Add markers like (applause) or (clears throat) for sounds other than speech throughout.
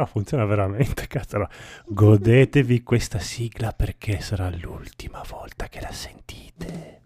No, funziona veramente, cazzo. Allora, godetevi questa sigla perché sarà l'ultima volta che la sentite.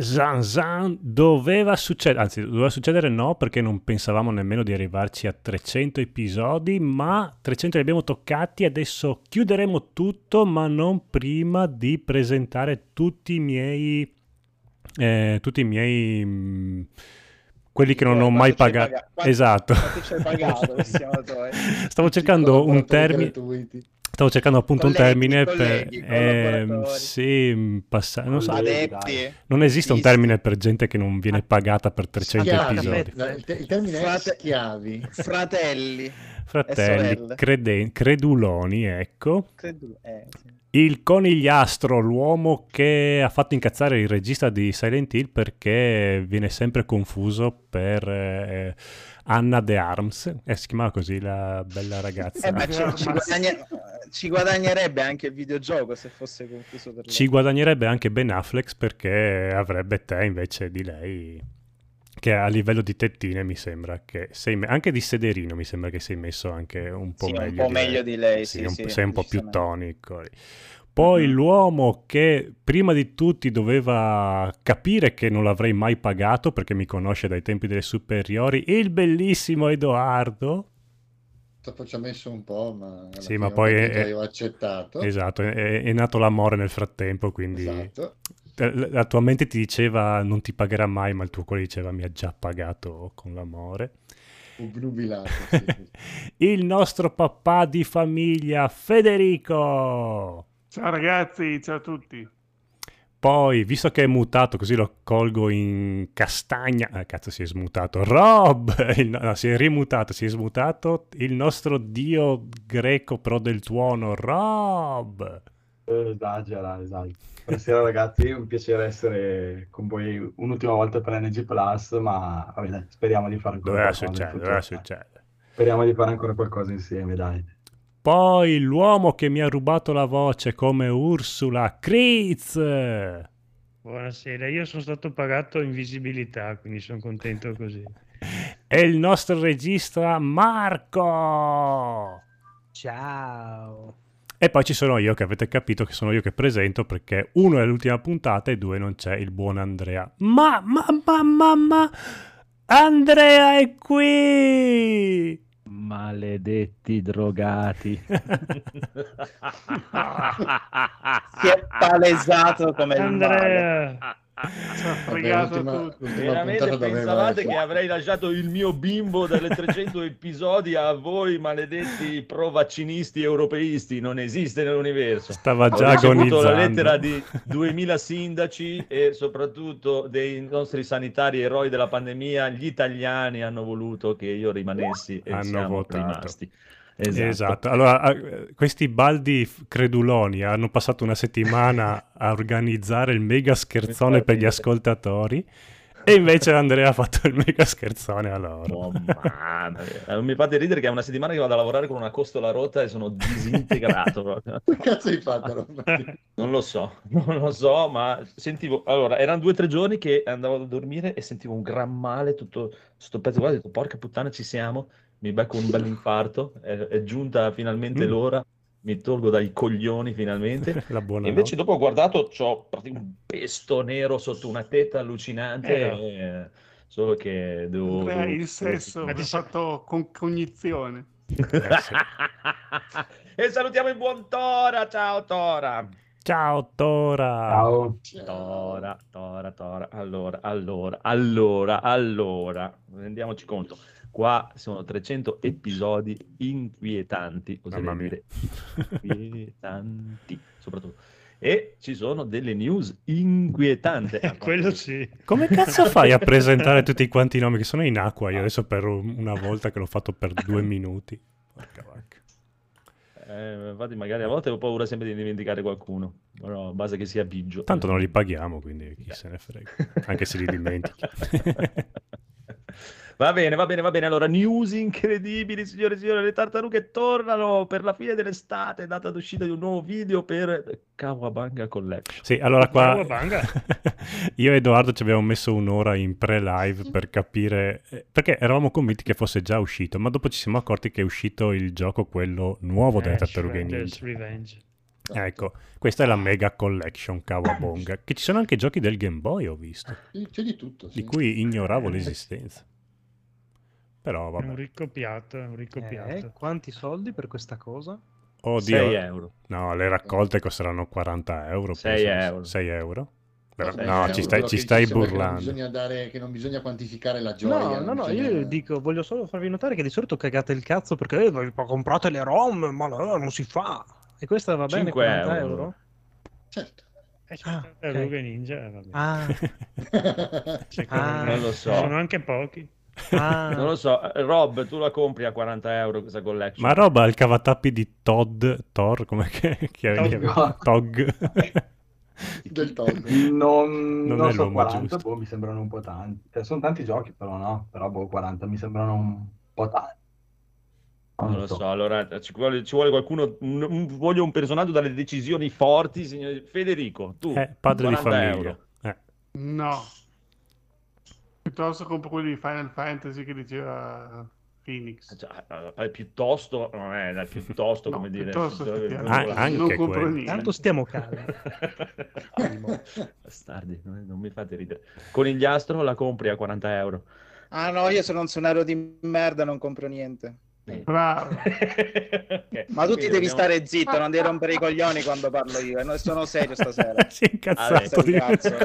Zan Zan doveva succedere, anzi doveva succedere no perché non pensavamo nemmeno di arrivarci a 300 episodi, ma 300 li abbiamo toccati, adesso chiuderemo tutto ma non prima di presentare tutti i miei, eh, tutti i miei, mh, quelli che non ho mai pagato. paga- quanto- Esatto. quanto pagato? (laughs) Stavo cercando un termine, stavo cercando appunto un Colleghi, termine colleghi, per... ehm, collaboratori. sì, passa- non so, Adepti. non esiste un termine per gente che non viene pagata per 300 Schiavi. episodi. Il, te- il termine è Frate- schiavi. Fratelli. Fratelli, creden- creduloni, ecco. Credo- eh, sì. Il conigliastro, l'uomo che ha fatto incazzare il regista di Silent Hill perché viene sempre confuso per eh, Anna de Arms, eh, si chiamava così la bella ragazza. Eh, ma ci, ci guadagna- ci guadagnerebbe anche il videogioco se fosse confuso per lei. Ci guadagnerebbe anche Ben Affleck perché avrebbe te invece di lei, che a livello di tettine mi sembra che sei, me- anche di sederino mi sembra che sei messo anche un po' Sì, un meglio, po' di, meglio lei. di lei, Sì, sì, un- sì, sei un po' più tonico. Poi Mhm. l'uomo che prima di tutti doveva capire che non l'avrei mai pagato perché mi conosce dai tempi delle superiori, il bellissimo Edoardo. Dopo ci ha messo un po', ma, Sì, ma poi è- ho accettato. Esatto, è, è nato l'amore nel frattempo, quindi Esatto. la tua mente ti diceva non ti pagherà mai, ma il tuo cuore diceva mi ha già pagato con l'amore. Obnubilato, sì, sì. (laughs) Il nostro papà di famiglia Federico. Ciao ragazzi, ciao a tutti. Poi, visto che è mutato, così lo colgo in castagna. Ah, cazzo, si è smutato. Rob! (laughs) Il- no, si è rimutato, si è smutato il nostro dio greco pro del tuono, Rob! Esagera, esagera. Buonasera ragazzi, è un piacere essere con voi un'ultima volta per NG Plus, ma vabbè, dai, speriamo di fare ancora Doveva qualcosa futuro. doveva succedere. Speriamo di fare ancora qualcosa insieme, dai. Poi l'uomo che mi ha rubato la voce come Ursula, Kriz! Buonasera, io sono stato pagato in visibilità, quindi sono contento così. (laughs) E il nostro regista Marco! Ciao. E poi ci sono io che avete capito che sono io che presento perché uno è l'ultima puntata e due non c'è il buon Andrea. Ma, ma, ma, ma, ma, Andrea è qui! Maledetti drogati. (laughs) Si è palesato come. Andrea, Ha Vabbè, fregato l'ultima, Veramente pensavate che avrei lasciato il mio bimbo delle 300 (laughs) episodi a voi maledetti pro vaccinisti europeisti? Non esiste nell'universo. Stava Ho già ricevuto la agonizzando. lettera di 2000 sindaci e soprattutto dei nostri sanitari eroi della pandemia. Gli italiani hanno voluto che io rimanessi e Hanno siamo votato. rimasti. Esatto. Esatto. Allora, eh, questi baldi creduloni hanno passato una settimana a organizzare il mega scherzone per gli ascoltatori e invece Andrea ha fatto il mega scherzone a loro. Oh, mia. Non mi fate ridere che è una settimana che vado a lavorare con una costola rotta e sono disintegrato proprio. (laughs) Che cazzo hai fatto? (laughs) Non lo so, non lo so, ma sentivo... Allora, erano due o tre giorni che andavo a dormire e sentivo un gran male, tutto sto pezzo qua, ho detto, porca puttana, ci siamo, mi becco un bel infarto, è, è giunta finalmente Mm. l'ora, mi tolgo dai coglioni finalmente. (laughs) La buona E invece dopo ho guardato, c'ho praticamente un pesto nero sotto una tetta allucinante, Eh. eh, solo che devo... Andrea, devo- il sesso Ma mi ti ha fatto con cognizione. Eh, (laughs) e salutiamo il buon Tora, ciao Tora! Ciao Tora! Ciao. Tora, Tora, Tora. Allora, allora, allora, allora, rendiamoci conto. Qua sono 300 episodi inquietanti, oserei dire (laughs) inquietanti, soprattutto. E ci sono delle news inquietanti. Eh, quello sì. (laughs) Come cazzo fai a presentare tutti quanti i nomi che sono in acqua? Io adesso per un- una volta che l'ho fatto per due minuti. Porca vacca. Eh, infatti magari a volte ho paura sempre di dimenticare qualcuno, però basta che sia Biggio. Tanto non li paghiamo, quindi chi se ne frega, anche se li dimentichi. (laughs) Va bene, va bene, va bene. Allora, news incredibili, signore e signori. Le tartarughe tornano per la fine dell'estate, data d'uscita di un nuovo video per Kawabanga Collection. Sì, allora qua Kawabanga. (laughs) io e Edoardo ci abbiamo messo un'ora in pre-live per capire, eh, perché eravamo convinti che fosse già uscito, ma dopo ci siamo accorti che è uscito il gioco, quello nuovo delle tartarughe ninja. Revenge. Ecco, questa è la Mega Collection Kawabonga, che ci sono anche giochi del Game Boy, ho visto, C'è di tutto, sì. di cui ignoravo l'esistenza. Però È un vabbè, ricco piatto, è un ricco Eh, piatto. quanti soldi per questa cosa? oddio, 6 euro. no, le raccolte costeranno 40 euro. Sei penso. euro. 6 euro? Però- no, euro, ci stai, ci stai sempre Che non, burlando. bisogna dare, che non bisogna quantificare la gioia. No, no, no, bisogna- io dico, voglio solo farvi notare che di solito cagate il cazzo perché eh, voi comprate le ROM, ma no, non si fa. E questa va bene 5 40 euro. euro? Certo. Eh, Ah, tartarughe ninja, eh, vabbè. Ah, Secondo ah. Non lo so. Sono anche pochi. Ah. Non lo so, Rob, tu la compri a 40 euro questa collection? Ma roba il cavatappi di Todd, Thor, come che, che Tog. Tog. (laughs) Del Tog. Non, Non non è so, l'uomo 40 giusto. boh, mi sembrano un po' tanti. Eh, sono tanti giochi, però no. Però boh, 40 mi sembrano un po' tanti. Non lo so, allora ci vuole, ci vuole qualcuno, un- un- voglio un personaggio dalle decisioni forti, signor Federico, tu, Eh, padre di 40 famiglia. euro. Eh, No. Piuttosto compro quelli di Final Fantasy che diceva Phoenix. Cioè, eh, piuttosto, non è, piuttosto, (laughs) No, come dire, piuttosto, eh, effettivamente. Ah, anche non compro quello. niente. Tanto stiamo calmi. (laughs) Bastardi, non non mi fate ridere. Conigliastro la compri a 40 euro. Ah no, io sono un suonario di merda, non compro niente. Bravo. (laughs) Ok, Ma tu ti devi abbiamo- stare zitto, non devi rompere i coglioni quando parlo io. Sono serio stasera. si è incazzato Cazzo.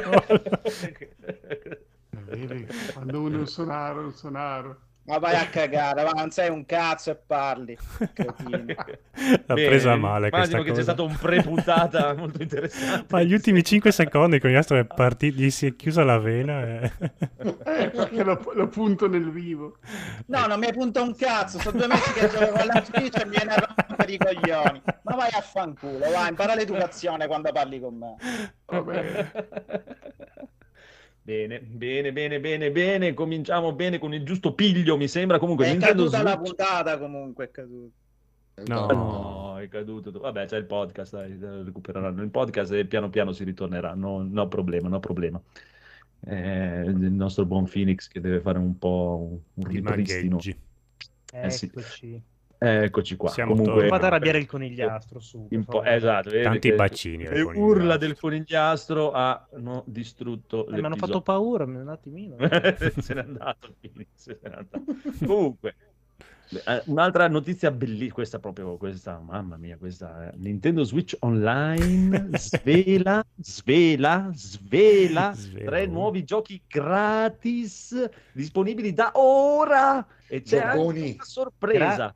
Vedi, quando uno è un sonaro, un sonaro. Ma vai a cagare, ma non sei un cazzo e parli. L'ha Bene, presa male questa che cosa. c'è stato un pre-puntata (laughs) molto interessante. Ma gli ultimi 5 secondi con gli astro è partito, gli si è chiusa la vena. E... (laughs) Eh, perché lo, lo punto nel vivo. No, non mi punta un cazzo. Sono due mesi che gioco con la e mi viene a rompere i coglioni. Ma vai a fanculo, vai, impara l'educazione quando parli con me. Va (laughs) bene. Bene, bene, bene, bene. Cominciamo bene con il giusto piglio, mi sembra. Comunque, È Nintendo caduta la Switch- puntata comunque, è caduta. No. No, è caduto. Vabbè, c'è il podcast, dai, recupereranno il podcast e piano piano si ritornerà. No, no problema, no problema. Eh, il nostro buon Phoenix che deve fare un po' un Di ripristino. Eh sì. Eccoci. Qua. Siamo Comunque, tornati. Fate arrabbiare il conigliastro su. po', esatto, Tanti bacini Le urla del conigliastro hanno distrutto Eh, mi hanno fatto paura un attimino. (laughs) se n'è andato se n'è andato. comunque eh, un'altra notizia bellissima questa proprio questa mamma mia questa eh, Nintendo Switch Online svela (laughs) svela svela Svela. tre nuovi giochi gratis disponibili da ora e c'è anche una sorpresa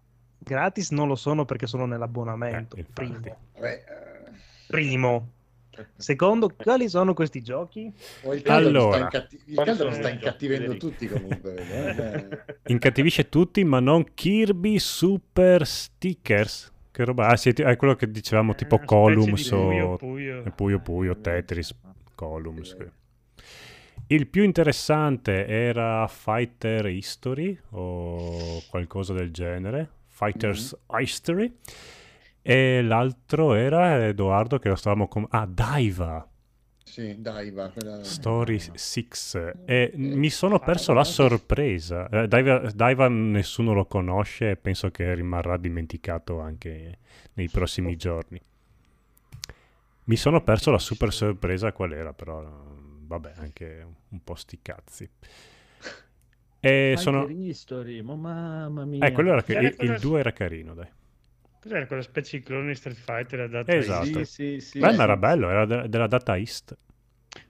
Gratis non lo sono perché sono nell'abbonamento. Eh, primo. Vabbè, eh, Primo. Secondo, quali sono questi giochi? oh, il caldo Allora. sta, incatti- il Quali caldo sono sta incattivendo tutti comunque. eh. (laughs) Incattivisce tutti, ma non Kirby Super Stickers. Che roba? Ah, sì, è quello che dicevamo, tipo specie Columns o Puyo. e Puyo Puyo, Tetris, Columns. che- Il più interessante era Fighter History o qualcosa del genere, Fighters History. E l'altro era Edoardo che lo stavamo con... Ah, Daiva. Sì, dai, va. quella- Story 6 e mi sono perso la sorpresa. Eh, Daiva, Daiva nessuno lo conosce e penso che rimarrà dimenticato anche nei prossimi giorni. Mi sono perso la super sorpresa qual era, però vabbè, anche un po' sti cazzi. E sono... History, ma mamma mia Eh, quello era che- il, quella- 2 era carino, dai. Cos'era quella specie di clone di Street Fighter adatta Esatto. a sì, sì, sì, Beh, sì. ma era bello, era de- della data East.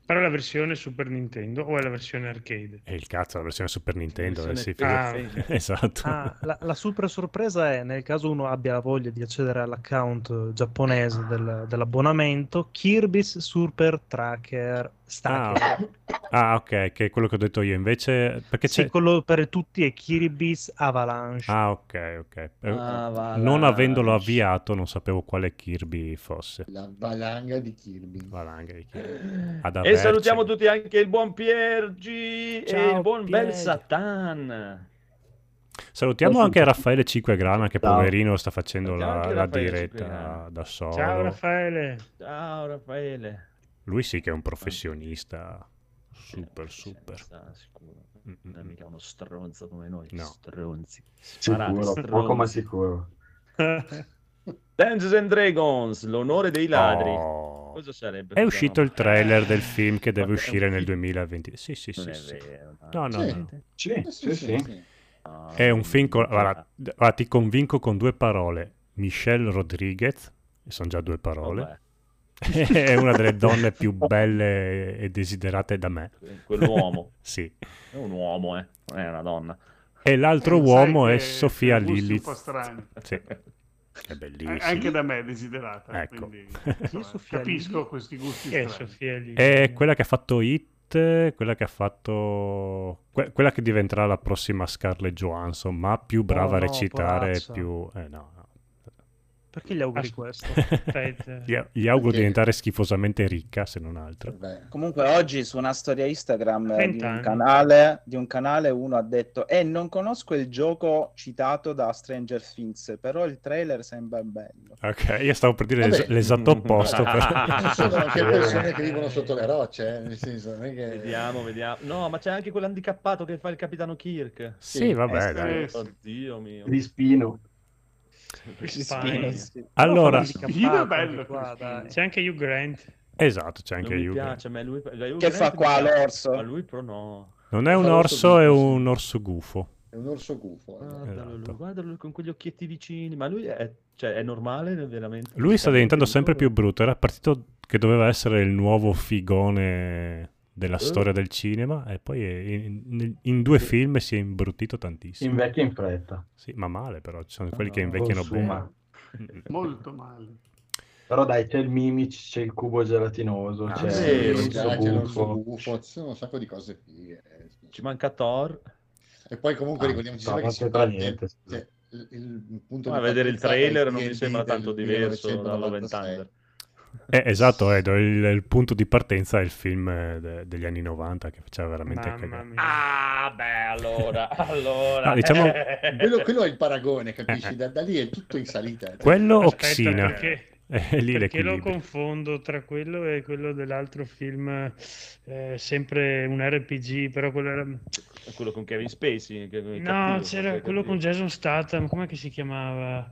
Però è la versione Super Nintendo o è la versione arcade? E il cazzo, la versione Super Nintendo. eh, sì, Versione figo. Ah, (laughs) esatto. Ah, la, la super sorpresa è nel caso uno abbia voglia di accedere all'account giapponese del- dell'abbonamento Kirby's Super Tracker Stacker. Ah, ah, ok, che è quello che ho detto io. Invece, perché Sì, c'è... quello per tutti è Kirby's Avalanche. Ah, ok, ok. Eh, Avalanche. Non avendolo avviato, non sapevo quale Kirby fosse. La valanga di Kirby. Valanga di Kirby. Ad E averci. Salutiamo tutti anche il buon Piergi e il buon Bel Pier. Satan. Salutiamo Ciao, anche. Raffaele Cinquegrana che Ciao. poverino sta facendo la, la diretta Cinquegrana. da solo. Ciao Raffaele. Ciao Raffaele. Lui sì che è un professionista super super. Sicuro. Mm, mm, Non è mm. mica uno stronzo come noi. No. Stronzi. Sparate, Sicuro, poco ma sicuro. (laughs) Dungeons and Dragons, l'onore dei ladri. Oh. Cosa sarebbe? È uscito il roba? trailer del film che deve Guarda, è un uscire nel film. 2020. Sì, sì, Non sì. è sì. vero. No, no, Sì. no. Sì, Eh, sì, sì. No, È un film con... Guarda, guarda, ti convinco con due parole. Michelle Rodriguez, sono già due parole, Vabbè, (laughs) è una delle donne più belle e desiderate da me. quell'uomo. (laughs) Sì. È un uomo, eh. Non è una donna. E l'altro Sai uomo è Sofia Lilith. un po' strani. Sì. (laughs) È bellissimo. Eh, Anche da me è desiderata. Ecco. quindi, (laughs) insomma, Sofia capisco questi gusti Chi è strani. Sofia lì? È quella che ha fatto Hit, quella che ha fatto... que- quella che diventerà la prossima Scarlett Johansson, ma più brava a no, recitare, porazza. più... Eh, no. Perché gli auguri As- questo? Aspetta. (laughs) Gli, gli auguro di diventare schifosamente ricca, se non altro. Vabbè. Comunque oggi su una storia Instagram eh, di un, canale, di un canale uno ha detto e non conosco il gioco citato da Stranger Things, però il trailer sembra bello. Ok, io stavo per dire Vabbè. l'es- l'esatto opposto. però- (laughs) Ci sono (laughs) anche persone che vivono sotto le rocce, eh, nel senso, non è che... Vediamo, vediamo. No, ma c'è anche quell'handicappato che fa il capitano Kirk. sì, vabbè, eh, dai. sì. Oddio mio. Di Spino. Spine. Sì. Allora, Spino è bello, qua. C'è anche Hugh Grant. esatto, c'è anche Hugh Grant. piace, a me lui... lui Che fa qua piace. l'orso? Ma lui però no. Non è un orso, è un orso gufo. È un orso gufo. eh. Guardalo, Esatto. lui, guardalo lui con quegli occhietti vicini. Ma lui è, cioè, è normale veramente? Lui sta diventando sempre più brutto. Era partito che doveva essere il nuovo figone della Eh. storia del cinema e poi in, in- in due film si è imbruttito tantissimo. Invecchia in fretta. Sì, ma male però, ci sono No, quelli che no, invecchiano consuma. bene. (laughs) Molto male. Però dai, c'è il Mimic, c'è il cubo gelatinoso, Ah, c'è sì, il già, c'è l'orso gufo. ci sono un sacco di cose fighe. eh. Ci manca Thor. E poi comunque Ah, ricordiamoci no, sempre non che parte- niente, cioè, il, il punto Ma di vedere il trailer non mi sembra tanto diverso da Love and 1996. Thunder. Eh, esatto, Edo, il, il punto di partenza è il film eh, de- degli anni 90 che faceva veramente Mamma cagare. mia. Ah, beh, allora, (laughs) allora. No, diciamo- (laughs) Quello, quello è il paragone, Eh, capisci? eh. Da, da lì è tutto in salita. Quello o Aspetta, Xina? perché, È (laughs) lì perché lo confondo tra quello e quello dell'altro film, eh, sempre un RPG, però quello era... Quello con Kevin Spacey. che- No, cattivo, c'era il quello con cattivo. Jason Statham, com'è che si chiamava?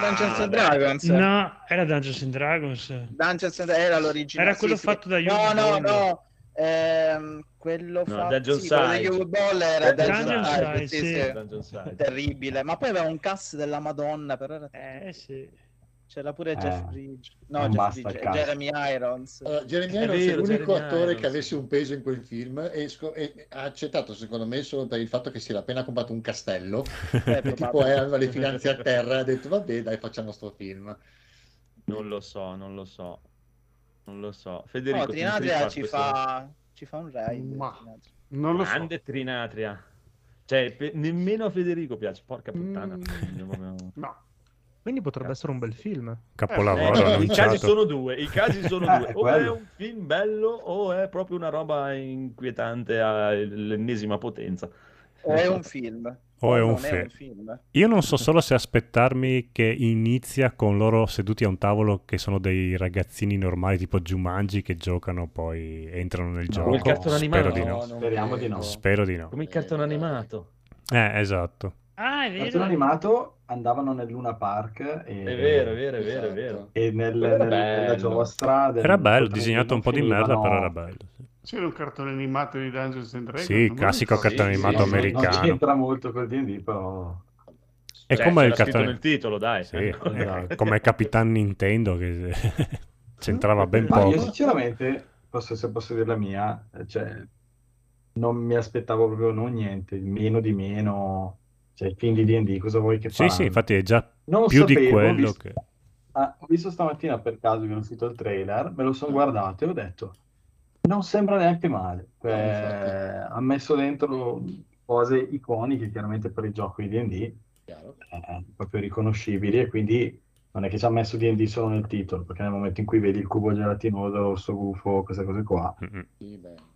Dungeons and. Dragons. No, era Dungeons and Dragons. Dungeons and era l'originale. Era quello sì, sì. fatto da No, Uwe no, Boll. no. Ehm, quello No, fatto Dungeon sì, quello Boll era Dungeon Dungeon Side, Side, sì, sì. sì. Dungeon Side. Terribile, ma poi aveva un cast della Madonna, però era... Eh sì. C'era pure Eh, Jeff Bridge. No, Jeff basta Bridge, cast. Jeremy Irons. Allora, Jeremy È Irons è, vero, l'unico Jeremy attore Irons. che avesse un peso in quel film e, sco- e ha accettato secondo me solo per il fatto che si era appena comprato un castello Eh, (laughs) e tipo eh, aveva le finanze a terra e ha detto vabbè dai facciamo sto film Non lo so, non lo so. Non lo so. Federico, No, Trinatria ci questo- fa... ci fa un raid. Ma- Trinatria. Non lo so. Grande Trinatria. Cioè, pe- nemmeno a Federico piace, porca puttana. Mm. No. Quindi potrebbe essere un bel film. Eh, Capolavoro I casi sono due, i casi sono (laughs) due. è O è un film bello o è proprio una roba inquietante all'ennesima potenza. O è un film. O è un film. è un film. Io non so solo se aspettarmi che inizia con loro seduti a un tavolo che sono dei ragazzini normali tipo Jumanji che giocano poi entrano nel No, gioco. il cartone Spero animato. di no. Speriamo di no. Spero di no. Come il cartone animato. Eh, esatto. Ah, è Il vero. cartone animato andavano nel Luna Park e, È vero, è vero, è vero, è vero. e nel, nel- nella giostra del Era bello, disegnato un po' di non merda, però era bello. sì. C'era un cartone animato di Dungeons and Dragons. Sì, non classico cartone Sì, animato sì, Non americano. c'entra molto col D&D, però... È Cioè, come il cartone... nel titolo, dai. Sì, (laughs) era come Capitan Nintendo che (laughs) c'entrava ben Ma io poco. sinceramente, posso, se posso dire la mia, eh, cioè, non mi aspettavo proprio non niente, meno di meno, cioè il film di D&D, cosa vuoi che Sì, faranno? sì, infatti è già Non più di sapevo, ho quello visto- che... Ah, ho visto stamattina per caso che era uscito il trailer, me lo sono guardato e ho detto, non sembra neanche male. Eh, ha messo dentro cose iconiche, chiaramente per il gioco di D&D, Chiaro. eh, proprio riconoscibili, e quindi non è che ci ha messo D&D solo nel titolo, perché nel momento in cui vedi il cubo gelatinoso, l'orso gufo, queste cose qua, Mm-mm.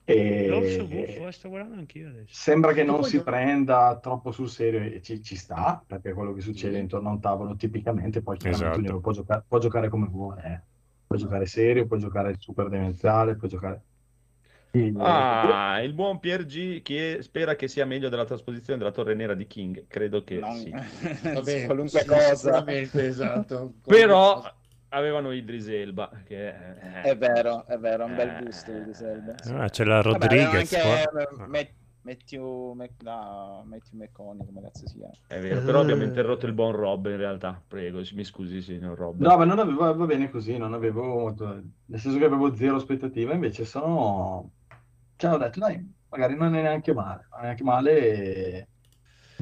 E L'orso eh, sto guardando anch'io adesso. sembra che non si prenda troppo sul serio e ci, ci sta, perché è quello che succede intorno a un tavolo tipicamente, poi chiaramente Esatto. può giocare, può giocare come vuole, eh. Puoi giocare serio, puoi giocare super demenziale, puoi giocare... Sì, Ah, il buon Pier G che spera che sia meglio della trasposizione della Torre Nera di King. Credo che Non- sì. (laughs) Vabbè, qualunque sì, cosa. Esatto. Però avevano Idris Elba, che eh, È vero, è vero, è un bel Eh, gusto di Selva. Ah, c'è la Vabbè, Rodriguez anche qua. eh, Matt- Matthew, Mc- no, Matthew McConaughey, come cazzo si chiama? È vero, però abbiamo interrotto il buon Rob in realtà. Prego, mi scusi, signor Rob. No, ma non avevo, va bene così, non avevo nel senso che avevo zero aspettative, invece sono, cioè ho detto, dai, magari non è neanche male, non è neanche male, e-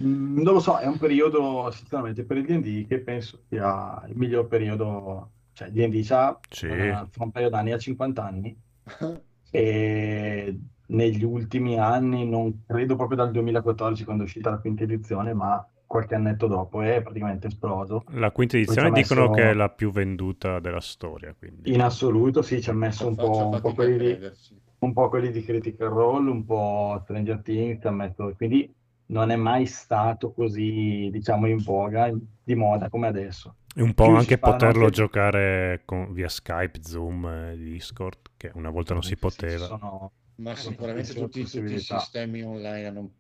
Mm, non lo so, è un periodo, sinceramente, per il D&D che penso sia il miglior periodo, cioè D&D c'ha, Sì. eh, fra un paio d'anni ha 50 anni, (laughs) e negli ultimi anni, non credo proprio dal 2014 quando è uscita la quinta edizione, ma qualche annetto dopo è praticamente esploso. La quinta edizione ha dicono messo- che è la più venduta della storia, quindi. In assoluto sì, ci ha messo un po', un po' di, un po' quelli di Critical Role, un po' Stranger Things, ha messo- quindi non è mai stato così, diciamo, in voga, di moda come adesso. E un po' anche poterlo anche- giocare con- via Skype, Zoom, eh, Discord, che una volta non si ci poteva. sono- Ma Sì, sicuramente tutti, tutti i sistemi online hanno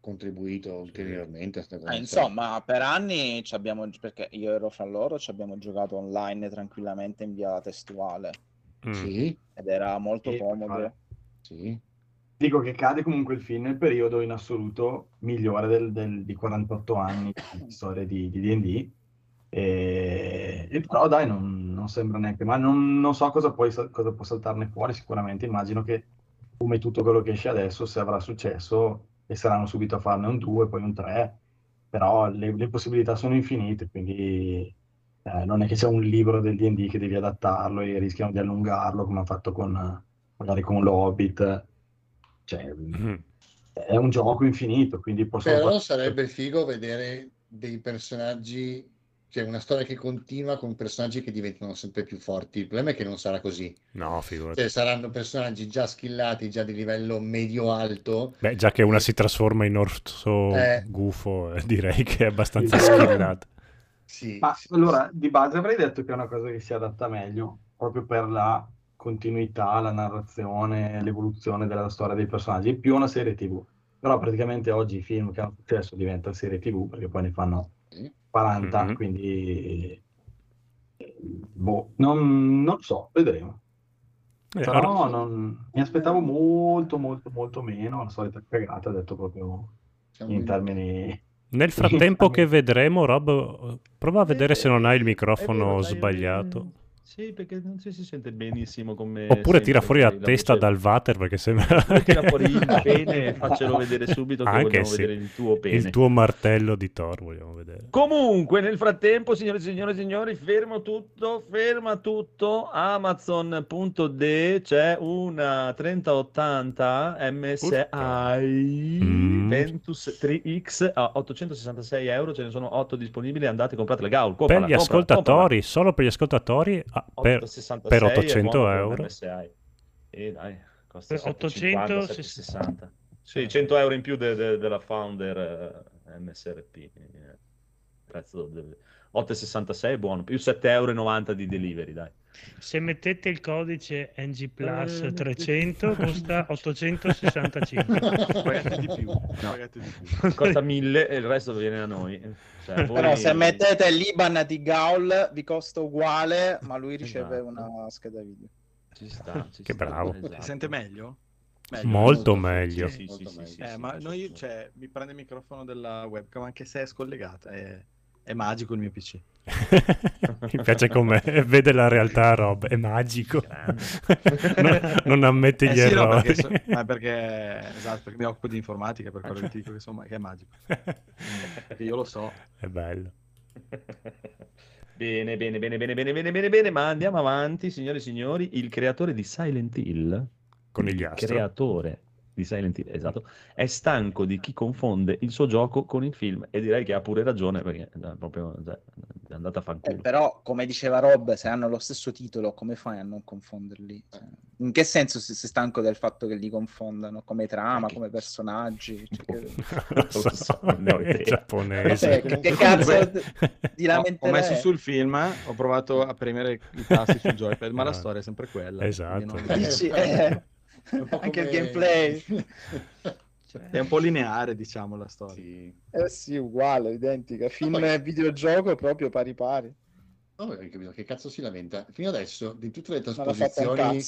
contribuito ulteriormente a questa cosa. Ah, insomma, per anni ci abbiamo, perché io ero fra loro, ci abbiamo giocato online tranquillamente in via testuale Mm. Sì, ed era molto Sì, comodo. vale. sì. Dico che cade comunque il film nel periodo in assoluto migliore del, del- di 48 anni di storia di di D&D. E, e però dai, non, non sembra neanche male. Non, non so cosa, poi, sa- cosa può saltarne fuori, sicuramente immagino che come tutto quello che esce adesso, se avrà successo, e saranno subito a farne un 2, poi un 3, però le, le possibilità sono infinite, quindi eh, non è che c'è un libro del D&D che devi adattarlo e rischiano di allungarlo come hanno fatto con, magari con l'Hobbit. Cioè, Mm. è un gioco infinito, quindi possono Però fare- sarebbe figo vedere dei personaggi, cioè una storia che continua con personaggi che diventano sempre più forti. Il problema è che non sarà così. No, figurati. Cioè, saranno personaggi già skillati, già di livello medio-alto. Beh, già che una si trasforma in orso Eh. gufo, eh, direi che è abbastanza Sì. skillata. Sì, Ma sì, allora, di base avrei detto che è una cosa che si adatta meglio, proprio per la continuità, la narrazione, l'evoluzione della storia dei personaggi, più una serie TV. Però praticamente oggi i film che hanno successo diventano serie TV, perché poi ne fanno. 40, Mhm. quindi... eh, Boh, non, non so, vedremo. Eh, Però allora- non- mi aspettavo molto, molto, molto meno, la solita cagata, detto proprio in in- termini... Nel frattempo (laughs) che vedremo, Rob, prova a vedere se non hai il microfono vero, dai, sbagliato. eh, Sì, perché non si, si sente benissimo come Oppure tira fuori la magari testa voce. dal water perché sembra tira fuori il (laughs) pene e faccelo vedere subito che Anche sì. vedere il tuo pene. Il tuo martello di Thor vogliamo vedere. Comunque, nel frattempo, signore e signore e signori, fermo tutto, ferma tutto. Amazon.de c'è una 3080 MSI Mm. Ventus 3X a 866 euro. Ce ne sono 8 disponibili. Andate, compratele. Gaul, Per comprala, gli comprala, ascoltatori, solo per gli ascoltatori, ah, per, 866 per 800 per un euro. MSI. E dai, costa Per 850, 800, 760. Sì, 100 euro in più de- de- della Founder eh, MSRP. eh, Prezzo del 8,66 è buono, più 7,90 euro di delivery, dai. Se mettete il codice NG Plus Eh, 300 (laughs) costa 865. Pagate di più. Pagate di più. Costa 1000 e il resto viene a noi. Cioè, (laughs) voi- Però se mettete l'Iban di Gaul vi costa uguale, ma lui riceve Esatto. una scheda video. Ci sta, ci Che sta, bravo. esatto. Si sente meglio? Meglio. Molto molto, meglio. Sì, sì, Molto sì, meglio. sì, Eh, sì, ma sì, noi, sì. cioè, mi prende il microfono della webcam anche se è scollegata. È, è magico il mio PC. (laughs) Mi piace come vede la realtà, Rob, è magico. non, non ammette gli Eh sì, no, errori. perché, so- ma perché, esatto, perché mi occupo di informatica, per quello che ti dico che, insomma, che è magico. Perché io lo so. È bello. Bene, bene, bene, bene, bene, bene, bene, bene, ma andiamo avanti, signore e signori. Il creatore di Silent Hill Conigliastro. creatore di Silent Hill, esatto, è stanco di chi confonde il suo gioco con il film e direi che ha pure ragione perché è proprio cioè, è andata a Eh, fanculo. però, come diceva Rob, se hanno lo stesso titolo, come fai a non confonderli? Cioè, in che senso sei sei stanco del fatto che li confondano? Come trama, come personaggi? (laughs) Cioè, che- Non (laughs) (laughs) lo so, è giapponese. Che cazzo di No, ho lamenterei? messo sul film, ho provato a premere i tasti sul joypad, ma la Ah. storia è sempre quella. Esatto. non- Dici, eh, anche il gameplay. (laughs) È un po' lineare, diciamo, la storia. Eh sì, uguale, identica. Film e videogioco proprio pari pari. No, ho capito che cazzo si lamenta. Fino adesso, di tutte le trasposizioni,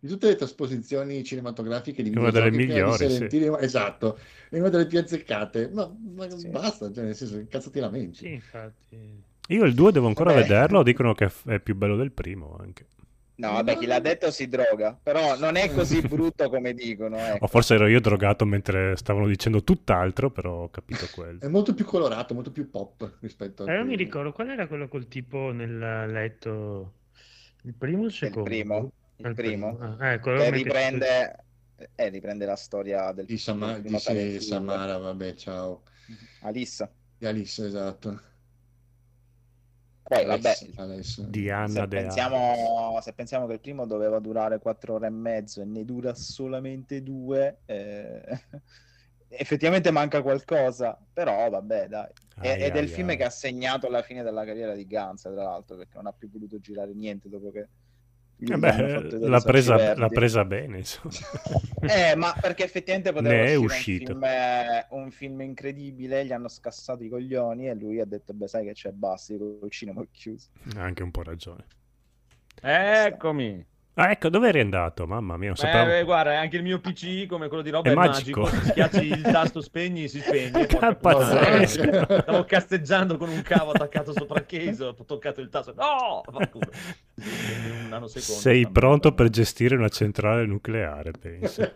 di tutte le trasposizioni cinematografiche di È una delle migliori, sì. Esatto, è una delle più azzeccate. Ma, ma basta, cioè, nel senso, che cazzo ti lamenti? Sì, infatti. Io il 2 devo ancora Vabbè. vederlo, dicono che è più bello del primo anche. No, vabbè, chi l'ha detto si droga, però non è così (laughs) brutto come dicono. Ecco. O forse ero io drogato mentre stavano dicendo tutt'altro, però ho capito quello. È molto più colorato, molto più pop rispetto a Eh, non mi ricordo qual era quello col tipo nel letto. Il primo o il secondo? primo, Ah, il primo, Ah, ecco, che riprende, eh, riprende la storia del di, Sama- di primo. Samara, vabbè, ciao. Alissa. Di Alice, esatto. Poi, vabbè, Alex, Alex. Diana se pensiamo, se pensiamo che il primo doveva durare quattro ore e mezzo e ne dura solamente due, eh, (laughs) effettivamente manca qualcosa, però vabbè, dai. Ai, ed è il ai, film ai. che ha segnato la fine della carriera di Guns, tra l'altro, perché non ha più voluto girare niente dopo che Eh beh, l'ha presa, l'ha presa bene, insomma. (laughs) Eh, ma perché effettivamente poteva Ne è uscire uscito. Un, film, eh, un film incredibile, gli hanno scassato i coglioni e lui ha detto, beh, sai che c'è, basta, il cinema è chiuso. Ha anche un po' ragione. Eccomi. Ah, ecco, dove eri andato? Mamma mia, non Eh, sapevo. beh, guarda, anche il mio PC, come quello di Rob, È è, magico. magico. Schiacci il tasto spegni, si spegne. (laughs) Pazzesco. Stavo casteggiando con un cavo attaccato sopra il case, ho toccato il tasto. No! Un. Sei pronto per gestire una centrale nucleare, penso.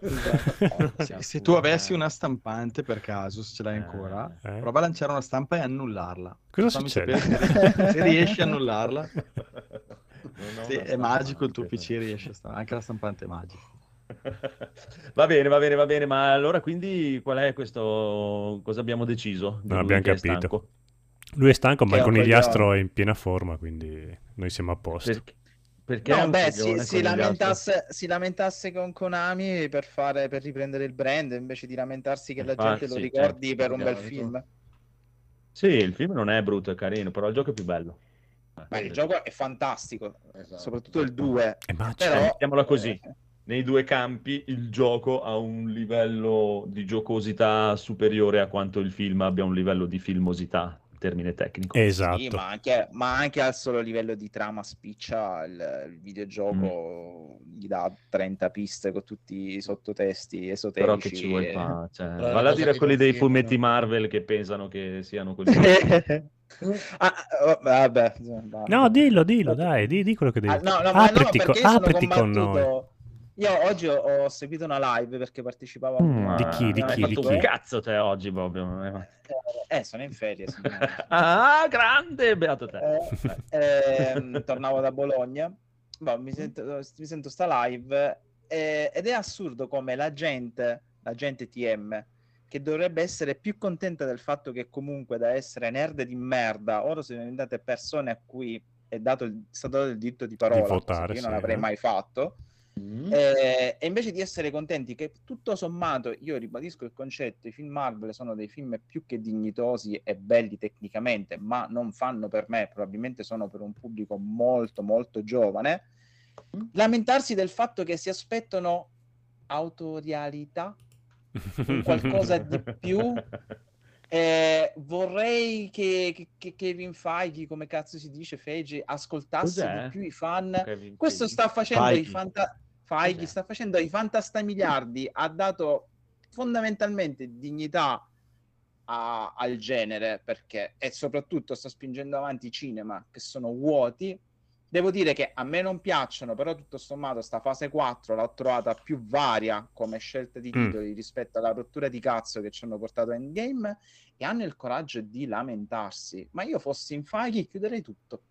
Se, (laughs) se tu avessi una stampante per caso, se ce l'hai ancora, Eh. prova a lanciare una stampa e annullarla. Cosa Fammi succede? sapere se (laughs) riesci a annullarla. Sì, è magico il tuo. PC, riesce a sta- anche la stampante è magica. (laughs) Va bene, va bene, va bene, ma allora quindi qual è questo? Cosa abbiamo deciso? Non abbiamo capito. Lui è stanco, ma il conigliastro è in piena forma, quindi noi siamo a posto. Perché, perché No, beh, si, si lamentasse, si lamentasse con Konami per, fare, per riprendere il brand invece di lamentarsi che la Ah, gente lo sì, ricordi certo, per un bel film. Sì, il film non è brutto, è carino, però il gioco è più bello. Ma il gioco è fantastico, Esatto. soprattutto il 2. È magico. Però, Mettiamola così. eh, Nei due campi il gioco ha un livello di giocosità superiore a quanto il film abbia un livello di filmosità, termine tecnico. Esatto. Sì, ma anche, ma anche al solo livello di trama spiccia il, il videogioco Mm. gli dà 30 piste con tutti i sottotesti Però esoterici. che ci vuoi e- fare? Cioè, Però valla a dire quelli dei fumetti Marvel che pensano che siano quelli. (laughs) Ah, oh, vabbè, va. No, dillo, dillo, dai, di, di quello che devi Ah, no, no, ma no, apriti, co- sono apriti con noi. combattuto- Io oggi ho, ho seguito una live perché partecipavo a Mm, Di chi, di una chi, di chi? un cazzo te oggi proprio. eh. Eh, sono in ferie. signore. (laughs) Ah, grande, beato te. Eh, ehm, (laughs) tornavo da Bologna, boh, mi, sento, mi sento sta live eh, ed è assurdo come la gente, la gente TM, che dovrebbe essere più contenta del fatto che comunque da essere nerd di merda, ora sono diventate persone a cui è, dato il, è stato dato il diritto di parola, cosa votare, che io non sì, avrei eh. mai fatto. Mm. Eh, e invece di essere contenti che tutto sommato, io ribadisco il concetto, i film Marvel sono dei film più che dignitosi e belli tecnicamente, ma non fanno per me, probabilmente sono per un pubblico molto molto giovane, lamentarsi del fatto che si aspettano autorialità, qualcosa di più. (laughs) Eh, vorrei che, che, che Kevin Feige, come cazzo si dice, Feige, ascoltasse Cos'è? di più i fan. Kevin Questo sta facendo Feige. i fanta- Feige sta facendo i fantastamiliardi, ha dato fondamentalmente dignità a- al genere perché e soprattutto sta spingendo avanti i cinema che sono vuoti. Devo dire che a me non piacciono, però tutto sommato sta fase 4 l'ho trovata più varia come scelta di Mm. titoli rispetto alla rottura di cazzo che ci hanno portato a Endgame e hanno il coraggio di lamentarsi. Ma io fossi in Feige chiuderei tutto.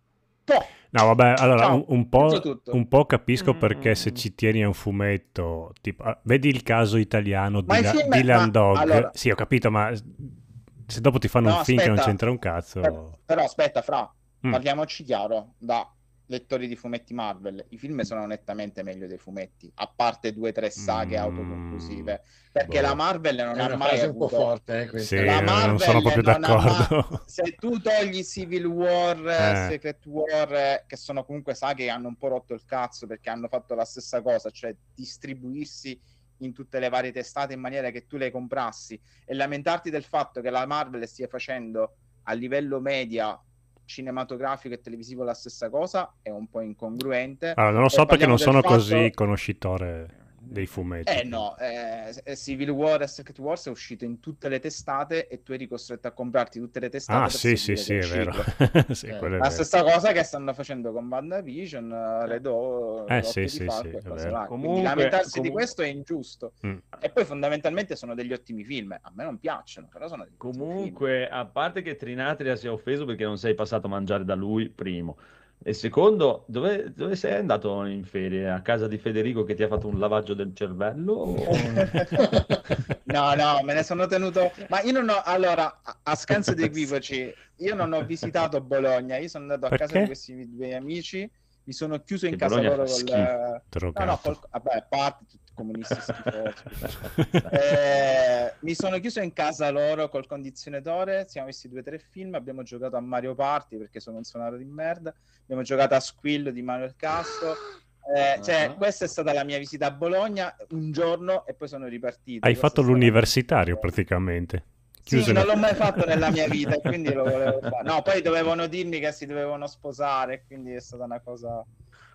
No, vabbè, allora un, un po', un po' capisco perché se ci tieni a un fumetto, tipo, ah, vedi il caso italiano di, La- film- di Land ma- Dog. allora- Sì, ho capito, ma se dopo ti fanno No, un film che non aspetta. c'entra un cazzo... Per- però aspetta, Fra, Mm. parliamoci chiaro, da lettori di fumetti Marvel, i film sono nettamente meglio dei fumetti, a parte due o tre saghe Mm, autoconclusive, perché boh. la Marvel non È ha mai frase un po' avuto... forte, eh. Sì, La non Marvel sono proprio non d'accordo. mai- Se tu togli Civil War, Eh. Secret War, eh, che sono comunque saghe che hanno un po' rotto il cazzo perché hanno fatto la stessa cosa, cioè distribuirsi in tutte le varie testate in maniera che tu le comprassi e lamentarti del fatto che la Marvel stia facendo a livello media cinematografico e televisivo la stessa cosa è un po' incongruente. Allora, non lo so perché non sono fatto- così conoscitore dei fumetti. Eh no, eh, Civil War e Secret Wars è uscito in tutte le testate e tu eri costretto a comprarti tutte le testate. Ah, sì, sì, sì, è vero. uscito. (laughs) sì, Eh, è La vero. stessa cosa che stanno facendo con WandaVision, eh, Red O, Eh, sì, di sì, Falco sì, e cose. Quindi Comunque- lamentarsi di comunque- questo è ingiusto. Mm. E poi fondamentalmente sono degli ottimi film. A me non piacciono, però sono degli. Comunque, a parte che Trinatria si è offeso perché non sei passato a mangiare da lui, primo. E secondo, dove, dove sei andato in ferie? A casa di Federico che ti ha fatto un lavaggio del cervello? O- (laughs) No, no, me ne sono tenuto. Ma io non ho. Allora, a, scanso di equivoci, io non ho visitato Bologna. Io sono andato a casa di questi due amici. Mi sono chiuso in Che casa Bologna loro col. schifo. No, no, Drogato. col, vabbè, a parte tutti i comunisti (laughs) schifosi. Eh, mi sono chiuso in casa loro col condizionatore. Siamo visti due o tre film. Abbiamo giocato a Mario Party perché sono un suonato di merda. Abbiamo giocato a Squill di Manuel Castro. Eh, cioè, Ah. questa è stata la mia visita a Bologna un giorno e poi sono ripartito. Hai Questa fatto l'universitario praticamente. Sì, Chiuso in- non l'ho mai fatto nella mia vita, e (laughs) quindi lo volevo fare. No, poi dovevano dirmi che si dovevano sposare, quindi è stata una cosa.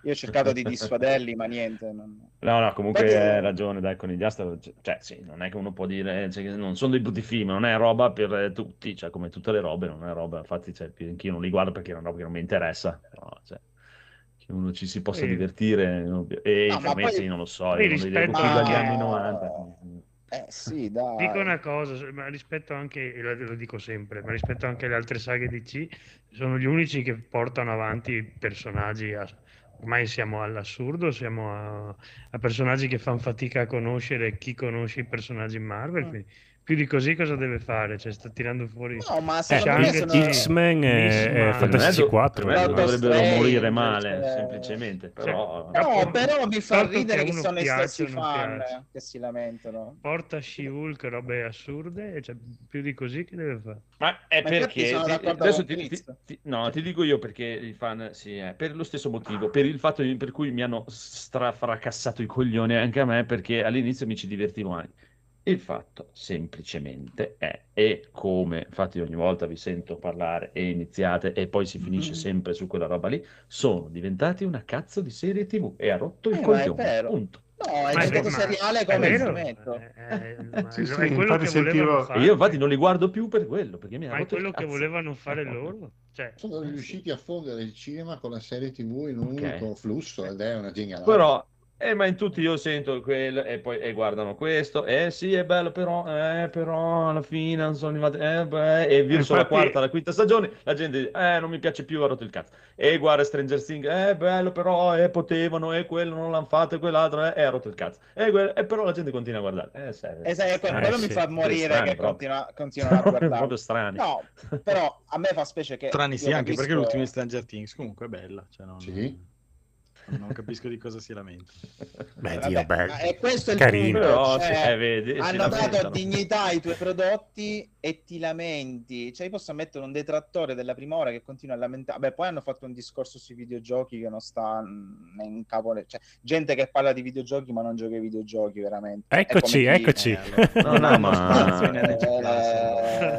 Io ho cercato di dissuaderli, ma niente. non- No, no, comunque Infatti- hai ragione, dai, con i Diastro, cioè sì, non è che uno può dire, cioè, che non sono dei brutti film, non è roba per tutti, cioè come tutte le robe, non è roba, infatti cioè, anch'io non li guardo perché è una roba che non mi interessa, però, cioè, che uno ci si possa Sì. divertire, e No, i ma fumetti poi- non lo so, io non li leggo rispetto più dagli anni 90. Eh sì, dai. Dico una cosa, ma rispetto anche, lo lo dico sempre, ma rispetto anche alle altre saghe DC, sono gli unici che portano avanti personaggi, a- ormai siamo all'assurdo, siamo a, a personaggi che fanno fatica a conoscere chi conosce i personaggi Marvel, Mm. quindi più di così cosa deve fare? Cioè sta tirando fuori... No, ma Eh, me Shang-Chi, sono... X-Men e, e. Fantasy Per me do- 4. per me Doctor dovrebbero Strange, morire male, cioè- semplicemente, però... No, però mi fa Tanto ridere che che sono i piace o stessi fan piace. che si lamentano. Porta She-Hulk robe assurde, cioè, più di così che deve fare? Ma è Ma perché ti- adesso ti, ti- ti- no, ti dico io perché i fan sì, è per lo stesso motivo, per il fatto per cui mi hanno strafracassato i coglioni anche a me perché all'inizio mi ci divertivo anche. Il fatto semplicemente è, e come infatti ogni volta vi sento parlare e iniziate e poi si finisce Mhm. sempre su quella roba lì, sono diventati una cazzo di serie TV e ha rotto il Eh, è coglione. Punto. No, è Ma è diventato ma- seriale è come vero, fumetto. eh, eh, (laughs) ma Sì, è sì, quello infatti che volevano sentivo- fare. Io infatti non li guardo più per quello, perché mi ha è rotto il quello che volevano fare loro. Cioè, Sono riusciti a fondere il cinema con la serie TV in un Ok. unico flusso ed è una genialata. Però, eh, ma in tutti io sento quello e poi e guardano questo, eh sì è bello però, eh però alla fine non sono arrivati, eh, beh, e verso la Infatti- quarta, la quinta stagione la gente dice, eh non mi piace più, ha rotto il cazzo. E guarda Stranger Things, eh bello però, eh potevano, e quello non l'hanno fatto, e quell'altro, eh, ha rotto il cazzo. E, quello- e però la gente continua a guardare. Eh, serio. Esatto, que- Eh, quello sì. mi fa morire Strani che proprio. continua, continuano a guardare. (laughs) Proprio strani. No, però a me fa specie che Strani sì, anche perché capisco- l'ultimo di Stranger Things comunque è bella. Cioè non, Sì. Non capisco di cosa si lamenta. Beh, Vabbè, Dio, beh, è questo il carino. punto, Però, cioè, sì, eh, vedi, hanno dato lamentano. dignità ai tuoi prodotti e ti lamenti. Cioè, io posso mettere un detrattore della prima ora che continua a lamentare. Beh, poi hanno fatto un discorso sui videogiochi che non sta mm, in capo. Cioè, gente che parla di videogiochi ma non gioca ai videogiochi, veramente. Eccoci, come chi- eccoci. Eh, allora, No, no, non ma-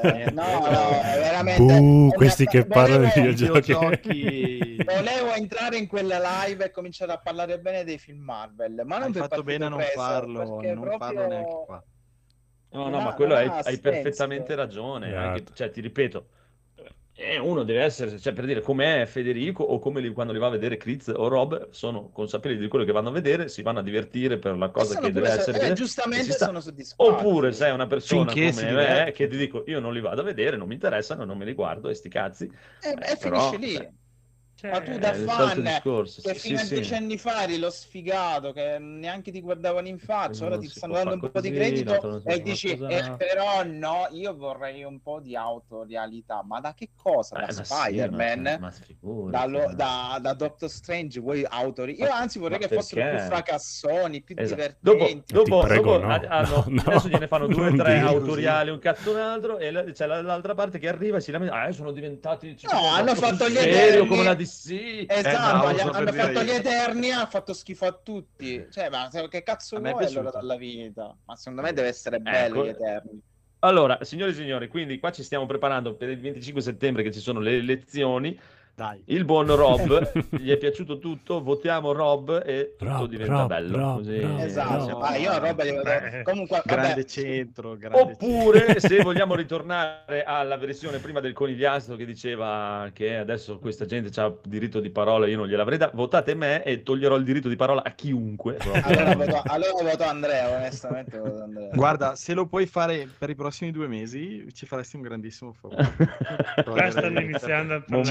Eh, no, no, è veramente. Buh, è questi che parlano di videogiochi. Volevo entrare in quella live e cominciare a parlare bene dei film Marvel, ma non Hai per fatto bene a non farlo, non proprio- farlo neanche qua. No, no, Non ma quello hai, ha hai perfettamente ragione. Esatto. anche- cioè, ti ripeto, eh, uno deve essere, cioè, per dire come è Federico o come li- quando li va a vedere Chris o Rob, sono consapevoli di quello che vanno a vedere, si vanno a divertire per la cosa che deve essere. eh, giustamente sta. sono soddisfatto. Oppure sei una persona Finché come me che ti dico io non li vado a vedere, non mi interessano, non me li guardo e sti cazzi. E, Eh, e però, finisce lì. Cioè, Cioè, Ma tu da Eh, fan discorso, che sì, fino sì, a dieci anni fa eri lo sfigato che neanche ti guardavano in faccia, ora ti stanno dando un fare po' di così, credito e dici "Eh, così". però no, io vorrei un po' di autorialità, ma da che cosa? Da Eh, ma sì, Spider-Man? ma- ma figurati, Dallo- ma- da, da Doctor Strange vuoi autori? Io anzi vorrei ma che fossero perché? più fracassoni, più Esatto. Dopo, divertenti. dopo, Ti prego, dopo no. hanno- No, no. adesso gliene fanno (laughs) due o tre così. autoriali, un cazzo un altro, e c'è la- l'altra parte che arriva e si lamenta. Ah, sono diventati No, hanno fatto gli serio come la Esatto, Eh, no, gli- lo so per hanno dire fatto io. gli Eterni, ha fatto schifo a tutti. Cioè, ma che cazzo A vuoi allora dalla vita? Ma secondo me deve essere bello Ecco. gli Eterni. Allora, signori e signori, quindi qua ci stiamo preparando per il 25 settembre che ci sono le elezioni. Dai. Il buon Rob, (laughs) gli è piaciuto tutto, votiamo Rob e tutto Rob, diventa Rob, bello. Rob, così Rob. Esatto. Ah, io a roba glielo do- Beh, (laughs) Comunque, vabbè, Grande centro, grande Oppure, se vogliamo ritornare alla versione prima del conigliastro che diceva che adesso questa gente ha diritto di parola, io non gliel'avrei dato, votate me e toglierò il diritto di parola a chiunque. (laughs) allora voto, allora voto Andrea, onestamente voto Andrea. Guarda, se lo puoi fare per i prossimi due mesi, ci faresti un grandissimo favore. Qua stanno iniziando a Non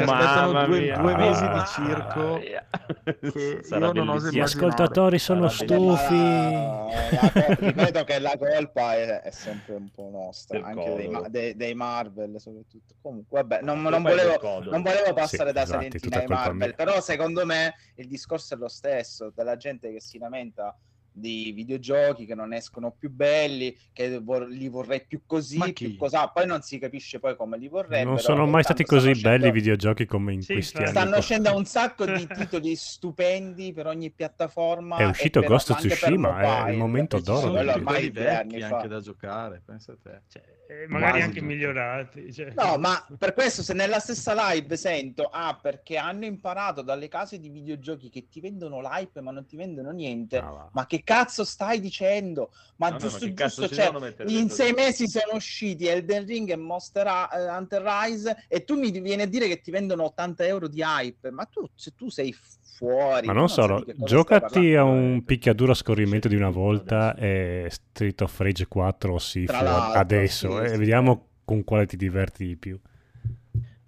due, due mesi di circo. che io non oso. Gli ascoltatori sono stufi. la- col- ripeto che la colpa è, è sempre un po' nostra, Del anche dei, dei- dei Marvel soprattutto. Comunque, vabbè, non, non volevo, non volevo passare Sì, da esatto, tutta ai Marvel, mia. però secondo me il discorso è lo stesso, della gente che si lamenta di videogiochi che non escono più belli, che vor- li vorrei più così, più chi? cosà, poi non si capisce poi come li vorrebbe. Non sono mai stati così belli i videogiochi come in Sì, questi anni. Stanno (laughs) uscendo un sacco di titoli stupendi per ogni piattaforma. È uscito Ghost of Tsushima, è il momento d'oro sono ormai vecchi anche da giocare, pensa a te. Cioè, eh, magari Quasi anche tutti. migliorati. cioè. No, ma per questo se nella stessa live sento, ah, perché hanno imparato dalle case di videogiochi che ti vendono l'hype ma non ti vendono niente, Ah, ma che cazzo stai dicendo? Ma ma giusto, che cazzo giusto, ci cioè, in sei mesi sono usciti Elden Ring e Monster eh, Hunter Rise e tu mi vieni a dire che ti vendono 80 euro di hype, ma tu, se tu sei fuori... Ma non sai solo, giocati a un picchiaduro a scorrimento di una volta e Street of Rage 4 o Sifu adesso sì, e sì. vediamo con quale ti diverti di più.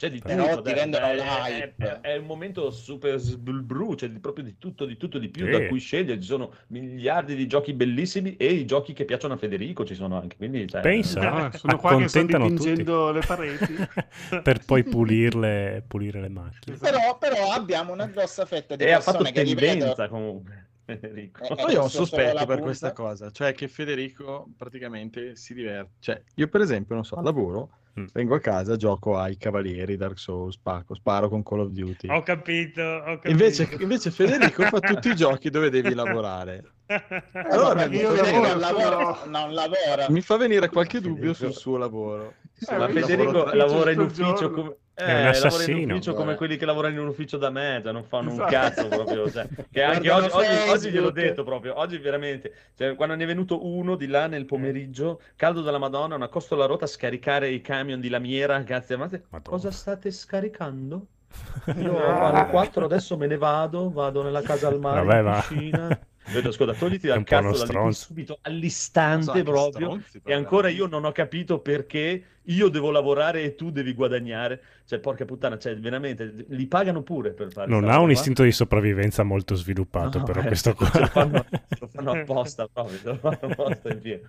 C'è di Però tutto, ti l'hype. È, è- è un momento super sbru, c'è di- proprio di tutto, di tutto, di più Sì. da cui scegliere. Ci sono miliardi di giochi bellissimi e i giochi che piacciono a Federico ci sono anche. Quindi, cioè, Pensa, No, sono qua che sto dipingendo tutti le pareti. (laughs) per poi pulirle, pulire le macchine. Però, però abbiamo una grossa fetta di E ha fatto persone che tendenza comunque, Federico. Eh, io ho un sospetto per questa cosa, cioè che Federico praticamente si diverte. Cioè, io per esempio, non so, al lavoro, Mm. vengo a casa, gioco ai Cavalieri, Dark Souls, spacco, sparo con Call of Duty. Ho capito, ho capito. Invece, invece Federico fa tutti i giochi dove devi lavorare. (laughs) Allora, Allora, mi io fa, Federico venire, non lavora, non lavora. mi fa venire qualche dubbio sul suo lavoro. Eh, Federico lavoro lavora in ufficio giorno. Come... È un Eh, lavora in assassino. ufficio come Eh. quelli che lavorano in un ufficio da me, cioè non fanno un Esatto. cazzo proprio. Cioè, (laughs) che anche oggi, oggi, oggi gliel'ho detto proprio, oggi veramente, cioè, quando ne è venuto uno di là nel pomeriggio, caldo della Madonna, una costola rotta a scaricare i camion di lamiera, grazie a Madonna. Cosa state scaricando? (laughs) Io alle 4 adesso me ne vado, vado nella casa al mare, Vabbè, in ma- piscina. Ho detto, ascolta, togliti (laughs) dal un cazzo da lì subito, so, all'istante che proprio. stronzi, E ancora io non ho capito perché io devo lavorare e tu devi guadagnare. Cioè, porca puttana, cioè, veramente, li pagano pure per fare Non ha roba un qua. istinto di sopravvivenza molto sviluppato, No, però eh, questo (laughs) qua. lo fanno, lo fanno apposta proprio, lo fanno apposta in pieno.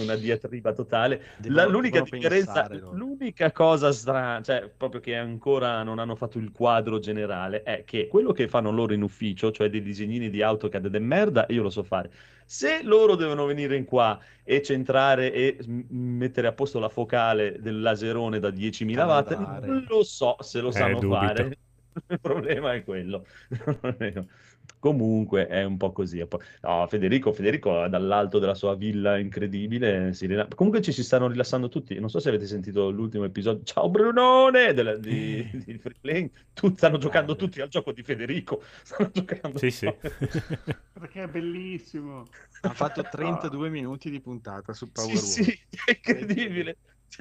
Una diatriba totale. Devono- La- l'unica differenza, pensare l'unica cosa strana, cioè proprio che ancora non hanno fatto il quadro generale, è che quello che fanno loro in ufficio, cioè dei disegnini di AutoCAD de merda, io lo so fare. Se loro devono venire in qua e centrare e mettere a posto la focale del laserone da 10.000 watt, non lo so se lo Eh, sanno dubito. fare. (laughs) Il problema è quello. (laughs) Comunque è un po' così. No, Federico, Federico dall'alto della sua villa incredibile. si rila- Comunque ci si stanno rilassando tutti. Non so se avete sentito l'ultimo episodio. Ciao Brunone della- di, (laughs) di Free Playing. Tu- stanno giocando tutti al gioco di Federico. (laughs) Stanno giocando. Sì, sì. (laughs) Perché è bellissimo. Ha fatto 32 minuti di puntata su Power Sì, sì, è incredibile.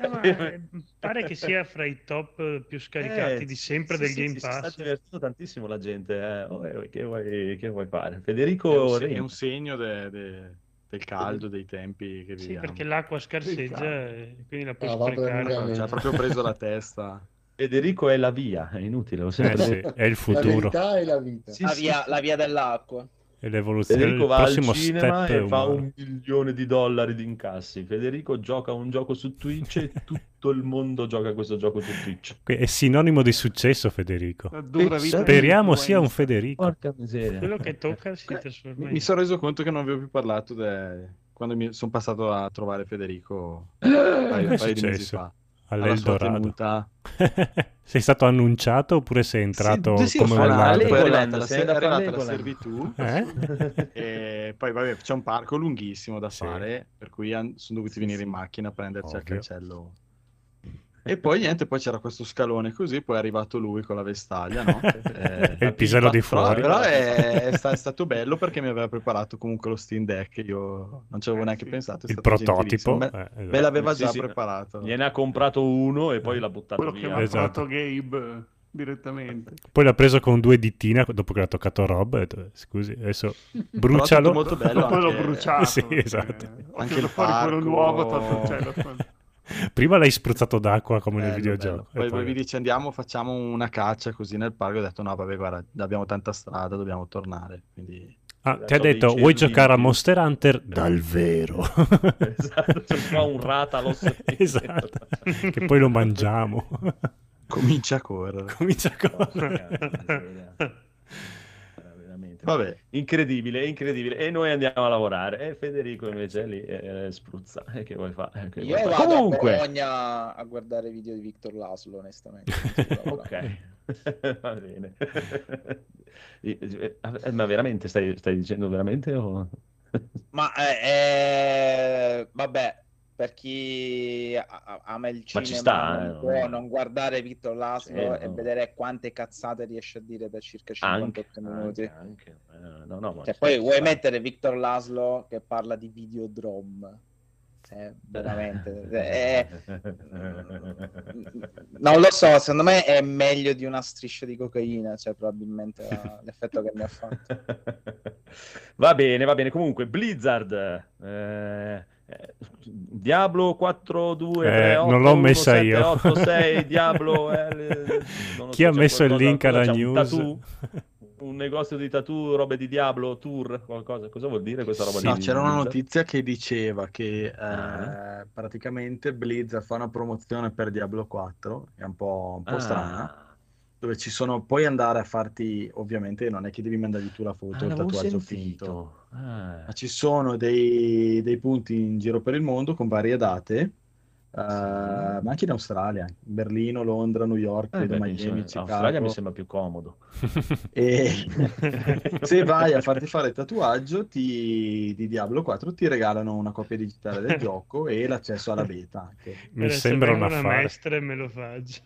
Ma, eh, pare che sia fra i top più scaricati Eh, di sempre sì, del sì, Game sì, si sta Pass. divertendo tantissimo la gente. eh. Oh, eh, che, vuoi, che vuoi fare? È un, Federico è un segno de- de- del caldo, dei tempi che Sì, viviamo. perché l'acqua scarseggia e quindi la puoi Ah, va per sprecare. mille Ci ha proprio preso la testa. Federico è la via, è inutile, ho sempre Eh sì, detto. è il La futuro. verità e la vita. Sì, la, sì, via, sì. la via dell'acqua. L'evoluzione. Federico va al cinema e fa umano. un milione di dollari di incassi. Federico gioca un gioco su Twitch e (laughs) tutto il mondo gioca questo gioco su Twitch. È sinonimo di successo, Federico. La dura vita Speriamo sia un. Federico. Porca miseria. Quello che tocca si trasforma Mi, sono reso conto che non avevo più parlato de- quando mi sono passato a trovare Federico un (laughs) paio, paio di mesi fa. All'Eldorado. (laughs) Sei stato annunciato oppure sei entrato Sì, sì, come un ladro? poi è Legoland, arrivata la, sei arrivata la servitù Eh? (laughs) e poi vabbè c'è un parco lunghissimo da Sì. fare per cui sono dovuti venire in macchina a prenderci al Ovvio. cancello e poi niente poi c'era questo scalone così poi è arrivato lui con la vestaglia no? (laughs) Eh, E il pisello di fuori. però è, è sta- è stato bello perché mi aveva preparato comunque lo Steam Deck io non ci avevo Eh, neanche sì. pensato è Il prototipo. me, eh, esatto. me l'aveva Sì, già sì. preparato Gliene ha comprato uno e poi l'ha buttato Quello che mi via. ha Esatto. fatto Gabe eh, direttamente. Poi l'ha preso con due dittine dopo che l'ha toccato Rob. e ha detto, Scusi, adesso (laughs) brucialo. molto bello (laughs) Poi l'ho anche- bruciato. Sì, esatto. Anche il fuori quello parco. nuovo, ho tolto il cielo. Prima l'hai spruzzato d'acqua come nel Bello, videogioco. Poi, poi mi dice andiamo, facciamo una caccia così nel parco. Ho detto no, vabbè, guarda, abbiamo tanta strada, dobbiamo tornare. Quindi Ah, ti ha detto, vuoi giocare a in più." Monster Hunter? Dal vero. Esatto, c'è un ratalos. (laughs) esatto. Che poi lo mangiamo. comincia a correre. Comincia a correre. Vabbè, incredibile, incredibile. E noi andiamo a lavorare. E Federico invece lì eh, spruzza. E che vuoi fare? Che Io vuoi vado a Comunque, Bologna a guardare video di Victor Laszlo, onestamente. (laughs) ok, (laughs) va bene. Eh, eh, Ma veramente stai, stai dicendo veramente? O... Ma eh, eh, vabbè, per chi ama il Ma cinema ci sta, non eh, può non- non guardare Victor Laszlo Sì, e no. vedere quante cazzate riesce a dire per circa 58 Anche, minuti. anche, anche. Eh, no, no, ma Cioè, ci poi vuoi mettere Victor Laszlo che parla di Videodrome? Cioè, veramente. (laughs) eh, (laughs) non lo so, secondo me è meglio di una striscia di cocaina, cioè probabilmente eh, (laughs) l'effetto che mi ha fatto. Va bene, va bene. Comunque, Blizzard, eh, eh, Diablo 4, 2, Eh, 3, 8, non l'ho 1, messa 7, io. 8, 6, (laughs) Diablo. eh, Chi so, ha messo il link cosa alla c'è? Un news? tattoo? (laughs) Un negozio di tattoo, robe di Diablo, tour, qualcosa. Cosa vuol dire questa roba no, di c'era una notizia che diceva che eh, Ah. praticamente Blizzard fa una promozione per Diablo 4, è un po', un po' Ah. strana, dove ci sono, puoi andare a farti, ovviamente non è che devi mandargli tu la foto, Ah, il tatuaggio finto. Ah. Ma ci sono dei, dei punti in giro per il mondo con varie date, eh, ma anche in Australia, Berlino, Londra, New York, Eh, credo beh, Miami, Chicago. Australia mi sembra più comodo. (laughs) E (laughs) se vai a farti fare il tatuaggio ti- di Diablo 4 ti regalano una copia digitale del gioco e l'accesso alla beta anche. Mi Per sembra una maestra e me lo faccio.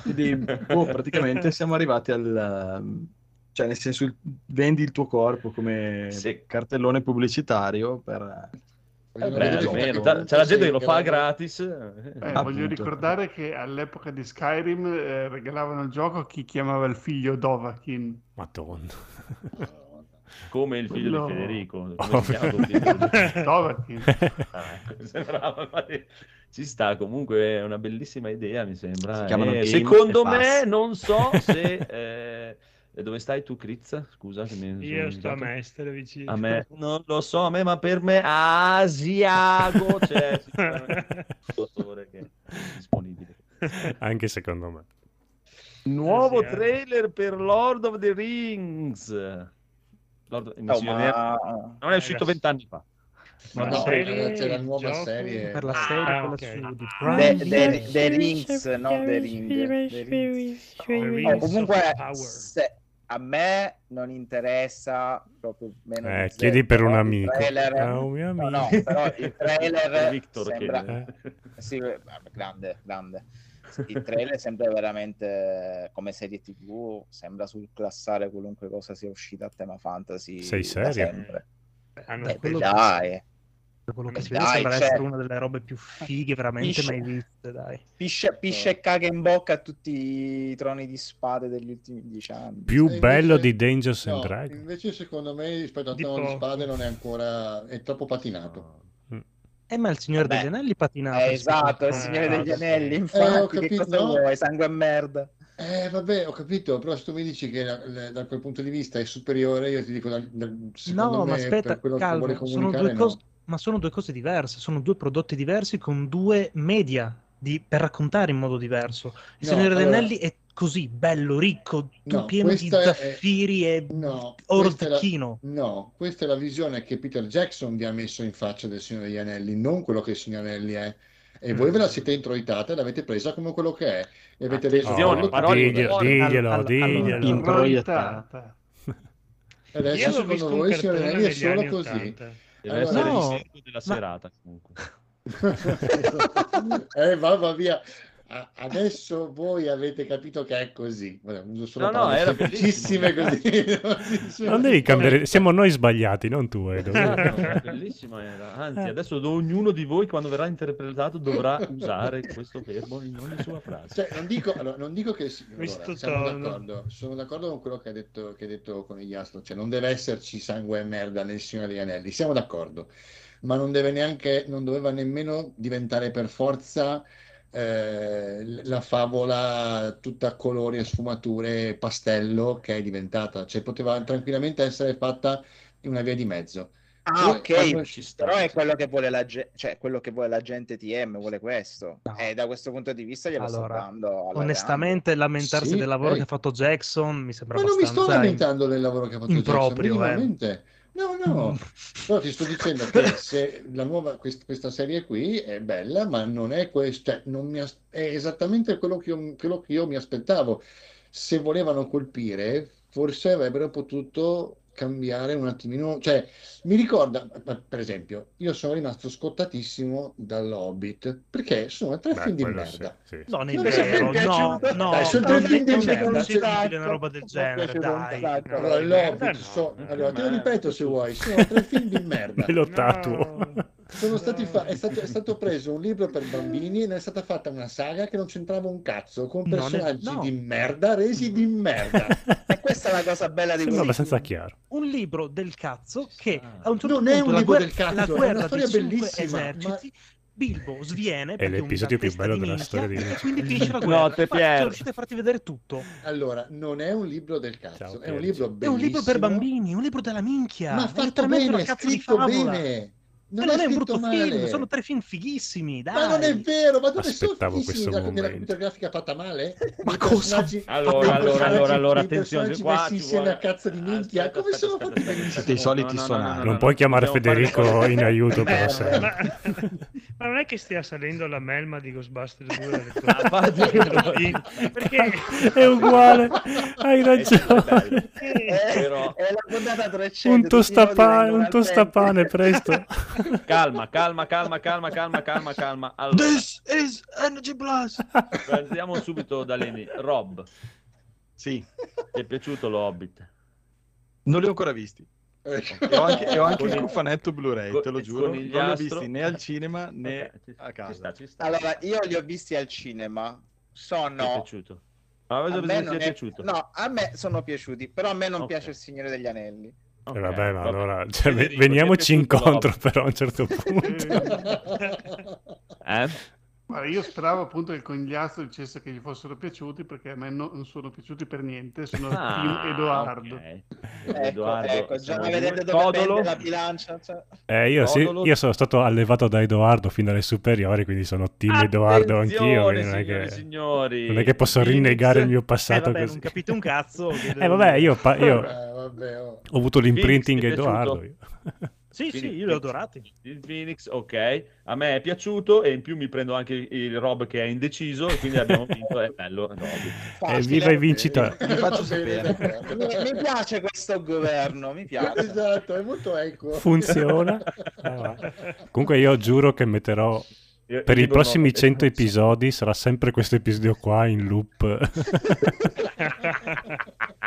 Quindi boh, praticamente siamo arrivati al... cioè nel senso vendi il tuo corpo come Sì. cartellone pubblicitario per... Beh, almeno, che c'è la gente che lo fa gratis. Eh, voglio ricordare che all'epoca di Skyrim eh, regalavano il gioco a chi chiamava il figlio Dovahkiin. Madonna. (laughs) Come il figlio Quello- di Federico. Tuo (laughs) figlio? Dovahkiin. (laughs) Ah, ecco, sembrava, ci sta comunque è una bellissima idea mi sembra Si chiamano E Game secondo me non so se eh, dove stai tu Crizza scusa che mi Io sto a maestra vicino. a me non lo so a me ma per me Asiago c'è dottore che è disponibile Anche secondo me. nuovo Asiago. trailer per Lord of the Rings Lord... Oh, Signore- ma... non è uscito vent'anni fa Ma No, no, c'è la nuova gioco serie. Per la Ah, serie, quella ok. su The, the, the Rings, no The Ring. The Rings. The Oh, comunque, se- a me non interessa proprio meno Eh, zero, chiedi per un amico. trailer- È un mio No, no, amico. però il (laughs) trailer Victor sembra... chiede. (laughs) Sì, grande, grande. Il trailer sembra veramente come serie TV, sembra surclassare qualunque cosa sia uscita a tema fantasy Sei serio? sempre. Hanno Beh, quello- dai, Da quello che Eh, si vede dai, sembra cioè- essere una delle robe più fighe veramente Pisce- mai viste, dai. pisce, pisce e caga in bocca a tutti i troni di spade degli ultimi dieci anni. Più E bello invece- di Dangerous no, and Dragons. invece secondo me rispetto a Di Trono di. Spade non è ancora è troppo patinato. Eh, ma il Signore Vabbè. degli Anelli patinava. Eh, esatto, il Signore degli Anelli, Eh, ho infatti, che capito, cosa no. vuoi? Sangue e merda. Eh, vabbè, ho capito, però se tu mi dici che la- la- da quel punto di vista è superiore, io ti dico, da- da- secondo No, ma aspetta, per quello che calmo, vuole sono comunicare, due no. Ma sono due cose diverse, sono due prodotti diversi con due media di- per raccontare in modo diverso. Il No, Signore degli allora- Anelli è così bello, ricco, No, pieno di questa è- zaffiri e No, questa è la-. No, questa è la visione che Peter Jackson vi ha messo in faccia del Signore degli Anelli, non quello che il Signore degli Anelli è. E voi ve la siete introitata e l'avete presa come quello che è. E avete reso quello parole diglielo, diglielo, diglielo. E adesso secondo voi il Signore Anelli è solo così. 80. Deve Allora- essere No, il seguito della ma- serata comunque. (laughs) (laughs) eh, mamma mia. Adesso voi avete capito che è così. Solo No, no, era semplicissime così. (laughs) Non devi cambiare, siamo noi sbagliati, non tu, Edo. Esatto, bellissimo era. Anzi, adesso ognuno di voi, quando verrà interpretato, dovrà usare questo verbo in ogni sua frase. Cioè, non dico, allora, non dico che allora, tono. d'accordo, sono d'accordo con quello che ha detto, che ha detto Conigliastro, cioè non deve esserci sangue e merda nel Signore degli Anelli, siamo d'accordo, ma non deve neanche, non doveva nemmeno diventare per forza eh, la favola tutta a colori e sfumature pastello che è diventata, cioè poteva tranquillamente essere fatta in una via di mezzo. Ah, ok, però è quello che vuole la, ge- cioè, quello che vuole la gente TM, vuole questo. No. E da questo punto di vista glielo Allora, sto dando Onestamente, lamentarsi Sì, del lavoro ehi. che ha fatto Jackson mi sembra Ma non mi sto abbastanza in- lamentando del lavoro che ha fatto improprio, Jackson, eh. No, no, (laughs) però ti sto dicendo che se la nuova, quest- questa serie qui è bella, ma non è questa, non mi as- è esattamente quello che io, quello che io mi aspettavo. Se volevano colpire, forse avrebbero potuto cambiare un attimino, cioè mi ricorda, per esempio, io sono rimasto scottatissimo dall'Hobbit perché sono tre Beh, film di quello sì, merda. sì. Non è Non vero, no, no, Dai, sono tre film di merda, concepibile una roba del genere, dai. Allora, merda l'Hobbit, no, so- allora, te lo merda. ripeto se vuoi, sono tre film di merda. (laughs) Me lo tatuo. No. Sono stati fa- è, stato, è stato preso un libro per bambini e ne è stata fatta una saga che non c'entrava un cazzo, con Non è- personaggi no. di merda resi di merda. E questa è la cosa bella di questo. abbastanza chiaro. Un libro del cazzo che a un certo Non è punto un la libro guerra, del cazzo, la è una storia bellissima, ma- eserciti Bilbo sviene È l'episodio più bello della minchia, storia di e quindi finisce la No, guerra. te Ma Pier. sono riusciti a farti vedere tutto. Allora, non è un libro del cazzo, Ciao, è un libro È un bellissimo. libro per bambini, un libro della minchia. Ma è fatto bene, scritto bene. Non non è è un brutto film, male. sono tre film fighissimi, dai. Ma non è vero, ma dove sono Aspettavo fighissimi questo della, della momento. computer grafica fatta male? (laughs) Ma cosa? Allora, allora, allora, allora, attenzione, qua messi insieme vuole- a cazzo di minchia, Aspetta, come aspetta, sono aspetta, fatti aspetta, benissimo? I soliti No, no, no, sonari. no, no, Non no, puoi chiamare Federico in aiuto però Eh, sempre. Ma, ma non è che stia salendo la melma di Ghostbusters 2 dalle tue- Ah, Perché È uguale, hai È ragione. bello. Eh, È la puntata 300. Un tostapane, presto. (laughs) Calma, calma, calma, calma, calma, calma, calma. Allora, This is Energy Plus. andiamo subito da Leni. Rob, Sì, ti è piaciuto l'Hobbit? non li ho ancora visti. Ecco. E ho anche, e ho anche il cofanetto Blu-ray, te lo giuro. Non li ho visti né al cinema né Ok, ci- a Ci casa. sta, ci sta. Allora, io li ho visti al cinema. Ti è Sono. piaciuto? Ma A me è non è- piaciuto? No, a me sono piaciuti, però a me non Ok. piace il Signore degli Anelli. Ok, E vabbè, ma vabbè. allora cioè, Federico, veniamoci incontro però a un certo punto. (laughs) Eh? Guarda, io speravo appunto che il conigliastro dicesse che gli fossero piaciuti perché a me no- non sono piaciuti per niente, sono il Ah, team Edoardo. ok. Ecco, Edoardo, ecco, già vedete dove Codolo? la bilancia. cioè. Eh, io, sì, io sono stato allevato da Edoardo fin dalle superiori, quindi sono team Edoardo anch'io. Non è, che, signori. non è che posso rinnegare il mio Eh, passato vabbè, così. non capite un cazzo. (laughs) Eh vabbè, io, pa- io Eh, vabbè, oh. ho avuto l'imprinting Edoardo. Io. Sì, sì, Quindi- io li ho adorati. Il Phoenix, ok. A me è piaciuto e in più mi prendo anche il, Rob che è indeciso e quindi abbiamo (laughs) vinto. È bello. Rob. Facile. Evviva i vincita. Vi faccio Bene, sapere. d'accordo. Mi, mi piace questo governo, mi piace. Esatto, è molto equo. Funziona. (laughs) Ah. Comunque io giuro che metterò Io- per il i prossimi no, 100 eh, episodi sarà sempre questo episodio qua in loop. (laughs)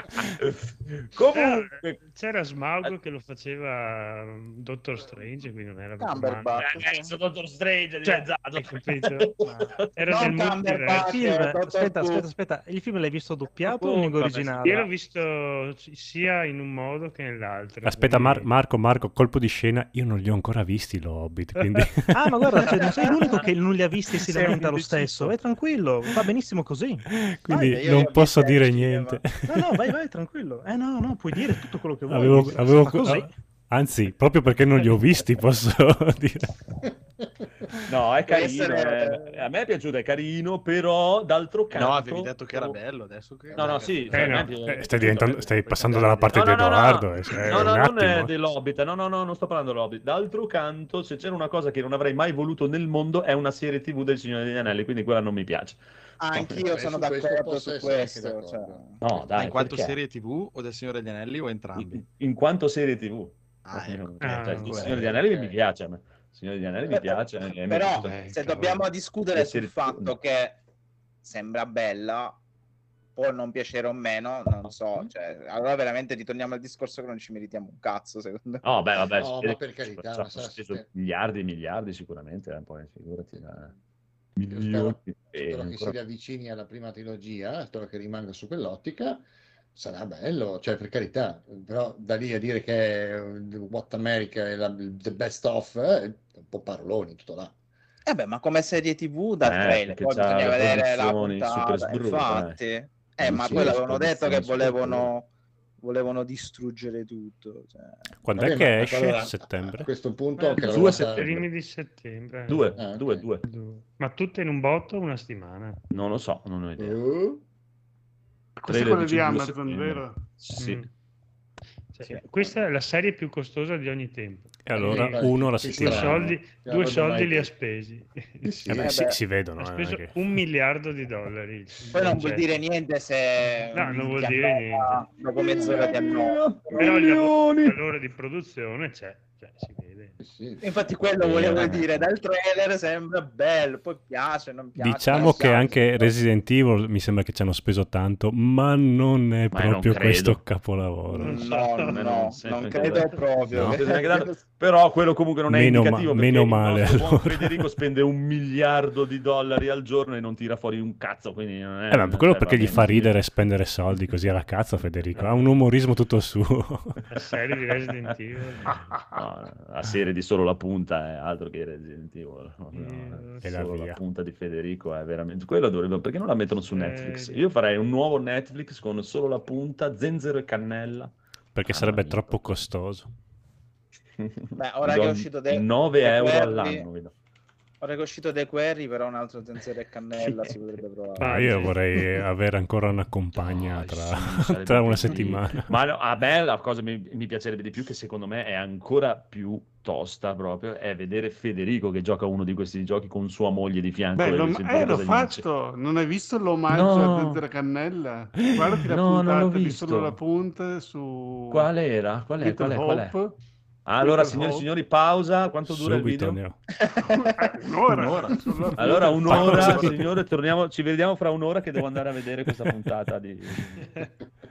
(laughs) Comunque, C'era, Smaug che lo faceva um, Doctor Strange, quindi non era Cumberbatch. male. ragazzo, Dottor Strange, è Cioè, diventato. capito? (laughs) Era Non del Cumberbatch, multiverso. Il film, Dottor aspetta, aspetta, aspetta, il film l'hai visto doppiato o in lingua originale? Io l'ho visto sia in un modo che nell'altro. Aspetta, Marco, Marco, colpo di scena, io non li ho ancora visti, lo Hobbit, quindi... (laughs) Ah, ma guarda, cioè, non sei l'unico che non li ha visti e si lamenta lo stesso. Vai tranquillo, va benissimo così. quindi non posso dire niente. No, no, vai, vai, tranquillo. Eh no, no, puoi dire tutto quello che vuoi. Avevo, avevo- così. anzi, proprio perché non li ho visti, posso (laughs) dire. No, è carino. essere- eh. A me è piaciuto, è carino, però d'altro canto... No, avevi detto che era bello, adesso che... No, no, sì. Eh, cioè, no. a me- Eh, stai, diventando, stai passando dalla parte No, di no, no, no, Edoardo. no. eh, No, no, non è dell'Hobbit, no, no, no, non sto parlando dell'Hobbit. D'altro canto, se c'era una cosa che non avrei mai voluto nel mondo, è una serie TV del Signore degli Anelli, quindi quella non mi piace. Anch'io Vabbè, sono d'accordo su questo. d'accordo. cioè. No, Ma dai, in quanto perché? serie TV o del Signore degli Anelli o entrambi? In, in quanto serie TV. Ah, ecco. Cioè, Ah, il. Signore degli Anelli mi piace a me. Il Signore degli Anelli mi Beh, piace. mi è Però. Eh, se cavolo. dobbiamo discutere Le sul serie- fatto che sembra bella, può non piacere o meno, non so. Cioè, allora veramente ritorniamo al discorso che non ci meritiamo un cazzo, secondo me. No, beh, vabbè, No, ma per carità, ci ha ma miliardi e miliardi sicuramente, eh, poi figurati. eh. Io spero, Milioni, e spero che si riavvicini alla prima trilogia, spero che rimanga su quell'ottica. Sarà bello, cioè per carità, però da lì a dire che è What America è la, the best of, eh, è un po' paroloni, tutto là. Eh beh, ma come serie TV dal Eh, trailer, poi bisogna vedere la puntata. Infatti, eh, ma Sì, poi l'avevano detto che volevano, volevano distruggere tutto. cioè. Quando Vabbè, è che esce? allora, A Settembre? questo punto, Eh, due. Primi di settembre. Due, Ah, ok. due, due. Due. Ma tutte in un botto una settimana. Non lo so, non ho idea. Uh, Questa è quella di 22 Amazon, vero? Sì. Mm. Cioè, Sì. Questa è la serie più costosa di ogni tempo. E allora Eh, uno la sì, Due settimana. soldi, due soldi li ha spesi. (laughs) Sì. Eh beh, Eh si, si vedono. Ha eh, speso che- un miliardo di dollari. Poi non vuol dire niente se No, non vuol dire niente. dopo mezz'ora di annoia. Però valore di produzione c'è, cioè, si vede. Sì. Infatti quello Sì, volevo eh. dire, dal trailer sembra bello, poi piace, non piace. Diciamo non che piace. anche Resident Evil mi sembra che ci hanno speso tanto, ma non è Ma non proprio credo. questo capolavoro. Non No, me no, non non, credo proprio. No. (laughs) Però quello comunque non è Meno ma- indicativo perché meno male, allora. Federico (laughs) spende un miliardo di dollari al giorno e non tira fuori un cazzo, quindi non è... Eh, ma quello cioè, perché gli fa ridere spendere soldi così alla cazzo, Federico. Ha un umorismo tutto suo. La serie di Resident Evil. (laughs) No, la serie di solo la punta è altro che Resident Evil. No, Mm, e la solo via. la punta di Federico è veramente quello dovrebbe perché non la mettono su Eh, Netflix? Io farei un nuovo Netflix con solo la punta, zenzero e cannella. Perché Mamma sarebbe troppo costoso. (laughs) Beh, ora che è uscito The- 9 The euro all'anno. vi do. Ora che è uscito The Quarry, però un altro zenzero e cannella si potrebbe provare. Ah, io vorrei avere ancora una compagna Dai, tra, sì, (laughs) sarebbe tra una settimana. Ma no, a me la cosa mi, mi piacerebbe di più, che secondo me è ancora più tosta proprio, è vedere Federico che gioca uno di questi giochi con sua moglie di fianco. Beh, e si eh, l'ho fatto. Non hai visto l'omaggio No. a Zenzero Cannella? Guardati la No, non l'ho puntata di visto. solo la punta su Qual era? Qual è? Qual è? Qual è? Allora, signori e Hope. signori, pausa. Quanto dura Subito il video? ne ho. (laughs) Un'ora. Un'ora. (laughs) Allora, un'ora, Pausa. signore, torniamo, ci vediamo fra un'ora che devo andare a vedere questa (laughs) puntata di...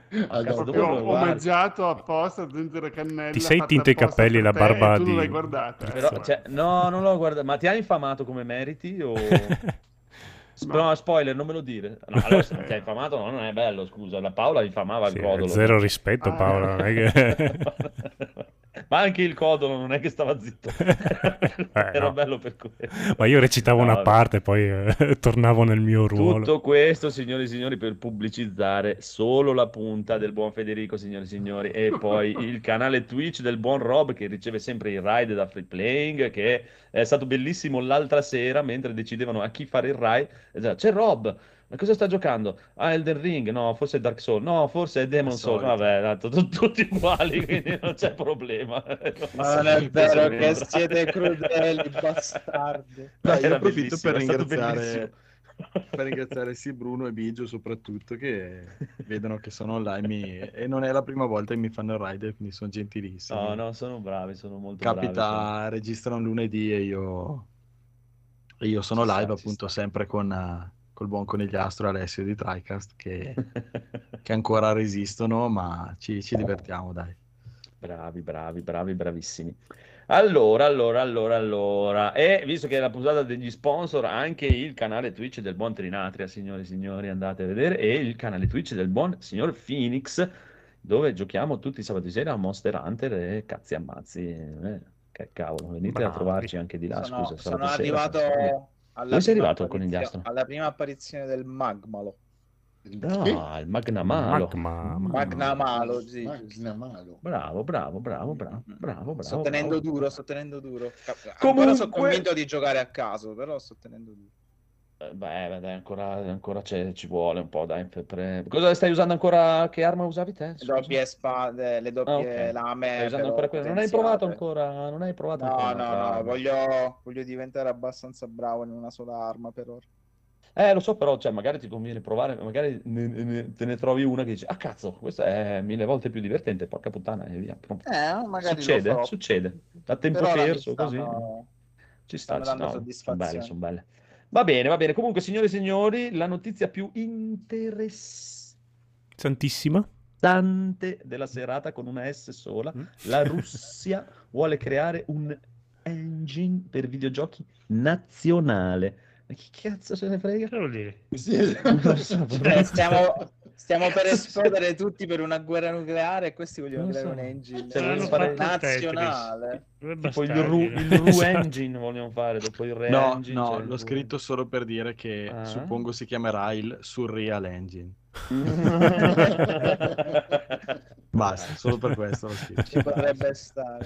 Guardi? omaggiato apposta a Zenzero Cannella. Ti sei tinto i capelli e la barba di- l'hai guardata. eh. Però, cioè, no, non l'ho guardato. Ma ti ha infamato come meriti o... Sp- No, spoiler, non me lo dire. No, allora se ti ha infamato no, non è bello, scusa. La Paola infamava Sì, il codolo. zero rispetto, Ah. Paolo. Non è che... Ma anche il codolo non è che stava zitto. (laughs) Era Eh, no. bello per quello. Ma io recitavo No, una parte, poi eh, (laughs) tornavo nel mio ruolo. Tutto questo, signori e signori, per pubblicizzare solo la punta del buon Federico, signori e signori, e poi (laughs) il canale Twitch del buon Rob che riceve sempre il ride da Free Playing, che è stato bellissimo l'altra sera mentre decidevano a chi fare il ride. e diceva, C'è Rob, ma cosa sta giocando? Ah, Elden Ring, no, forse è Dark Souls, no, forse è Demon Souls, vabbè, tanto, tu- tutti uguali, quindi non c'è (laughs) problema. Ma non è vero che siete crudeli, bastardi. Dai, io approfitto per ringraziare, per ringraziare sì Bruno e Biggio soprattutto che vedono che sono online mi- e non è la prima volta che mi fanno il ride, quindi sono gentilissimi. No, no, sono bravi, sono molto bravi. Capita, registrano lunedì e io, e io sono Ci sta, live ci appunto sta. sempre con, col buon conigliastro Alessio di TriCast che, (laughs) che ancora resistono, ma ci, ci divertiamo, dai. Bravi, bravi, bravi, bravissimi. Allora, allora, allora, allora. E visto che è la puntata degli sponsor, anche il canale Twitch del buon Trinatria, signori e signori, andate a vedere, e il canale Twitch del buon signor Phoenix, dove giochiamo tutti i sabati sera a Monster Hunter e cazzi ammazzi. Eh, che cavolo, venite Bravi. a trovarci anche di là, sono, scusa. sono sera, arrivato sono- alla Dove sei prima arrivato, apparizione- conigliastro? alla prima apparizione del Magmalo. Ah, il Magnamalo. Magma. Magnamalo, sì. Magnamalo. Bravo, bravo, bravo, bravo, bravo, bravo. Sto tenendo bravo. duro, sto tenendo duro. Cap- Ancora Comunque- sono convinto di giocare a caso, però sto tenendo duro. Eh, Beh, dai, ancora, ancora c'è- ci vuole un po', dai. per- per- Cosa stai usando ancora? Che arma usavi te? Le doppie spade, le doppie Ah, ok. lame. Non hai provato ancora? Non hai provato No, ancora no, no, arma? voglio, voglio diventare abbastanza bravo in una sola arma per ora. Eh, lo so, però, cioè, magari ti conviene provare, magari ne- ne- te ne trovi una che dici, ah, cazzo, questa è mille volte più divertente, porca puttana, e via. Pronto. Eh, magari Succede, succede. A tempo perso, così. Ci sta, ci sta. Sono belle, sono belle. Va bene, va bene. Comunque, signore e signori, la notizia più interessante Santissima. della serata con una S sola, la Russia vuole creare un engine per videogiochi nazionale. Ma chi cazzo se ne frega? Cosa vuol dire? So, Cioè, stiamo, stiamo per (laughs) esplodere tutti per una guerra nucleare e questi vogliono Non creare so. un engine Cioè, fare nazionale. Tipo il Ru, il Ru Engine vogliono fare, dopo il Re No, Engine. no, il l'ho Ru- scritto solo per dire che Ah. suppongo si chiamerà il Surreal Engine. (laughs) Basta, solo per questo l'ho scritto. Ci potrebbe stare.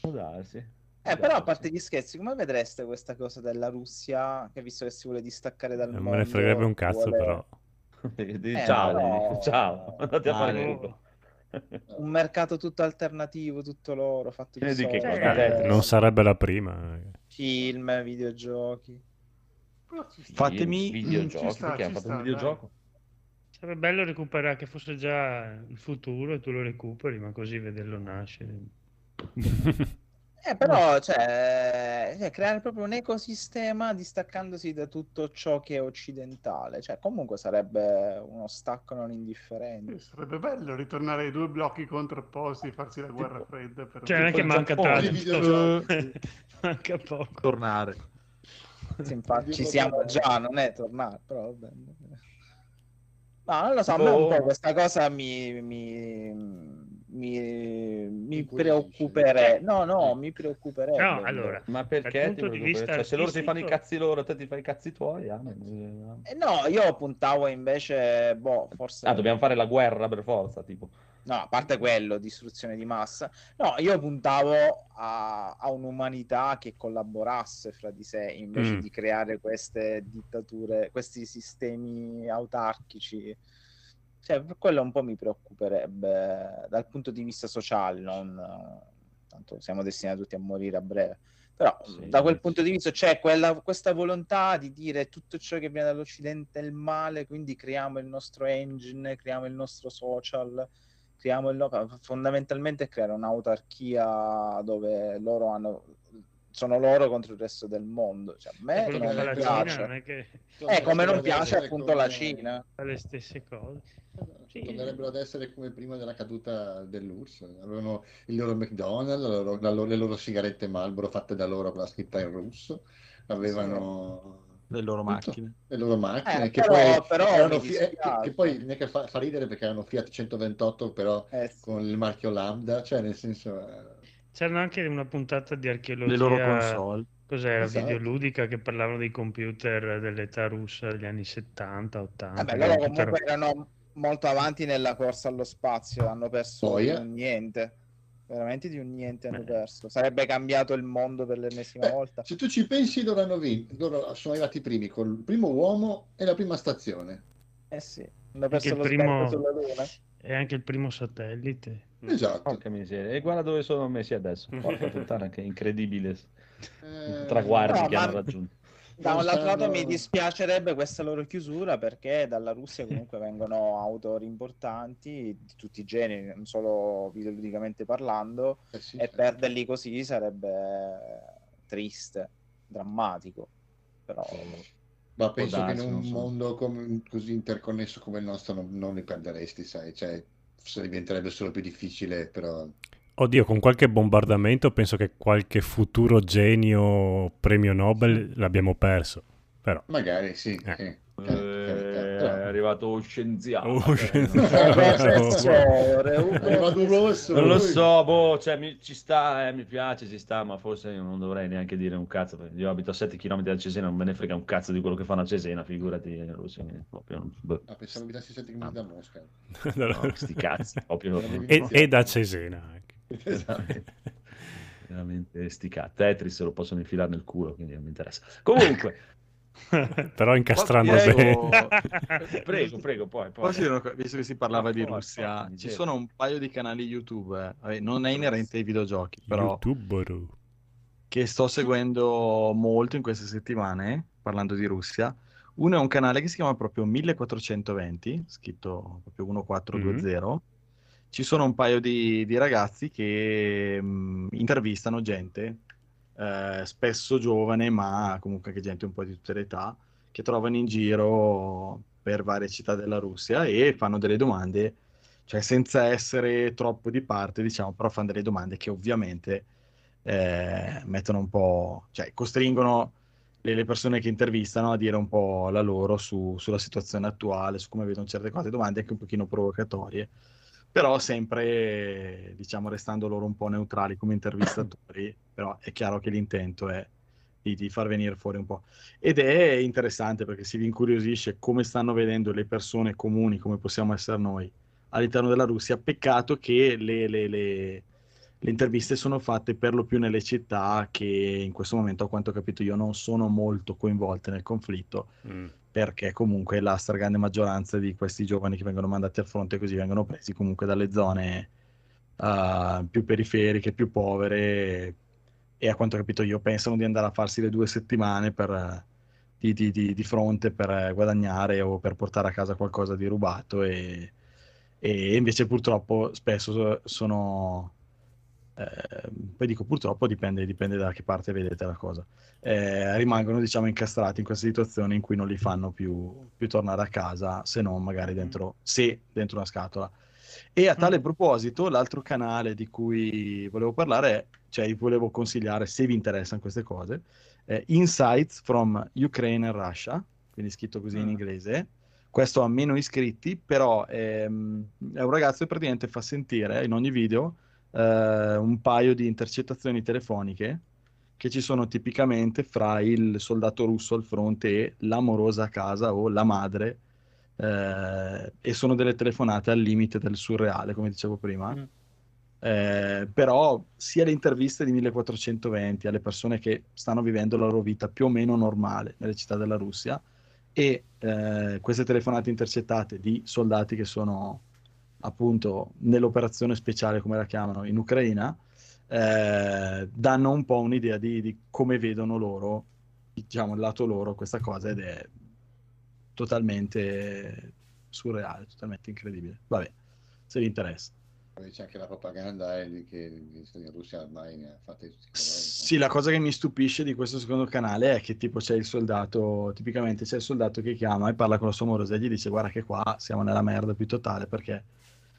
Può darsi. Eh, però a parte gli scherzi, come vedreste questa cosa della Russia, che visto che si vuole distaccare dal Non mondo... me ne fregherebbe un cazzo, vuole però. (laughs) Eh, ciao, però- (laughs) ciao, andate a fare Vale. culo. Un mercato tutto alternativo, tutto loro, fatto di che soldi, cosa te- Non sarebbe la prima. film, videogiochi. Fatemi- videogiochi, Ci sta, perché hanno fatto sta, un videogioco. Sarebbe bello recuperare che fosse già il futuro e tu lo recuperi, ma così vederlo nascere. (laughs) Eh, però, cioè, cioè, creare proprio un ecosistema distaccandosi da tutto ciò che è occidentale. Cioè, comunque sarebbe uno stacco non indifferente. Sarebbe bello ritornare ai due blocchi contrapposti, farsi la guerra fredda. Per Cioè, non è che manca tanto. manca poco. Tornare. Sì, infatti, ci siamo già, non è tornare, però va bene. No, non lo so, a me un po' questa cosa mi, mi, mi, mi preoccuperebbe. No, no, mi preoccuperebbe. No, allora, Ma Dal perché? punto ti vista Cioè, se loro si fanno i cazzi loro, te ti fai i cazzi tuoi. ah, ma- Eh, no, io puntavo invece, boh, forse... Ah, dobbiamo fare la guerra per forza, tipo. No, a parte quello, distruzione di massa. No, io puntavo a, a un'umanità che collaborasse fra di sé invece Mm. di creare queste dittature, questi sistemi autarchici. Cioè, per quello un po' mi preoccuperebbe dal punto di vista sociale, non... tanto siamo destinati tutti a morire a breve. Però Sì, da quel punto di vista c'è quella, questa volontà di dire tutto ciò che viene dall'Occidente è il male, quindi creiamo il nostro engine, creiamo il nostro social, creiamo il no- fondamentalmente creare un'autarchia dove loro hanno sono loro contro il resto del mondo. Cioè, a È me che non fa la Cina, piace. non è che Eh, come non Dovrebbero piace appunto come- la Cina. le stesse cose. Sì. Tornerebbero ad essere come prima della caduta dell'URSS. Avevano il loro McDonald's, la loro- la loro- le loro sigarette Marlboro fatte da loro con la scritta in russo. Avevano Le loro macchine. le loro macchine Eh, che però- poi però erano eh, che, che poi non è che fa, fa ridere perché erano Fiat 128 però Eh, sì. con il marchio Lambda, cioè nel senso eh, C'era anche una puntata di archeologia. Le loro console. Cos'era? Esatto. Videoludica che parlavano dei computer dell'età russa degli anni 70, 80. Vabbè, loro tutte- comunque erano molto avanti nella corsa allo spazio, hanno perso eh. un niente. Veramente di un niente hanno Beh. perso. Sarebbe cambiato il mondo per l'ennesima Eh, volta. se tu ci pensi loro hanno vinto, loro sono arrivati i primi col primo uomo e la prima stazione. Eh sì, hanno perso il lo primo- sulla Luna. E anche il primo satellite. Esatto. Porca miseria. E guarda dove sono messi adesso. Porca puttana, che incredibile Eh, traguardi no, che ma- hanno raggiunto. Da un lato lato mi dispiacerebbe questa loro chiusura perché dalla Russia comunque vengono autori importanti di tutti i generi, non solo videoludicamente parlando, eh sì, e sì. perderli così sarebbe triste, drammatico. Però Ma penso che in darsi, un so. mondo come- così interconnesso come il nostro non, non li perderesti, sai, cioè se diventerebbe solo più difficile, però Oddio, con qualche bombardamento penso che qualche futuro genio premio Nobel l'abbiamo perso. Però. magari sì. Eh. sì. Arrivato lo scienziato. Oh, eh, Eh, professore, è arrivato un rosso, Non lo so, boh, cioè, mi, ci sta, eh, mi piace, ci sta, ma forse io non dovrei neanche dire un cazzo. perché Io abito a 7 km da Cesena, non me ne frega un cazzo di quello che fanno a Cesena, figurati. in Russia, quindi proprio, boh, Ah, pensavo abitassi 7 km da Mosca. (laughs) no, sti cazzi, proprio. e, e da Cesena anche. Veramente, veramente sti cazzi. Tetris lo possono infilare nel culo, quindi non mi interessa. Comunque, (laughs) (laughs) Però incastrando Direi- bene. (laughs) prego, prego, poi. poi. Posso dire una cosa? Visto che si parlava di poi, Russia, poi, mi ci sono un paio di canali YouTube, eh, non è inerente ai videogiochi, però YouTuber. che sto seguendo molto in queste settimane, parlando di Russia. Uno è un canale che si chiama proprio 1420, scritto proprio 1420. Ci sono un paio di, di ragazzi che mh, intervistano gente, eh, spesso giovane, ma comunque anche gente un po' di tutte le età, che trovano in giro per varie città della Russia e fanno delle domande, cioè senza essere troppo di parte, diciamo, però fanno delle domande che ovviamente eh, mettono un po', cioè costringono le, le persone che intervistano a dire un po' la loro su- sulla situazione attuale, su come vedono certe cose, domande anche un pochino provocatorie, però sempre, diciamo, restando loro un po' neutrali come intervistatori, (coughs) però è chiaro che l'intento è di, di far venire fuori un po'. Ed è interessante perché si incuriosisce come stanno vedendo le persone comuni, come possiamo essere noi all'interno della Russia. Peccato che le, le- le- le interviste sono fatte per lo più nelle città che in questo momento, a quanto ho capito io, non sono molto coinvolte nel conflitto, Mm. Perché comunque la stragrande maggioranza di questi giovani che vengono mandati al fronte così vengono presi comunque dalle zone eh, più periferiche, più povere e a quanto ho capito io pensano di andare a farsi le due settimane per, di, di- di- di fronte per guadagnare o per portare a casa qualcosa di rubato e, e invece purtroppo spesso so- sono eh, poi dico purtroppo dipende, dipende da che parte vedete la cosa. Eh, rimangono diciamo incastrati in questa situazione in cui non li fanno più, più tornare a casa se non magari dentro, se dentro una scatola. E a tale proposito l'altro canale di cui volevo parlare è, cioè vi volevo consigliare se vi interessano queste cose è Insights from Ukraine and Russia quindi scritto così in inglese. Questo ha meno iscritti però ehm, è un ragazzo che praticamente fa sentire in ogni video eh, un paio di intercettazioni telefoniche che ci sono tipicamente fra il soldato russo al fronte e l'amorosa a casa o la madre, eh, e sono delle telefonate al limite del surreale, come dicevo prima. Eh, però sia le interviste di 1420 alle persone che stanno vivendo la loro vita più o meno normale nelle città della Russia e eh, queste telefonate intercettate di soldati che sono appunto nell'operazione speciale, come la chiamano, in Ucraina, eh, danno un po' un'idea di, di come vedono loro, diciamo, il lato loro questa cosa ed è totalmente surreale, totalmente incredibile. Vabbè, se vi interessa. C'è anche la propaganda eh, che in Russia ormai ne ha fatte tutti. Sì, la cosa che mi stupisce di questo secondo canale è che tipo c'è il soldato, tipicamente c'è il soldato che chiama e parla con la sua amorosa e gli dice guarda che qua siamo nella merda più totale perché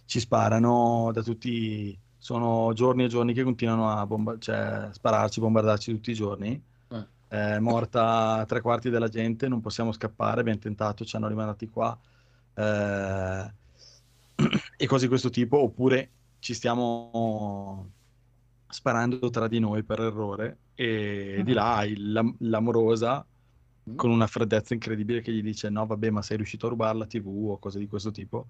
ci sparano da tutti, sono giorni e giorni che continuano a bomba- cioè, spararci, bombardarci tutti i giorni. Eh. È morta tre quarti della gente, non possiamo scappare, abbiamo tentato, ci hanno rimandati qua. Eh, (clears throat) e cose di questo tipo, oppure ci stiamo sparando tra di noi per errore e di là l'am- l'amorosa con una freddezza incredibile che gli dice no vabbè ma sei riuscito a rubare la tv o cose di questo tipo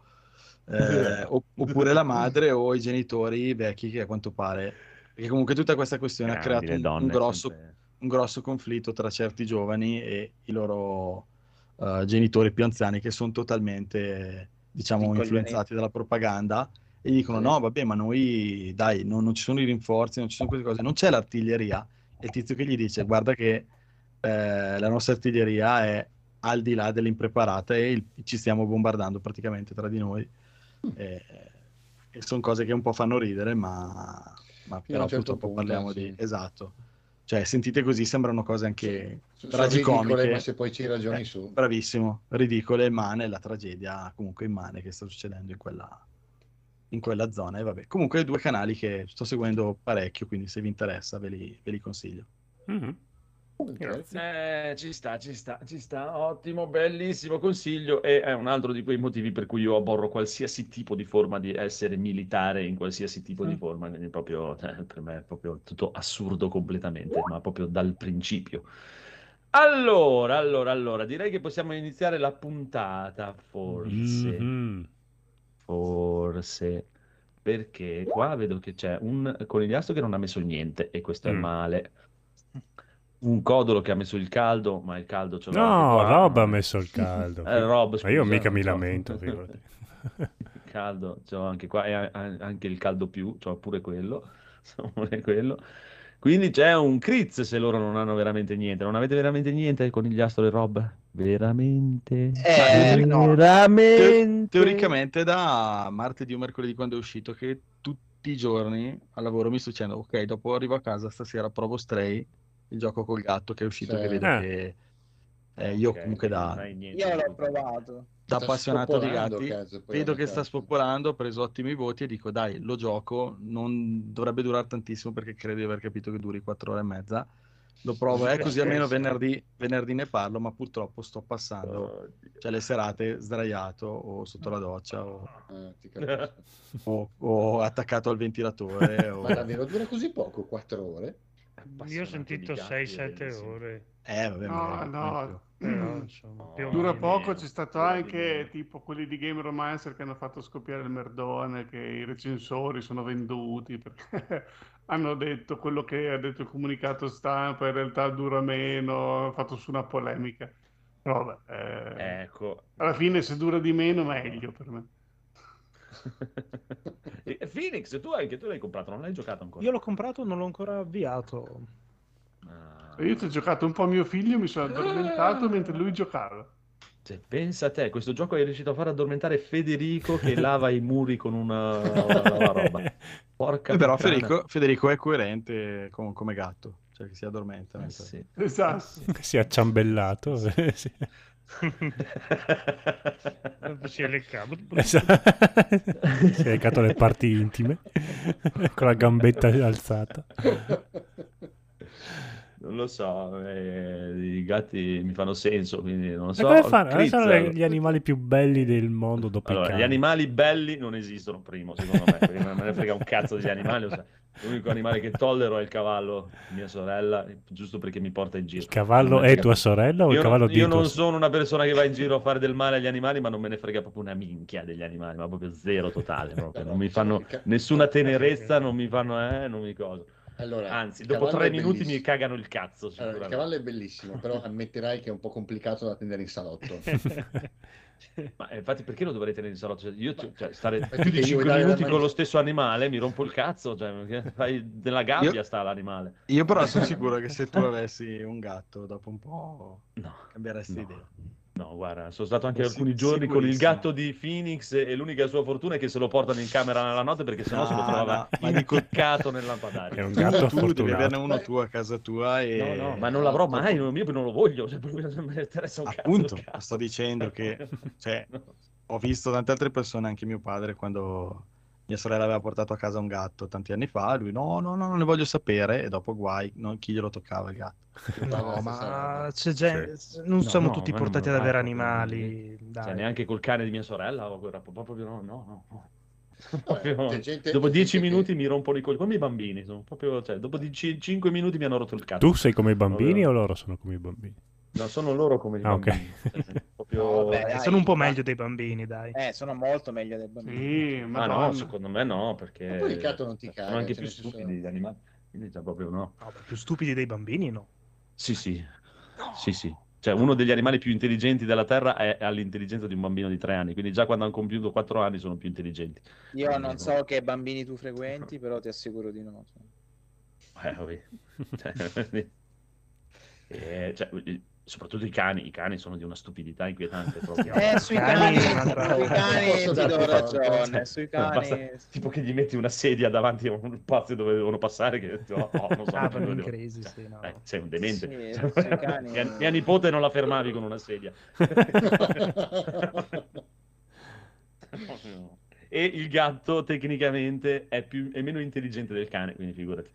Eh, (laughs) opp- oppure la madre o i genitori vecchi che a quanto pare perché comunque tutta questa questione ha Grandi, creato un, un grosso, sempre- un grosso conflitto tra certi giovani e i loro eh, genitori più anziani che sono totalmente diciamo influenzati dalla propaganda e gli dicono Sì. no vabbè ma noi dai non, non ci sono i rinforzi non ci sono queste cose non c'è l'artiglieria e il tizio che gli dice guarda che eh, la nostra artiglieria è al di là dell'impreparata e il- ci stiamo bombardando praticamente tra di noi e, sono cose che un po' fanno ridere ma, ma però certo purtroppo punto, parliamo sì. di esatto Cioè, sentite così, sembrano cose anche ridicole, tragicomiche. ma se poi ci ragioni Eh, su. Bravissimo, ridicole, ma nella tragedia comunque immane che sta succedendo in quella, in quella zona. E vabbè, comunque due canali che sto seguendo parecchio, quindi se vi interessa ve li, ve li consiglio. Mhm. Eh, ci sta, ci sta, ci sta. Ottimo, bellissimo consiglio. E è un altro di quei motivi per cui io aborro qualsiasi tipo di forma di essere militare in qualsiasi tipo di Mm. forma. Quindi proprio, cioè, per me è proprio tutto assurdo completamente, ma proprio dal principio. Allora, allora, allora, direi che possiamo iniziare la puntata, forse. Mhm. Forse. Perché qua vedo che c'è un conigliastro che non ha messo niente e questo è Mm. male. Un codolo che ha messo il caldo, ma il caldo ce l'ho No. Rob ha messo il caldo. Eh, Rob, Ma io scusa, mica mi lamento, (laughs) figurati. Il caldo, ce l'ho anche qua, e anche il caldo più, c'ho pure quello. (laughs) c'ho pure quello. Quindi c'è un Criz se loro non hanno veramente niente. Non avete veramente niente con il e Rob? Veramente? Eh, no. Veramente? Te- teoricamente da martedì o mercoledì quando è uscito che tutti i giorni al lavoro mi sto dicendo ok, dopo arrivo a casa stasera provo Stray, il gioco col gatto che è uscito Sì. che vedo Eh. che eh, io Ok, comunque da, Io l'ho provato. da Sta appassionato di gatti poi vedo che sta spopolando, ho preso ottimi voti e dico dai, lo gioco, non dovrebbe durare tantissimo perché credo di aver capito che duri 4 ore e mezza. Lo provo, eh, così almeno (laughs) venerdì, venerdì ne parlo, ma purtroppo sto passando Oddio. cioè le serate sdraiato o sotto la doccia o, Eh, ti (laughs) capisco. o- o attaccato al ventilatore. o- Ma davvero dura così poco, 4 ore? Io ho sentito di gatti, 6-7 bellissimo. ore. Eh, vabbè, No, no, Però, insomma, più o Dura poco, c'è stato anche meno. tipo quelli di Game Romancer che hanno fatto scoppiare il merdone, che i recensori sono venduti perché (laughs) hanno detto quello che ha detto il comunicato stampa, in realtà dura meno, hanno fatto su una polemica. Però vabbè, eh, Ecco. alla fine se dura di meno meglio per me. (laughs) Phoenix, tu anche tu l'hai comprato, non l'hai giocato ancora? Io l'ho comprato, non l'ho ancora avviato. Ah. Io ci ho giocato un po' a mio figlio, mi sono addormentato mentre lui giocava. Cioè, pensa a te, questo gioco hai riuscito a far addormentare Federico che (laughs) lava i muri con una, una roba. Porca però. Federico, Federico è coerente com- come gatto, cioè che si addormenta. Eh mentre- sì. Esatto. si è acciambellato. (laughs) sì. Si è leccato. Esatto. si è legato le parti intime con la gambetta alzata. Non lo so, eh, i gatti mi fanno senso, quindi non lo E so. come fanno? Quali Crizz, sono gli animali più belli del mondo dopo Allora, i gli animali belli non esistono, primo, secondo me, perché non me ne frega un cazzo degli animali. sai. L'unico animale che tollero è il cavallo, mia sorella, giusto perché mi porta in giro. Il cavallo è tua sorella o il Io, cavallo non, di io non sono una persona che va in giro a fare del male agli animali, ma non me ne frega proprio una minchia degli animali, ma proprio zero totale. proprio. Non mi fanno nessuna tenerezza, non mi fanno, eh, non mi coso. Allora, Anzi, dopo tre minuti mi cagano il cazzo. Allora, il cavallo è bellissimo, però (laughs) ammetterai che è un po' complicato da tenere in salotto. (laughs) Ma eh, infatti perché lo dovrei tenere in salotto? Cioè, io cioè, stare più di gli 5 vuoi dare minuti con lo stesso animale mi rompo il cazzo, cioè, nella gabbia Io- sta l'animale. Io però sono (laughs) sicuro che se tu avessi un gatto, dopo un po' No, cambieresti no. idea. No, guarda, sono stato anche alcuni giorni con il gatto di Phoenix e l'unica sua fortuna è che se lo portano in camera nella notte perché sennò se lo No, trovava no, impiccato nel lampadario. È un Tu, gatto tu devi fortunato. averne uno tu a casa tua e... No, no, ma non l'avrò mai, non, io non lo voglio, cioè, non me ne interessa un cazzo. Appunto, il gatto. sto dicendo che cioè, (laughs) No. ho visto tante altre persone, anche mio padre, quando mia sorella aveva portato a casa un gatto tanti anni fa, lui no, no, no, non ne voglio sapere e dopo guai, non- chi glielo toccava il gatto. (laughs) No, ma c'è gen- non No, siamo no, tutti portati ad avere proprio, animali. Cioè, neanche col cane di mia sorella, proprio no, no, no. (laughs) Vabbè, Proprio- c'è gente- dopo dieci gente che- minuti mi rompono i coglioni, come i bambini, sono proprio, cioè, dopo di ci- cinque minuti mi hanno rotto il cazzo. Tu sei come i bambini o loro sono come i bambini? No, sono loro come i Ah, ok. bambini. Cioè, proprio... No, vabbè, dai, sono un po' ma- meglio dei bambini, dai. Eh, sono molto meglio dei bambini. Sì, Ma no, madonna. secondo me no, perché Ma poi il gatto non ti sono caga, anche cioè, più stupidi gli animali. Quindi cioè, proprio no. No, più stupidi dei bambini, no. Sì, sì. Sì, sì. Cioè, uno degli animali più intelligenti della Terra è all'intelligenza di un bambino di tre anni, quindi già quando hanno compiuto quattro anni sono più intelligenti. Io non so che bambini tu frequenti, però ti assicuro di no. Eh, vabbè. (laughs) Cioè, (laughs) eh, cioè, soprattutto i cani, i cani sono di una stupidità inquietante (laughs) proprio. Eh, sui Cani, sui cani ti do ragione. Sui Basta- cani. tipo che gli metti una sedia davanti a un spazio dove devono passare che oh, oh, non so Ah, per devo- crazy, sì, no. Eh, sei un demente. Sì, Cioè, sui cani- (laughs) mia, mia nipote non la fermavi con una sedia. (laughs) e il gatto tecnicamente è, più, è meno intelligente del cane, quindi figurati.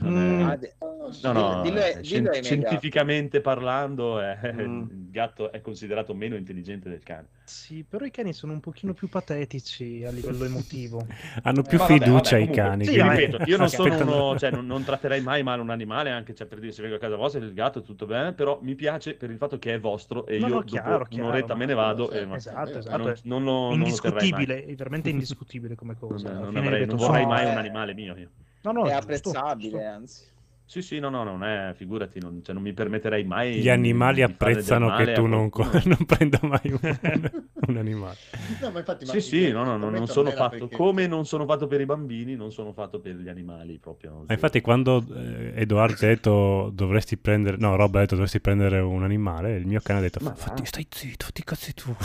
Non è- Ah, de- No, no, dillo eh, dillo miei scientificamente parlando, è- Mm. il gatto è considerato meno intelligente del cane. Sì, però i cani sono un pochino più patetici a livello emotivo. (laughs) Hanno più vabbè, fiducia vabbè, i comunque, cani. sì, vabbè, ripeto, io non (laughs) sono uno, cioè, non, non tratterei mai male un animale, anche cioè, per dire se vengo a casa vostra, il gatto è tutto bene, però mi piace per il fatto che è vostro e No, io no, dopo chiaro, chiaro, un'oretta ma- me ne vado sì, e ma- Esatto, esatto. non, è non lo, indiscutibile, è veramente indiscutibile come (laughs) cosa. Non avrei- ripeto, non vorrei mai eh, un animale mio. io. No, no, è giusto, apprezzabile, giusto. anzi. Sì, sì, no, no, non è, figurati, non, cioè, non mi permetterei mai Gli animali apprezzano che tu non, (laughs) non prenda mai un, (laughs) un animale. No, ma infatti, ma Sì, sì, no, no, no, non sono fatto perché- come non sono fatto per i bambini, non sono fatto per gli animali proprio. Ma infatti quando eh, Edoardo ha detto dovresti prendere, no, Rob ha detto dovresti prendere un animale, il mio cane ha detto Ma fatti, stai zitto, fatti cazzi tu. (laughs)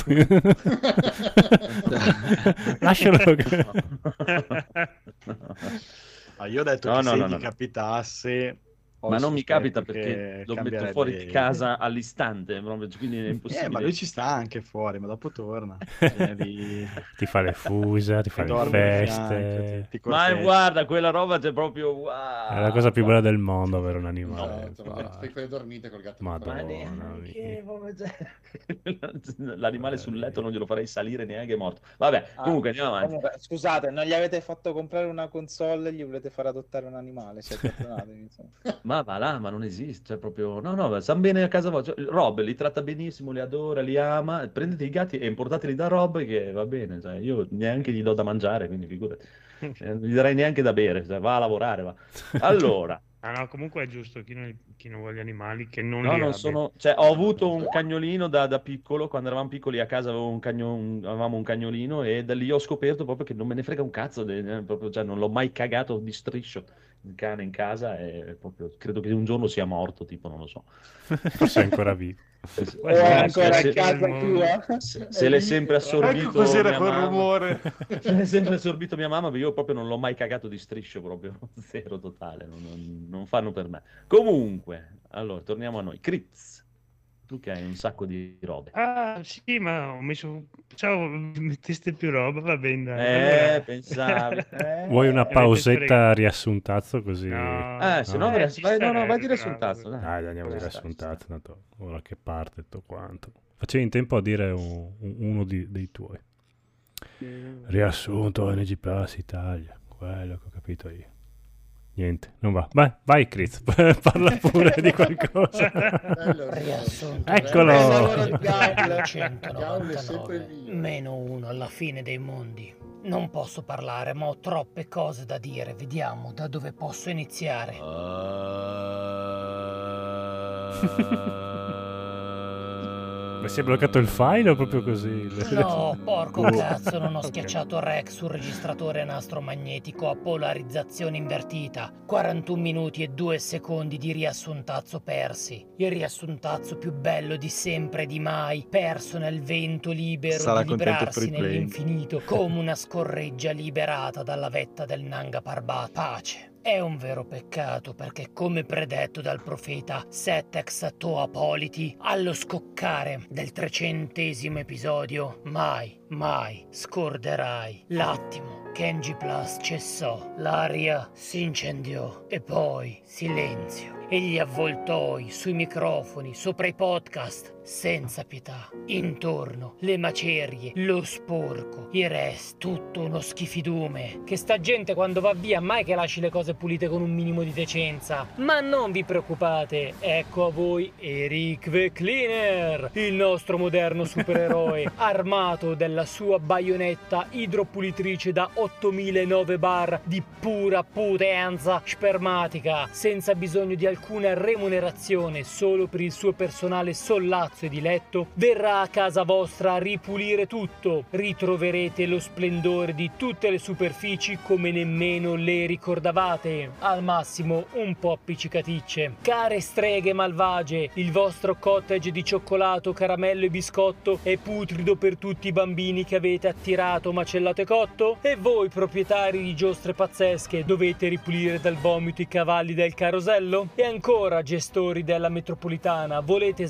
Lascialo che... Ah, io ho detto No, che no, se no, capitasse... Ma non mi capita perché lo metto fuori di casa all'istante, quindi è Eh, impossibile. ma lui ci sta anche fuori, ma dopo torna. (laughs) Lì, (laughs) ti fa le fusa, ti fa le di fianco, feste. ti- ti Ma corteggia. guarda, quella roba c'è proprio wow. È la cosa più bella del mondo avere un animale. Esatto, ma Fa- fai quelle dormite col gatto. Madonna. Neanche, cioè, (laughs) L'animale sul letto non glielo farei salire neanche morto. Vabbè, Ah, comunque andiamo avanti. Comunque, scusate, non gli avete fatto comprare una console e gli volete far adottare un animale? Insomma. Ma va là, ma non esiste, cioè proprio... No, no, stanno bene a casa vostra. Cioè, Rob li tratta benissimo, li adora, li ama. Prendete i gatti e importateli da Rob che va bene. Cioè, io neanche gli do da mangiare, quindi figurati. (laughs) Eh, Non gli darei neanche da bere, cioè, va a lavorare, va. Allora, (laughs) Ah no, comunque è giusto chi non, chi non vuole animali che non no, li non sono... Cioè, ho avuto un cagnolino da, da piccolo, quando eravamo piccoli a casa avevo un cagno- un- avevamo un cagnolino e da lì ho scoperto proprio che non me ne frega un cazzo, de- eh, proprio, cioè, non l'ho mai cagato di striscio il cane in casa e proprio credo che un giorno sia morto, tipo, non lo so. Forse è ancora vivo. O è ancora se- a casa tua? Se, se l'è sempre assorbito Ecco cos'era mia quel mamma- rumore. (laughs) Se l'è sempre assorbito mia mamma, io proprio non l'ho mai cagato di striscio, proprio (laughs) zero totale, non, non- non fanno per me. Comunque, allora, torniamo a noi. Critz, tu che hai un sacco di robe. Ah sì, ma ho messo... Ciao, (laughs) metteste più roba, va bene. dai. Eh, Allora- (laughs) pensavi. (laughs) eh? Vuoi una pausetta riassuntazzo così? No. Eh, se no, No. vai, Eh, vai- no, no, vai a dire bravo. sul tazzo, dai. Dai, andiamo ci assuntato, tanto ora che parte tutto quanto. Facevi in tempo a dire un- un- uno di- dei tuoi. Riassunto NG Plus Italia, quello che ho capito io. Niente, non va. Vai, vai Chris, (laughs) parla pure di qualcosa. Bello, Riassunto Eccolo. Bel lavoro di Gaul. 199 meno uno alla fine dei mondi. Non posso parlare, ma ho troppe cose da dire. Vediamo da dove posso iniziare. Ma si è bloccato il file o proprio così? No, (laughs) porco cazzo, non ho schiacciato REC sul registratore nastro magnetico a polarizzazione invertita. 41 minuti e 2 secondi di riassuntazzo persi. Il riassuntazzo più bello di sempre e di mai, perso nel vento libero Sarà di librarsi nell'infinito, come una scorreggia liberata dalla vetta del Nanga Parbat. Pace. È un vero peccato perché, come predetto dal profeta Setex Toapoliti, allo scoccare del trecentesimo episodio, mai, mai scorderai l'attimo NG Plus cessò, l'aria si incendiò e poi silenzio. E gli avvoltoi sui microfoni, sopra i podcast, senza pietà. Intorno, le macerie, lo sporco, il rest, tutto uno schifidume. Che sta gente quando va via mai che lasci le cose pulite con un minimo di decenza. Ma non vi preoccupate, ecco a voi Eric the Cleaner, il nostro moderno supereroe, (laughs) armato della sua baionetta idropulitrice da 8009 bar di pura potenza spermatica, senza bisogno di alcuna remunerazione, solo per il suo personale sollazzo e diletto, verrà a casa vostra a ripulire tutto. Ritroverete lo splendore di tutte le superfici come nemmeno le ricordavate. Al massimo un po' appiccicaticce. Care streghe malvagie, il vostro cottage di cioccolato, caramello e biscotto è putrido per tutti i bambini che avete attirato, macellato e cotto? E voi, proprietari di giostre pazzesche, dovete ripulire dal vomito i cavalli del carosello? E ancora, gestori della metropolitana, volete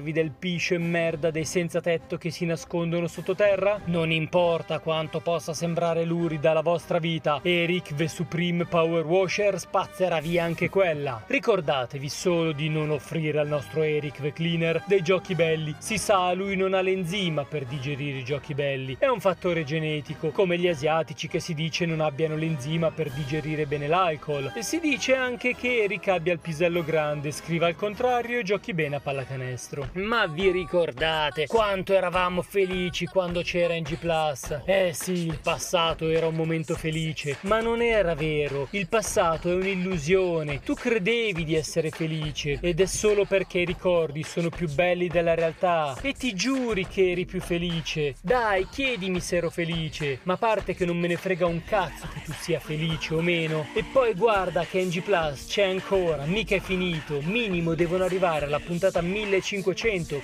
sbarazzarvi del piscio e merda dei senza tetto che si nascondono sottoterra? Non importa quanto possa sembrare lurida la vostra vita, Eric the Supreme Power Washer spazzerà via anche quella. Ricordatevi solo di non offrire al nostro Eric the Cleaner dei giochi belli. Si sa, lui non ha l'enzima per digerire i giochi belli. È un fattore genetico, come gli asiatici che si dice non abbiano l'enzima per digerire bene l'alcol. E si dice anche che Eric abbia il pisello grande, scriva al contrario e giochi bene a pallacanestro. Ma vi ricordate quanto eravamo felici quando c'era NG Plus? Eh sì, il passato era un momento felice, ma non era vero. Il passato è un'illusione. Tu credevi di essere felice ed è solo perché i ricordi sono più belli della realtà. E ti giuri che eri più felice. Dai, chiedimi se ero felice. Ma a parte che non me ne frega un cazzo che tu sia felice o meno. E poi guarda che NG Plus c'è ancora, mica è finito. Minimo devono arrivare alla puntata 1500,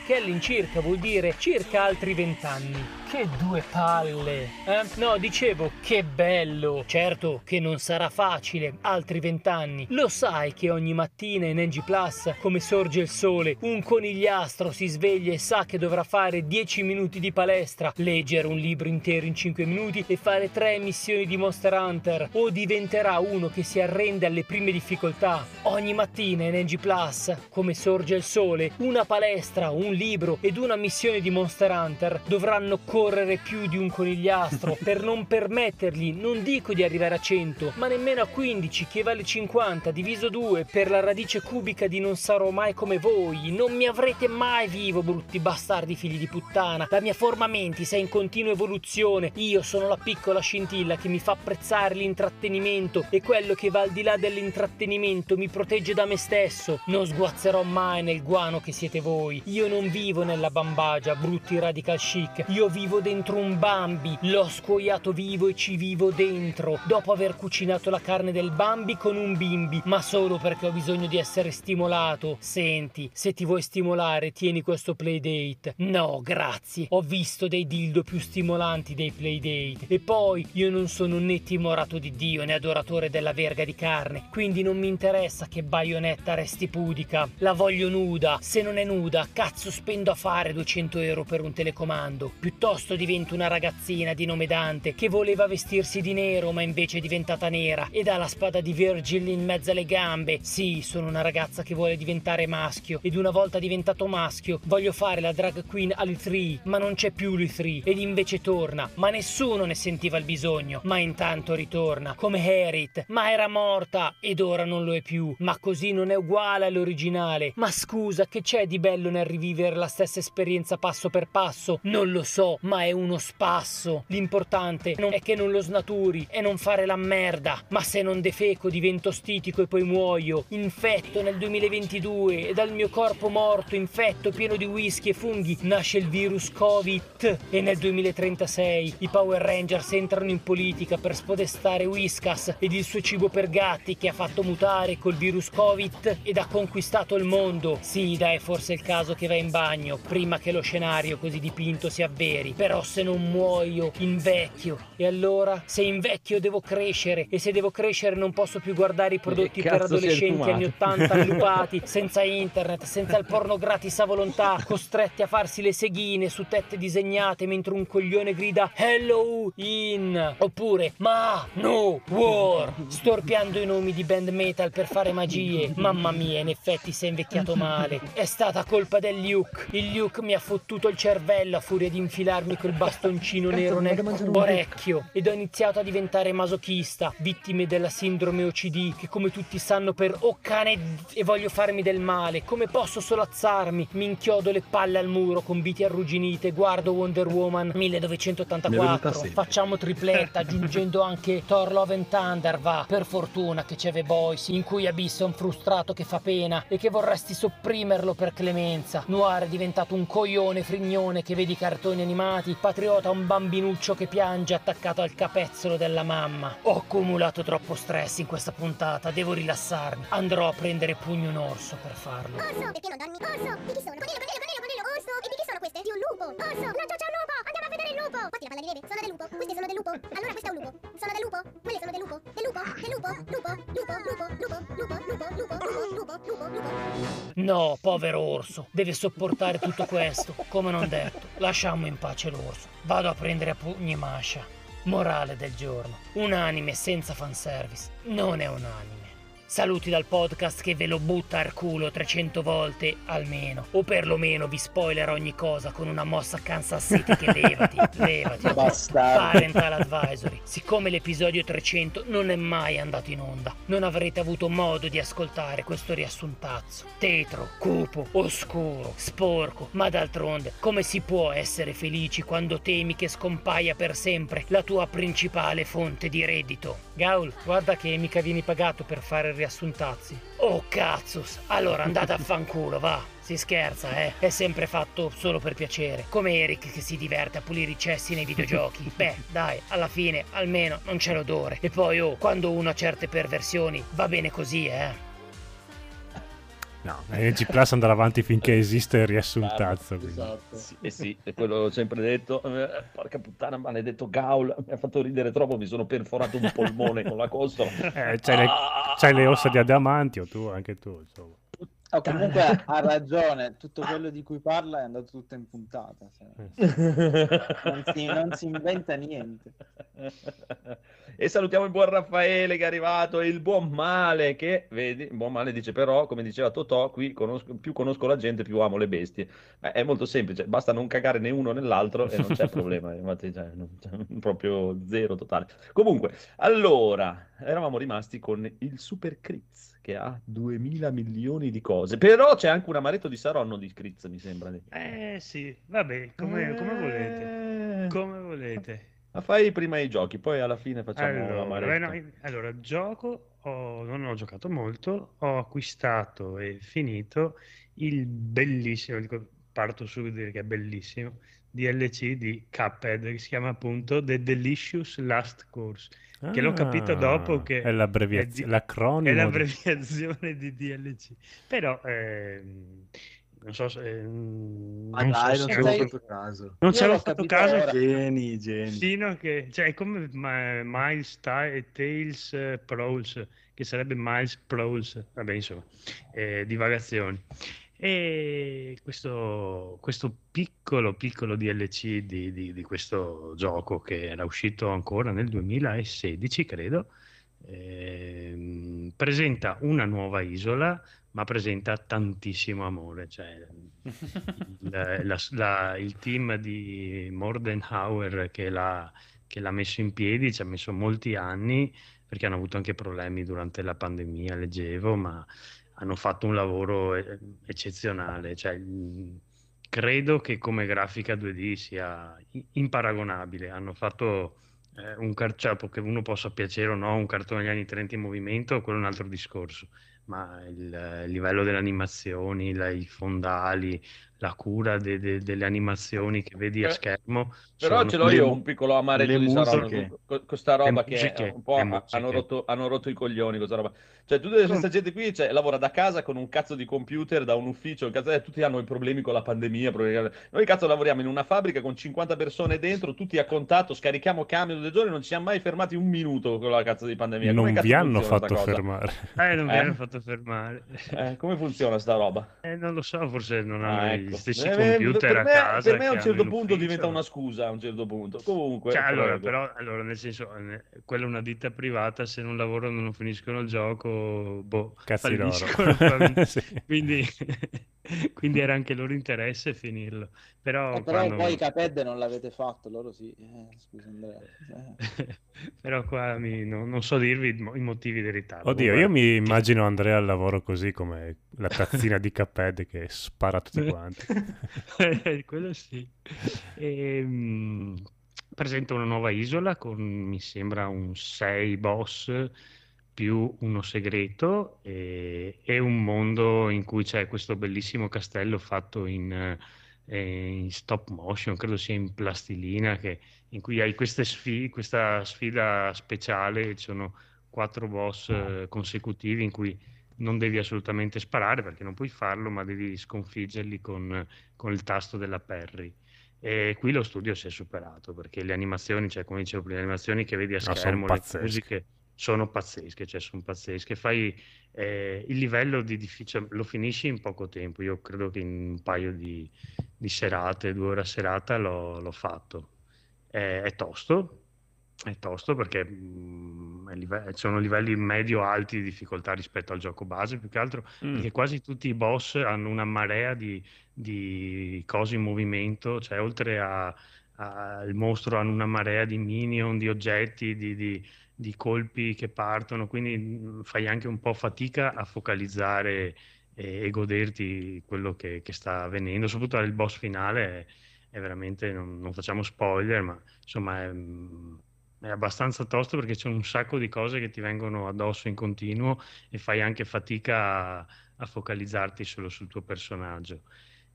che all'incirca vuol dire circa altri 20 anni. Che due palle! Eh? No, dicevo, che bello! Certo che non sarà facile, altri vent'anni. Lo sai che ogni mattina in NG Plus, come sorge il sole, un conigliastro si sveglia e sa che dovrà fare 10 minuti di palestra, leggere un libro intero in 5 minuti e fare 3 missioni di Monster Hunter, o diventerà uno che si arrende alle prime difficoltà. Ogni mattina in NG Plus, come sorge il sole, una palestra, un libro ed una missione di Monster Hunter dovranno correre più di un conigliastro (laughs) per non permettergli, non dico di arrivare a 100, ma nemmeno a 15 che vale 50 diviso 2 per la radice cubica di non sarò mai come voi. Non mi avrete mai vivo, brutti bastardi figli di puttana. La mia forma mentis è in continua evoluzione. Io sono la piccola scintilla che mi fa apprezzare l'intrattenimento e quello che va al di là dell'intrattenimento mi protegge da me stesso. Non sguazzerò mai nel guano che siete voi. Io non vivo nella bambagia, brutti radical chic. Io vivo dentro un Bambi. L'ho scuoiato vivo e ci vivo dentro. Dopo aver cucinato la carne del Bambi con un bimbi, ma solo perché ho bisogno di essere stimolato. Senti, se ti vuoi stimolare, tieni questo playdate. No, grazie. Ho visto dei dildo più stimolanti dei playdate. E poi io non sono né timorato di Dio né adoratore della verga di carne. Quindi non mi interessa che Bayonetta resti pudica. La voglio nuda. Se non è nuda, cazzo spendo a fare 200 euro per un telecomando. Piuttosto divento una ragazzina di nome Dante che voleva vestirsi di nero ma invece è diventata nera ed ha la spada di Virgil in mezzo alle gambe. Sì, sono una ragazza che vuole diventare maschio ed una volta diventato maschio voglio fare la drag queen all'E3 ma non c'è più l'E3 ed invece torna. Ma nessuno ne sentiva il bisogno ma intanto ritorna come Harriet ma era morta ed ora non lo è più. Ma così non è uguale all'originale. Ma scusa che c'è di bello nel rivivere la stessa esperienza passo per passo? Non lo so ma è uno spasso. L'importante è che non lo snaturi e non fare la merda ma se non defeco divento stitico e poi muoio. Infetto nel 2022 e dal mio corpo morto infetto pieno di whisky e funghi nasce il virus covid. E nel 2036 i Power Rangers entrano in politica per spodestare Whiskas ed il suo cibo per gatti che ha fatto mutare col virus covid ed ha conquistato il mondo. Sì dai forse è il caso che vai in bagno prima che lo scenario così dipinto si avveri però se non muoio invecchio e allora se invecchio devo crescere e se devo crescere non posso più guardare i prodotti per adolescenti anni fumato? 80 allupati senza internet senza il porno gratis a volontà costretti a farsi le seghine su tette disegnate mentre un coglione grida hello in oppure ma no war storpiando i nomi di band metal per fare magie. Mamma mia, in effetti sei invecchiato male. È stata colpa del Luke. Il Luke mi ha fottuto il cervello a furia di infilarmi quel bastoncino nero nel orecchio. Ed ho iniziato a diventare masochista, vittime della sindrome OCD, che come tutti sanno per oh cane e voglio farmi del male. Come posso solazzarmi? Mi inchiodo le palle al muro con viti arrugginite, guardo Wonder Woman 1984. sempre. Facciamo tripletta, aggiungendo anche Thor Love and Thunder, va. Per fortuna che c'è The Boys, in cui Abyss è un frustrato che fa pena e che vorresti sopprimerlo per clemenza. Noir è diventato un coglione frignone che vedi cartoni animati. Patriota un bambinuccio che piange attaccato al capezzolo della mamma. Ho accumulato troppo stress in questa puntata, devo rilassarmi. Andrò a prendere pugno un orso per farlo. Orso, perché non dormi? Orso, di chi sono? Coniglio, coniglio, coniglio, coniglio, orso. E di chi sono queste? Di un lupo. Orso, laggiù c'è un lupo. Andiamo a vedere il lupo. Fatti la palla di neve. Sono del lupo. Questi sono del lupo. Allora questo è un lupo. Sono del lupo. Quelli sono del lupo. Del lupo. Del lupo. Lupo. Lupo. Lupo. Lupo. Lupo. Lupo. Lupo. Lupo. Lupo. Lupo. No, povero orso, deve sopportare tutto questo. Come non detto, lasciamo in pace l'orso. Vado a prendere a pugni Masha. Morale del giorno. Un anime senza fanservice non è un anime. Saluti dal podcast che ve lo butta al culo 300 volte almeno. O perlomeno vi spoiler ogni cosa con una mossa Kansas City che (laughs) levati, levati. (laughs) Bastardo. Parental Advisory. Siccome l'episodio 300 non è mai andato in onda, non avrete avuto modo di ascoltare questo riassuntazzo. Tetro, cupo, oscuro, sporco, ma d'altronde, come si può essere felici quando temi che scompaia per sempre la tua principale fonte di reddito? Gaul, guarda che mica vieni pagato per fare il riassuntazzi. Oh cazzus, allora andate a fanculo, va. Si scherza, eh? È sempre fatto solo per piacere. Come Eric che si diverte a pulire i cessi nei videogiochi. (laughs) Beh, dai, alla fine almeno non c'è l'odore. E poi, oh, quando uno ha certe perversioni, va bene così, eh? No, NG Plus andrà avanti finché esiste il riassuntazzo. quindi. Esatto. Sì, eh sì, è quello ho sempre detto. Eh, porca puttana, maledetto Gaul, mi ha fatto ridere troppo, mi sono perforato un polmone con la costola. Eh, c'hai, le, c'hai le ossa di adamantio, tu, anche tu, insomma. Oh, comunque ha ragione, tutto quello di cui parla è andato tutto in puntata. cioè. Non si, non si inventa niente. (laughs) E salutiamo il buon Raffaele che è arrivato e il buon Male che, vedi, il buon Male dice però, come diceva Totò, qui conosco- più conosco la gente più amo le bestie. Eh, è molto semplice, basta non cagare né uno né l'altro e non c'è (laughs) problema, infatti cioè, non- cioè, proprio zero totale. Comunque, allora, eravamo rimasti con il Super Critz che ha 2000 milioni di cose, però c'è anche un amaretto di Saronno di Critz, mi sembra. Eh sì, vabbè, come, come volete. Eh, Come volete. Ma fai prima i giochi, poi alla fine facciamo Allora, beh, no, allora, gioco, ho- non ho giocato molto, ho acquistato e finito il bellissimo, dico- parto subito a dire che è bellissimo, DLC di Cuphead, che si chiama appunto The Delicious Last Course, che l'ho capito dopo che Ah, È l'abbreviazio- di- l'acronimo è l'abbreviazione di DLC, però ehm, non so se... ehm, Ma non so dai, se non avevo fatto caso. non avevo l'ho fatto caso. Geni, geni. Sino che, cioè, è come Ma- Miles Ta- e Tales eh, Prowls, che sarebbe Miles Prowls, vabbè, insomma, eh, divagazioni. E questo, questo piccolo, piccolo DLC di, di- di questo gioco che era uscito ancora nel 2016, credo, ehm, presenta una nuova isola, ma presenta tantissimo amore. Cioè, il, la- la- il team di Mordenhauer che l'ha, che l'ha messo in piedi ci ha messo molti anni perché hanno avuto anche problemi durante la pandemia, leggevo, ma hanno fatto un lavoro eh, eccezionale. Cioè, credo che come grafica 2D sia imparagonabile. Hanno fatto eh, un carciapo che uno possa piacere o no, un cartone degli anni 30 in movimento, quello è un altro discorso. Ma il, il livello delle animazioni, la- i fondali, la cura de- de- delle animazioni che vedi a Eh, schermo. Però sono- ce l'ho io un piccolo amaretto di musiche. con, con- con sta roba che musiche, è un po' hanno rotto, hanno rotto i coglioni con sta roba. Cioè, tutta questa gente qui cioè, lavora da casa con un cazzo di computer, da un ufficio, cazzo, eh, tutti hanno i problemi con la pandemia. problemi- Noi cazzo lavoriamo in una fabbrica con 50 persone dentro, tutti a contatto, scarichiamo camion tutti i giorni, non ci siamo mai fermati un minuto con la cazzo di pandemia. Come Non cazzo vi hanno fatto fermare. Eh, non mi Eh? hanno fatto fermare. Eh, come funziona sta roba? Eh, non lo so, forse non hanno Ah, il- Ecco. Gli stessi Eh, computer per a me, casa per me a un certo punto diventa ufficio. una scusa, a un certo punto. Comunque, Cioè, allora, però, allora, nel senso, quella è una ditta privata, se non lavorano non finiscono il gioco, boh, Cazzi loro. falliscono. (laughs) Sì. quindi, (laughs) quindi era anche loro interesse finirlo. Però, Eh, però quando- poi Caped non l'avete fatto, loro sì. Eh, scusa Andrea. Eh. (laughs) però qua mi- no- non so dirvi i mo- i motivi del ritardo. Oddio, Comunque- io mi immagino Andrea al lavoro così come la tazzina di Cuphead che spara a tutti quanti. (laughs) Eh, Quello sì. Ehm, presenta una nuova isola con, mi sembra, un 6 boss più uno segreto e, e un mondo in cui c'è questo bellissimo castello fatto in, eh, in stop motion, credo sia in plastilina, che- in cui hai sfi- questa sfida speciale, ci sono quattro boss eh, consecutivi in cui non devi assolutamente sparare perché non puoi farlo, ma devi sconfiggerli con, con il tasto della Perry. E qui lo studio si è superato perché le animazioni, cioè come dicevo prima, le animazioni che vedi a schermo, le pazzesche. musiche sono pazzesche, cioè sono pazzesche. Fai eh, il livello di difficile, lo finisci in poco tempo. Io credo che in un paio di, di serate, due ore a serata, l'ho, l'ho fatto. È, è tosto, è tosto perché mm, è live- sono livelli medio-alti di difficoltà rispetto al gioco base, più che altro Mm. perché quasi tutti i boss hanno una marea di, di cose in movimento, cioè oltre al mostro hanno una marea di minion, di oggetti, di, di- di colpi che partono, quindi mm, fai anche un po' fatica a focalizzare e, e goderti quello che, che sta avvenendo, soprattutto il boss finale è, è veramente, non, non facciamo spoiler, ma insomma è, mm, è abbastanza tosto perché c'è un sacco di cose che ti vengono addosso in continuo e fai anche fatica a, a focalizzarti solo sul tuo personaggio.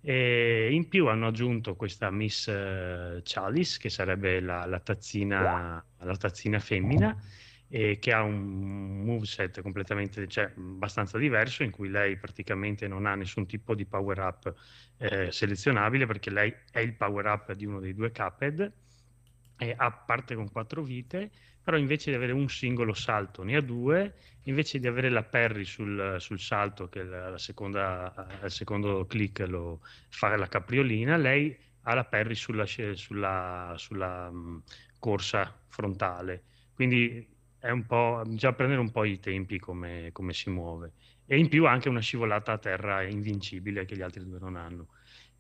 E in più hanno aggiunto questa Miss eh, Chalice, che sarebbe la, la tazzina, la tazzina femmina, che ha un moveset completamente, cioè abbastanza diverso, in cui lei praticamente non ha nessun tipo di power up eh, selezionabile, perché lei è il power up di uno dei due Cuphead, e ha parte con quattro vite, però invece di avere un singolo salto ne ha due, invece di avere la parry sul, sul salto, che al secondo clic lo fa la capriolina, lei ha la parry sulla, sulla, sulla mh, corsa frontale. Quindi è un po', bisogna prendere un po' i tempi come, come si muove. E in più anche una scivolata a terra invincibile che gli altri due non hanno.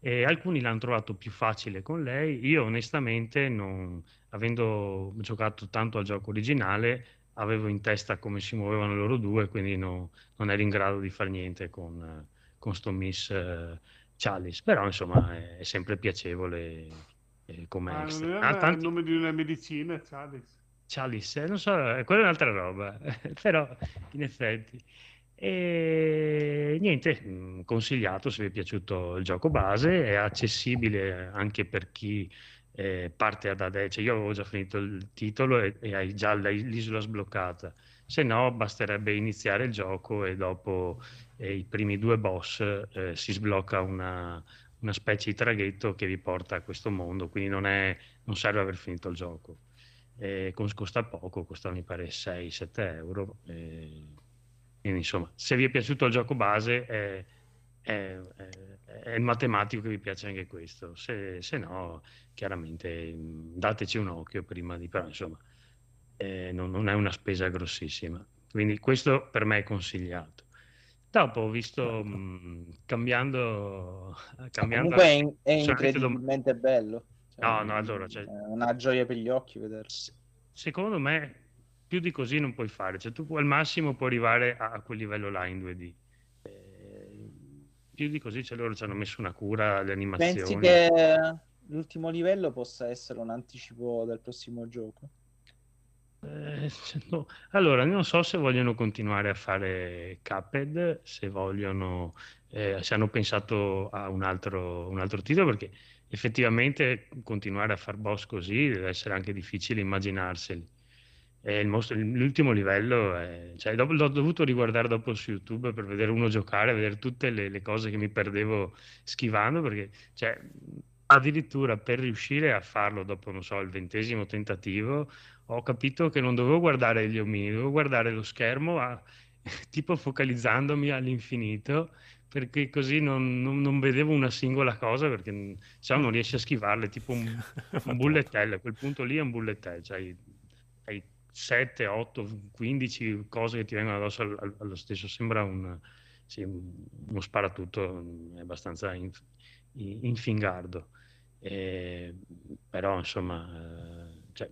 E alcuni l'hanno trovato più facile con lei. Io onestamente, non, avendo giocato tanto al gioco originale, avevo in testa come si muovevano loro due, quindi no- non ero in grado di fare niente con, con sto Miss eh, Chalice. Però insomma è, è sempre piacevole eh, come Ma extra. non Ha è il tanti- nome di una medicina, Chalice. Chalice, eh, non so, eh, quella è un'altra roba, (laughs) però in effetti. E niente, consigliato se vi è piaciuto il gioco base, è accessibile anche per chi eh, parte ad adesso. Cioè, io avevo già finito il titolo e, e hai già la- l'isola sbloccata, se no basterebbe iniziare il gioco e dopo eh, i primi due boss eh, si sblocca una, una specie di traghetto che vi porta a questo mondo, quindi non, è, non serve aver finito il gioco. Eh, cos- costa poco, costa mi pare 6-7 euro. eh, quindi insomma, se vi è piaciuto il gioco base è, è- è- il matematico che vi piace anche questo, se, se no chiaramente mh, dateci un occhio prima di... però insomma eh, non, non è una spesa grossissima, quindi questo per me è consigliato. Dopo ho visto mh, cambiando, cambiando Comunque è, in- è dom- incredibilmente bello. Cioè, No, no, allora, cioè- È una gioia per gli occhi vederlo. secondo me più di così non puoi fare, cioè tu al massimo puoi arrivare a, a quel livello là in 2D. Eh, più di così cioè, loro ci hanno messo una cura alle animazioni. Pensi che l'ultimo livello possa essere un anticipo del prossimo gioco? Eh, no. Allora, non so se vogliono continuare a fare Cuphead, se vogliono, eh, se hanno pensato a un altro, un altro titolo, perché effettivamente continuare a fare boss così deve essere anche difficile immaginarseli. Mostro- l'ultimo livello, è- cioè, dopo- l'ho dovuto riguardare dopo su YouTube per vedere uno giocare, vedere tutte le, le cose che mi perdevo schivando, perché cioè, addirittura per riuscire a farlo dopo, non so, il ventesimo tentativo, ho capito che non dovevo guardare gli omini, dovevo guardare lo schermo a- (laughs) tipo focalizzandomi all'infinito perché così non, non- non vedevo una singola cosa perché se no non riesci a schivarle, tipo un, (laughs) un bullet hell, a quel punto lì è un bullet hell, cioè 7, 8, 15 cose che ti vengono addosso al- al- allo stesso, sembra un, sì, un- uno sparatutto mm, abbastanza inf- in- infingardo. Eh, però insomma, eh, cioè,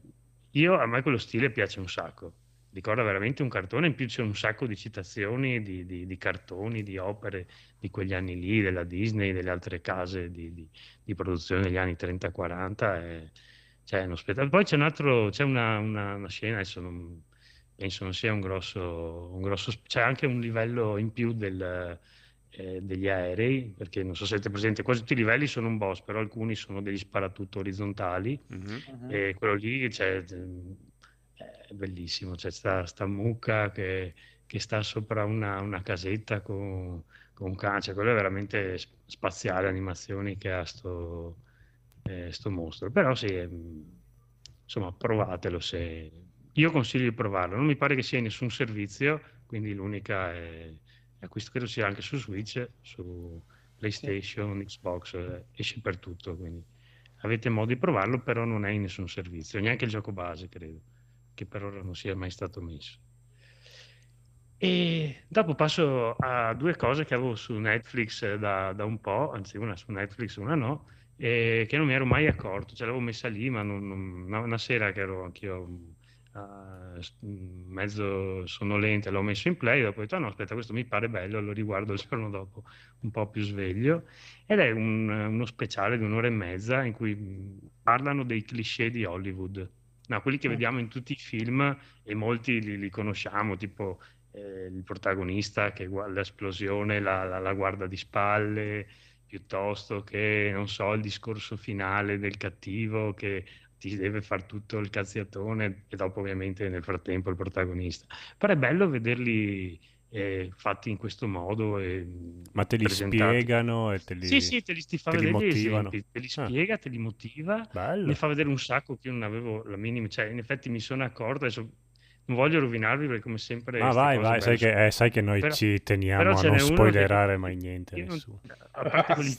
io a me quello stile piace un sacco. Ricorda veramente un cartone, in più c'è un sacco di citazioni di, di- di cartoni, di opere di quegli anni lì, della Disney, delle altre case di, di- di produzione degli anni 30-40. e- cioè, è uno spettacolo. Poi c'è un altro, c'è una, una- una scena, adesso non- penso non sia un grosso, un grosso, c'è anche un livello in più del, eh, degli aerei, perché non so se siete presenti, quasi tutti i livelli sono un boss, però alcuni sono degli sparatutto orizzontali Mhm. e quello lì c'è, è bellissimo, c'è sta, sta mucca che, che sta sopra una, una casetta con, con un cane, cioè quello è veramente spaziale, animazioni che ha sto, eh, sto mostro, però sì, ehm, insomma provatelo se... Io consiglio di provarlo, non mi pare che sia in nessun servizio, quindi l'unica è, questo, credo sia anche su Switch, su PlayStation, Xbox, eh, esce per tutto, quindi avete modo di provarlo, però non è in nessun servizio, neanche il gioco base, credo, che per ora non sia mai stato messo. E dopo passo a due cose che avevo su Netflix eh, da, da un po', anzi una su Netflix, una no, e che non mi ero mai accorto, ce l'avevo messa lì, ma non- non- una, sera che ero anch'io eh, s- mezzo sonnolente, l'ho messo in play, dopo ho detto "Ah no, aspetta, questo mi pare bello, lo riguardo il giorno dopo un po' più sveglio, ed è un- uno speciale di un'ora e mezza in cui mh, parlano dei cliché di Hollywood. No, quelli che vediamo in tutti i film e molti li, li conosciamo, tipo eh, il protagonista che guarda l'esplosione, la, la- la guarda di spalle, piuttosto che, non so, il discorso finale del cattivo che ti deve fare tutto il cazziatone e dopo ovviamente nel frattempo il protagonista. Però è bello vederli eh, fatti in questo modo e Ma te li spiegano e te li, Sì, sì, te li, ti fa te li vedere motivano. esempi, te li Ah, spiega, te li motiva, bello. ne fa vedere un sacco che io non avevo la minima, cioè in effetti mi sono accorto, adesso non voglio rovinarvi perché come sempre Ma vai, vai, sai che, eh, sai che noi Però- ci teniamo a non uno che- spoilerare mai niente non- nessuno. (laughs) a parte quelli,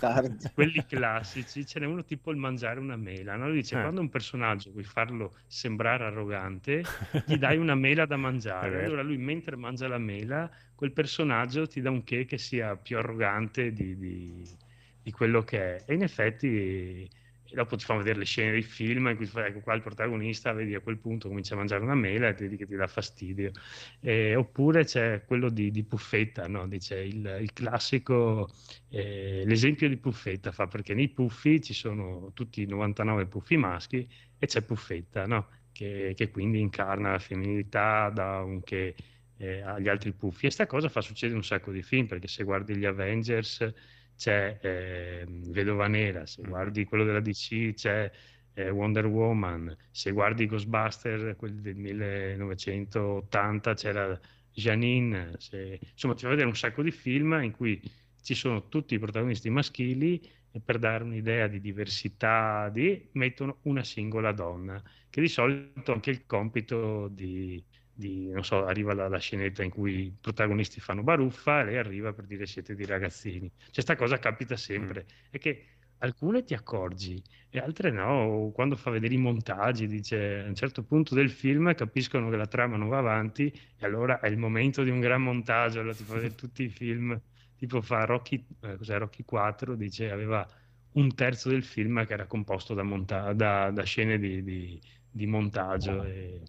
quelli classici, ce n'è uno tipo il mangiare una mela, no? Lui dice Eh. quando un personaggio vuoi farlo sembrare arrogante, (laughs) gli dai una mela da mangiare. Allora lui mentre mangia la mela, quel personaggio ti dà un che che sia più arrogante di, di- di quello che è. E in effetti e dopo ti fanno vedere le scene dei film in cui ecco qua il protagonista, vedi a quel punto comincia a mangiare una mela e ti vedi che ti dà fastidio. Eh, oppure c'è quello di, di Puffetta, no? Dice il, il classico, eh, l'esempio di Puffetta fa perché nei puffi ci sono tutti i 99 puffi maschi e c'è Puffetta, no? Che, che quindi incarna la femminilità da un che eh, agli altri puffi. E sta cosa fa succedere un sacco di film, perché se guardi gli Avengers c'è eh, Vedova Nera, se guardi quello della DC c'è eh, Wonder Woman, se guardi Ghostbuster, quelli del 1980 c'era Janine, se- insomma ti fa vedere un sacco di film in cui ci sono tutti i protagonisti maschili e per dare un'idea di diversità di, mettono una singola donna, che di solito anche il compito di, di, non so, arriva la, la scenetta in cui i protagonisti fanno baruffa e lei arriva per dire siete dei ragazzini. Cioè sta cosa capita sempre, è che alcune ti accorgi e altre no, quando fa vedere i montaggi dice a un certo punto del film capiscono che la trama non va avanti e allora è il momento di un gran montaggio, allora ti fa vedere (laughs) tutti i film, tipo fa Rocky, eh, cos'è, Rocky 4, dice aveva un terzo del film che era composto da, monta- da- da scene di, di- di montaggio. E...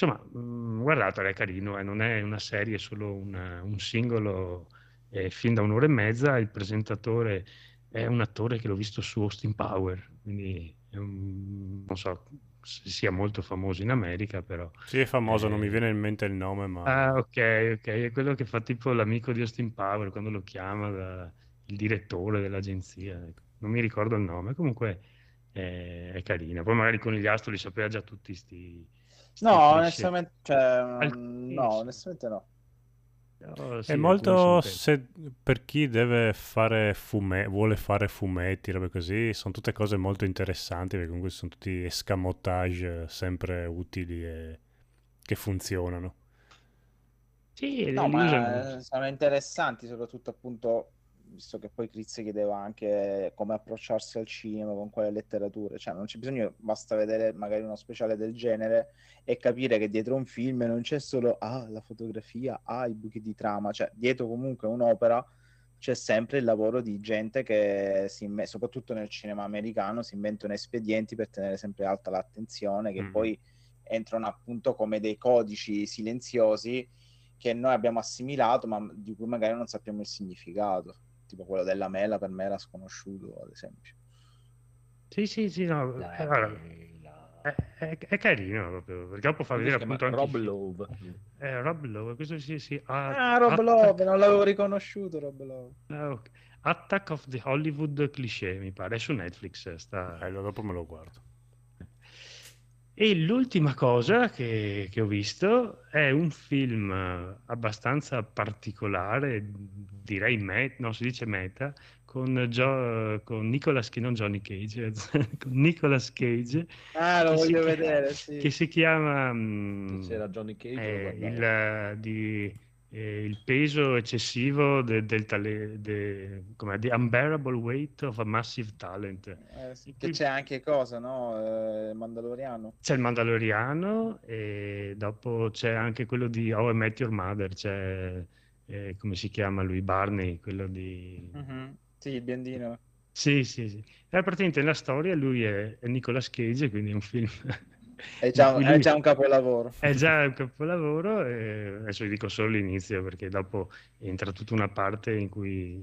Insomma, mh, guardatelo, è carino, eh, non è una serie, è solo una- un singolo eh, film da un'ora e mezza. Il presentatore è un attore che l'ho visto su Austin Power, quindi un- non so se sia molto famoso in America, però. Sì, è famoso, non mi eh, viene in mente il nome, ma Ah, ok, ok, è quello che fa tipo l'amico di Austin Power quando lo chiama da- il direttore dell'agenzia. ecco. Non mi ricordo il nome, comunque è, è carina. Poi magari con gli astri li sapeva già tutti sti, sti No, onestamente, cioè, mm, no, onestamente no. Però sì, è molto se- per chi deve fare fume, vuole fare fumetti, robe così, sono tutte cose molto interessanti perché comunque sono tutti escamotage sempre utili e che funzionano. Sì, No, ma eh, sono interessanti soprattutto appunto visto che poi Chris chiedeva anche come approcciarsi al cinema, con quale letteratura, cioè non c'è bisogno, basta vedere magari uno speciale del genere e capire che dietro un film non c'è solo ah, la fotografia, ah, i buchi di trama, cioè dietro comunque un'opera c'è sempre il lavoro di gente che, si inve- soprattutto nel cinema americano, si inventano espedienti per tenere sempre alta l'attenzione, che Mm. poi entrano appunto come dei codici silenziosi che noi abbiamo assimilato, ma di cui magari non sappiamo il significato. Tipo quello della mela, per me era sconosciuto, ad esempio. Sì, sì, sì, no, La eh, guarda, è, è- è carino proprio, perché dopo fa vedere appunto anche Rob. Love. Eh, Rob Love, questo sì, sì. Ah, Rob Love, non l'avevo riconosciuto, Rob Love. Ah, ok. Attack of the Hollywood Cliché, mi pare, è su Netflix. Sta... Bello, dopo me lo guardo. E l'ultima cosa che, che ho visto è un film eh, abbastanza particolare, direi meta, no, si dice meta, con, Gio- con Nicolas, che non Johnny Cage, (laughs) con Nicolas Cage, Ah, lo che si voglio chia- vedere, sì. che si chiama mm, C'era Johnny Cage. eh, il, di, eh, il peso eccessivo de- del tale- de- com'è, The Unbearable Weight of a Massive Talent. Eh, sì, che c'è anche cosa, no? Eh, Mandaloriano. C'è il Mandaloriano e dopo c'è anche quello di How I Met Your Mother, c'è eh, come si chiama lui, Barney, quello di... Mhm. Sì, il biondino. Sì, sì, sì. E praticamente nella storia lui è, è Nicolas Cage, quindi è un film... È già, è già un capolavoro. È già un capolavoro, e adesso vi dico solo l'inizio perché dopo entra tutta una parte in cui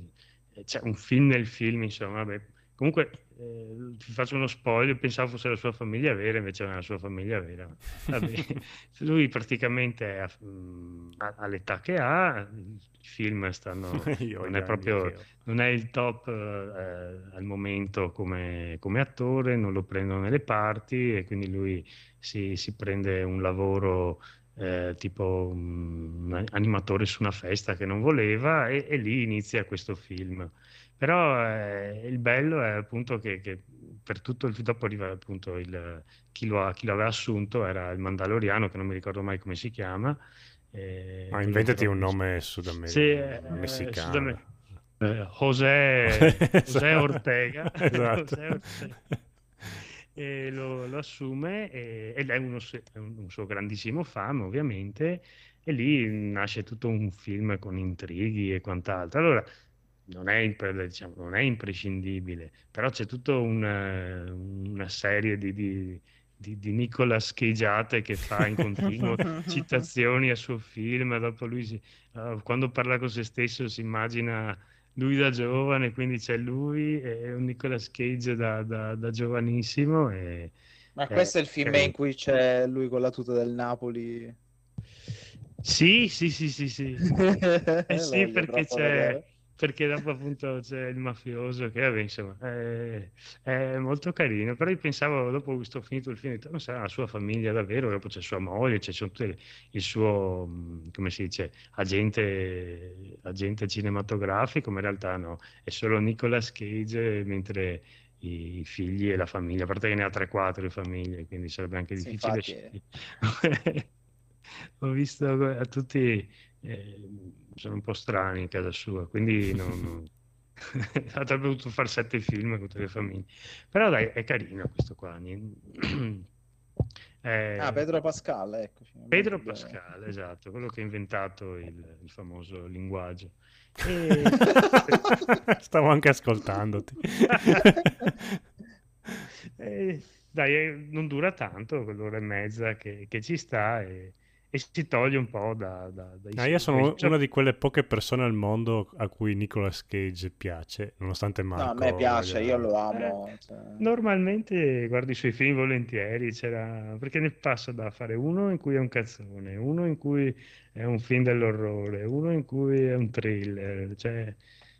eh, c'è un film nel film, insomma, vabbè. Comunque eh, ti faccio uno spoiler, pensavo fosse la sua famiglia vera, invece non è la sua famiglia vera. (laughs) Lui praticamente è a- mm, ha- all'età che ha, i film stanno, (laughs) Io non è proprio, non è il top eh, al momento come, come attore, non lo prendono nelle parti e quindi lui si, si prende un lavoro eh, tipo un animatore su una festa che non voleva e, e lì inizia questo film. Però eh, il bello è appunto che, che per tutto il dopo arriva appunto il, chi lo, ha- chi lo aveva assunto era il Mandaloriano, che non mi ricordo mai come si chiama. eh, Ma quello inventati un nome sudamericano, Sì, eh, messicano. sudame- eh, José, (laughs) José. Ortega, Esatto. (laughs) José Ortega. E lo, lo assume e- ed è uno, è un, un suo grandissimo fan ovviamente e lì nasce tutto un film con intrighi e quant'altro. Allora non è, diciamo, non è imprescindibile, però c'è tutta una, una serie di, di, di, di Nicolas Cageate che fa in continuo (laughs) citazioni al suo film, dopo lui si- eh, quando parla con se stesso si immagina lui da giovane, quindi c'è lui e un Nicolas Cage da, da- da giovanissimo. E, Ma eh, questo è il film eh, in cui c'è lui con la tuta del Napoli. Sì, sì, sì, sì, sì. (laughs) Eh sì, perché c'è, vedere. Perché dopo appunto c'è il mafioso che vabbè, insomma, è, è molto carino, però io pensavo, dopo questo finito il film, ho detto, non sarà la sua famiglia davvero, dopo c'è sua moglie, c'è c'è tutto il, suo, come si dice, agente, agente cinematografico, ma in realtà no, è solo Nicolas Cage, mentre i, figli e la famiglia, a parte che ne ha 3-4 di famiglie, quindi sarebbe anche Sì, difficile infatti. (laughs) Ho visto a tutti, eh, sono un po' strani in casa sua, quindi non, non- (laughs) avrebbe dovuto fare sette film con tutte le famiglie. Però dai, è carino questo qua. Eh, (clears throat) Ah, Pedro Pascal, eccoci. Pedro. Pascal, esatto, quello che ha inventato il, il famoso linguaggio. (laughs) E- (laughs) Stavo anche ascoltandoti. Eh, dai, non dura tanto, quell'ora e mezza che, che ci sta e, e si toglie un po' da, da- dai Ah, io sono dai- una di quelle poche persone al mondo a cui Nicolas Cage piace, nonostante No, Marco... a me piace, voglia- io lo amo. Eh, cioè. Normalmente guardo i suoi film volentieri, c'era... perché ne passa da fare uno in cui è un cazzone, uno in cui è un film dell'orrore, uno in cui è un thriller, cioè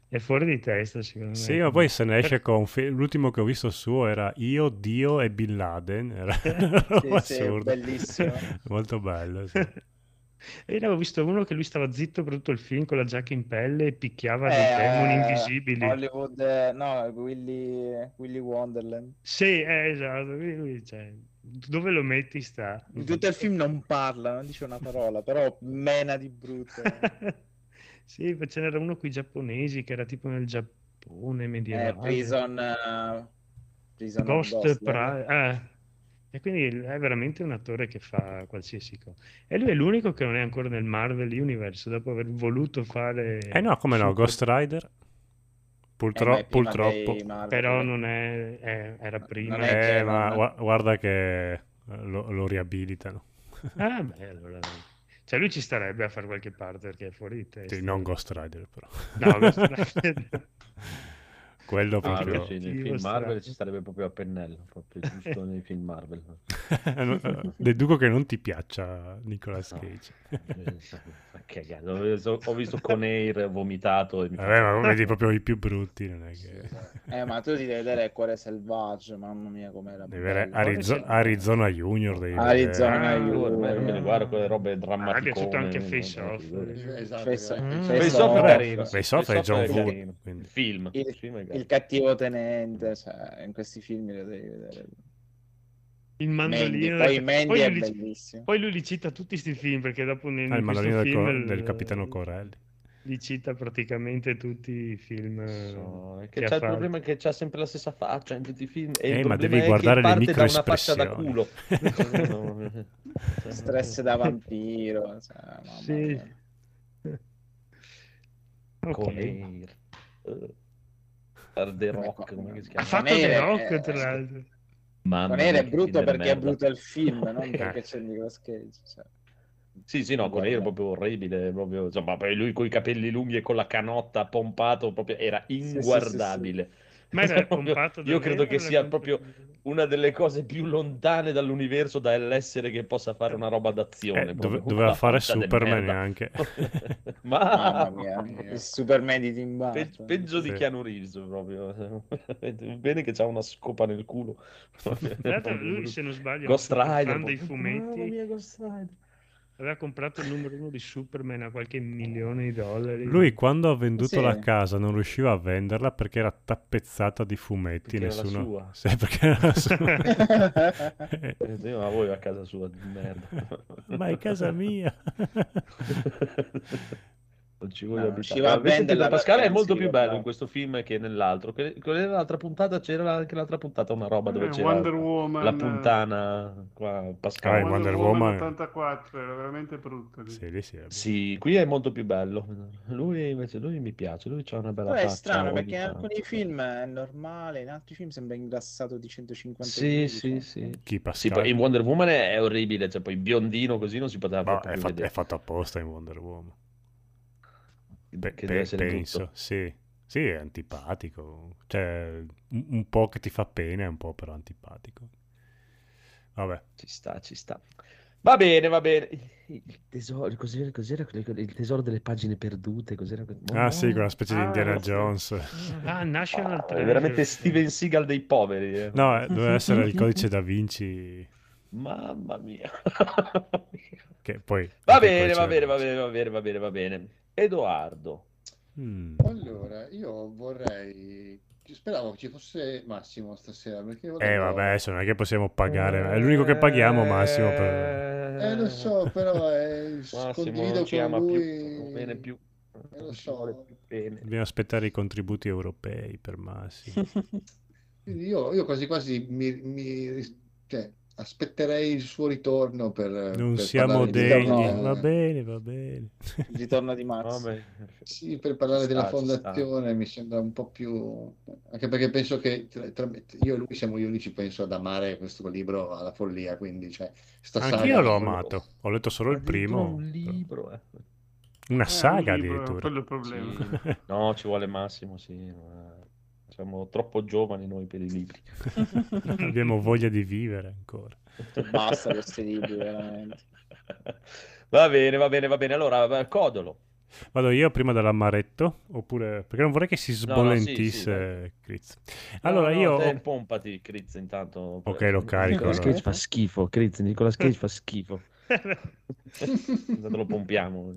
è fuori di testa secondo me. Sì, ma poi se ne esce con... L'ultimo che ho visto suo era Io, Dio e Bin Laden. Era (laughs) Sì, sì, bellissimo. (laughs) Molto bello, sì. (laughs) E io avevo visto uno che lui stava zitto per tutto il film con la giacca in pelle e picchiava dei Eh, demoni invisibili. Hollywood, eh, no, Willy, Willy Wonderland. Sì, eh, esatto, lui, cioè, dove lo metti sta. In tutto il film non parla, non dice una parola, però mena di brutto. Sì, ce n'era uno qui giapponesi che era tipo nel Giappone Eh, medievale. Prison, eh, Prison of Ghost Ghost, Pri- eh. E quindi è veramente un attore che fa qualsiasi cosa. E lui è l'unico che non è ancora nel Marvel Universe, dopo aver voluto fare... Eh no, come no, Ghost Rider? Purtro- Eh, purtroppo. Marvel. Però non è... è- era prima. Non è Eh, ma non- gua- guarda che eh, lo, lo riabilitano. Ah, beh, allora... Cioè lui ci starebbe a fare qualche parte perché è fuori di testa. Sì, non Ghost Rider però. No, Ghost (laughs) Rider. Quello Ah, proprio... sì, nei film Marvel ci starebbe proprio a pennello, proprio giusto nei film Marvel. (laughs) Eh, Deduco che non ti piaccia Nicolas No. Cage. Ma che cazzo, ho visto- Ho visto con Air vomitato e mi Vabbè, ma vedi proprio i più brutti, non è che... (laughs) Eh, ma tu devi vedere Cuore Selvaggio, mamma mia com'era Devi vedere bello. Arizo- Arizona Junior. Devi Arizona vedere. Junior. ormai non ne guardo quelle robe Ah, mi è drammatiche. piaciuto anche Face Off. Esatto, Face- ragazzi. Face Off è carino. Face Off è John Woo. Il film. Il, il cattivo tenente, cioè, in questi film lo devi vedere. Il Mandy, mandolino. poi Mandy poi è lui li- bellissimo. Poi lui li cita tutti questi film perché dopo nel, Ah, il mandolino del, co- il- del capitano Corelli. li cita praticamente tutti i film eh, So, è che c'è il fatto. problema è che c'ha sempre la stessa faccia in tutti i film. E Eh, il ma devi è guardare che le parte da una faccia da culo. (laughs) Stress da vampiro, cioè, Sì. mia. (laughs) Ok. Eh, The Rock, come si Ha chiama? fatto Nere, The Rock, eh, tra l'altro. Mamma è che brutto perché è brutto il film, non (laughs) perché c'è Nicolas Cage. Cioè. Sì, sì, no, con Air è proprio orribile, proprio, insomma, poi lui con i capelli lunghi e con la canotta pompato, proprio era sì, sì, inguardabile. Ma era Proprio- pompato Io credo che sia proprio una delle cose più lontane dall'universo dall'essere che possa fare una roba d'azione. Eh, dove- doveva fare Superman anche. (laughs) Ma Mamma mia, il (laughs) Superman di Tim Pe- Burton. peggio di Sì. Keanu Reeves proprio. (laughs) Bene che c'ha una scopa nel culo. Lui, se non sbaglio, è un Ghost Rider. fan dei fumetti. Mamma mia, Ghost Rider. Aveva comprato il numero uno di Superman a qualche milione di dollari. Lui quando ha venduto Sì. la casa non riusciva a venderla perché era tappezzata di fumetti. Perché era la nessuno... sua. (laughs) Sì, perché era la sua. Sì, Ma voi a casa sua di merda. Ma è casa mia. (laughs) Non ci voglio No, abitare. a Ah, Pascal è perché non molto più bello in questo film che nell'altro. Que- Quella nell'altra puntata c'era anche l'altra puntata una roba dove Eh, c'era Wonder Woman, la puntana qua, Pascal. Ah, Wonder Woman. 84 era veramente brutto. Sì, lì sì, è Sì, qui è molto più bello. Lui invece lui mi piace, lui c'ha una bella Però è faccia. strano ogni perché in alcuni film è normale, in altri film sembra ingrassato di 150 Sì, kg, sì, cioè. sì. Chi Sì, Pascal? poi in Wonder Woman è, è orribile, cioè poi biondino così non si poteva Ma è, fatto, è fatto apposta in Wonder Woman. Pe- Che pe- deve essere penso, brutto. sì. Sì, è antipatico. Cioè, un, un po' che ti fa pena e un po' però antipatico. Vabbè. Ci sta, ci sta. Va bene, va bene. Il tesoro, cos'era, cos'era il tesoro delle pagine perdute? Cos'era? Ah sì, quella specie di Ah, Indiana sì. Jones. Ah, National È Treasure. veramente Steven Seagal dei poveri. eh. No, eh, doveva essere il codice da Vinci. Mamma mia. Che poi... Va bene, va bene, va bene, va bene, va bene, va bene. Edoardo. Mm. Allora, io vorrei... Speravo che ci fosse Massimo stasera, perché Eh volevo... vabbè, adesso non è che possiamo pagare. È l'unico che paghiamo, Massimo. Per... Eh, lo so, però eh, (laughs) Massimo condivido non ci con ama più, lui... non bene più. Eh, lo so. più bene. Dobbiamo aspettare i contributi europei per Massimo. (laughs) Quindi io, io quasi quasi mi, mi- cioè, aspetterei il suo ritorno per, Non per siamo degni. no. Va bene, va bene. Il ritorno di Max. Vabbè. Sì, per parlare Ci della sta, ci sta. fondazione mi sembra un po' più... Anche perché penso che tra- tra- io e lui siamo gli unici, penso, ad amare questo libro alla follia, quindi cioè, sta Anch'io l'ho amato. Ho letto solo il primo. un libro, eh. Una Eh, saga un libro, addirittura. quello è il problema. Sì. No, ci vuole Massimo, sì. ma Siamo troppo giovani noi per i libri. (laughs) Abbiamo voglia di vivere ancora. Basta questi libri, veramente. (laughs) Va bene, va bene, va bene. Allora, Codolo. Vado io prima dell'amaretto, oppure perché non vorrei che si no, sì, sì, sbollentisse Chris. Allora No, no, io te pompati, Critz, intanto. Ok, lo carico, Nicolas allora. Cage fa schifo, Critz, Nicolas Cage fa schifo. (laughs) Intanto lo pompiamo.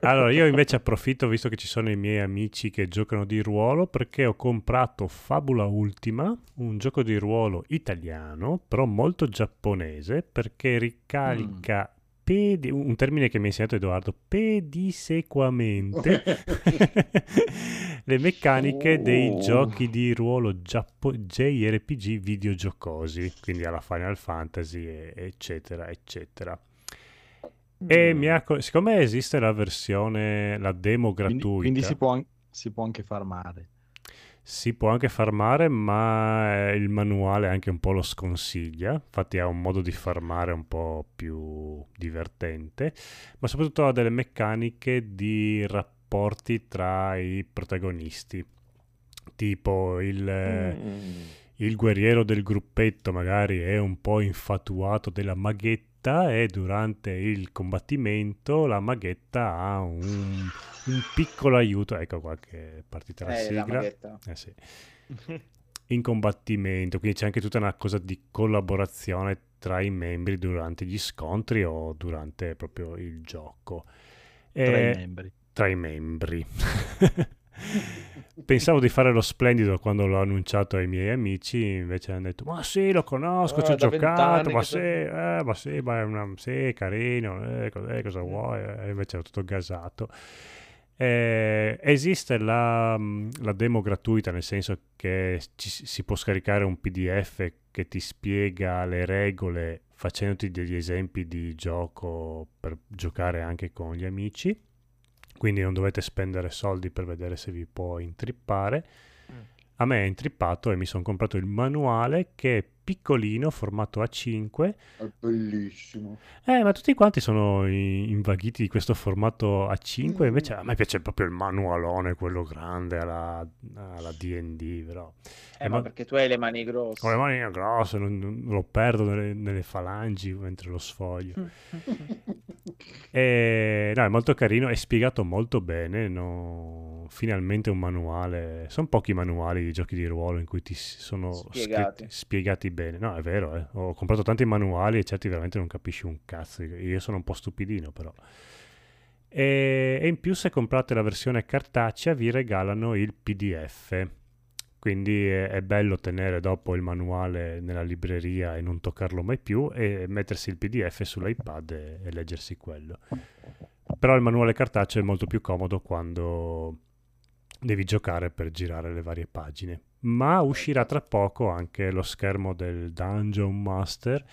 Allora, io invece approfitto, visto che ci sono i miei amici che giocano di ruolo, perché ho comprato Fabula Ultima, un gioco di ruolo italiano, però molto giapponese, perché ricarica pedi- un termine che mi ha insegnato Edoardo, pedissequamente (laughs) le meccaniche dei Oh. giochi di ruolo giappo- JRPG videogiocosi, quindi alla Final Fantasy, eccetera, eccetera. E mi ha co- siccome esiste la versione, la demo Quindi, gratuita, quindi si, può, an- si può anche farmare. si può anche farmare, ma eh, il manuale anche un po' lo sconsiglia. Infatti ha un modo di farmare un po' più divertente, ma soprattutto ha delle meccaniche di rapporti tra i protagonisti. Tipo il, Mm. il guerriero del gruppetto magari è un po' infatuato della maghetta e durante il combattimento la maghetta ha un, un piccolo aiuto. Ecco qua che è partita la Eh, la sigla. maghetta. Eh sì. (laughs) In combattimento, quindi c'è anche tutta una cosa di collaborazione tra i membri durante gli scontri o durante proprio il gioco. Tra i Eh, membri. tra i membri. (laughs) (laughs) Pensavo di fare lo splendido quando l'ho annunciato ai miei amici, invece hanno detto: Ma sì, lo conosco, ci Ah, ho giocato, ma sì, eh, ma sì, ma è una, sì, carino, eh, co- eh, cosa vuoi? E invece ero tutto gasato. Eh, esiste la, mm, la demo gratuita, nel senso che ci- si può scaricare un PDF che ti spiega le regole facendoti degli esempi di gioco per giocare anche con gli amici. Quindi non dovete spendere soldi per vedere se vi può intrippare. A me è intrippato e mi sono comprato il manuale che è piccolino, formato A5. È bellissimo. Eh, ma tutti quanti sono invaghiti di questo formato A5, invece a me piace proprio il manualone, quello grande alla, alla D&D, però. Eh, Eh, ma ma- perché tu hai le mani grosse. Con le mani grosse, non, non- lo perdo nelle, nelle falangi mentre lo sfoglio. (laughs) E, no, è molto carino, è spiegato molto bene. no? Finalmente un manuale. Sono pochi manuali di giochi di ruolo in cui ti sono Spiegati. scritti- spiegati bene. No, è vero, eh. Ho comprato tanti manuali e certi veramente non capisci un cazzo. Io sono un po' stupidino, però. E, e in più, se comprate la versione cartacea, vi regalano il PDF. Quindi è, è bello tenere dopo il manuale nella libreria e non toccarlo mai più e mettersi il PDF sull'iPad e, e leggersi quello. Però il manuale cartaceo è molto più comodo quando devi giocare per girare le varie pagine. Ma uscirà tra poco anche lo schermo del Dungeon Master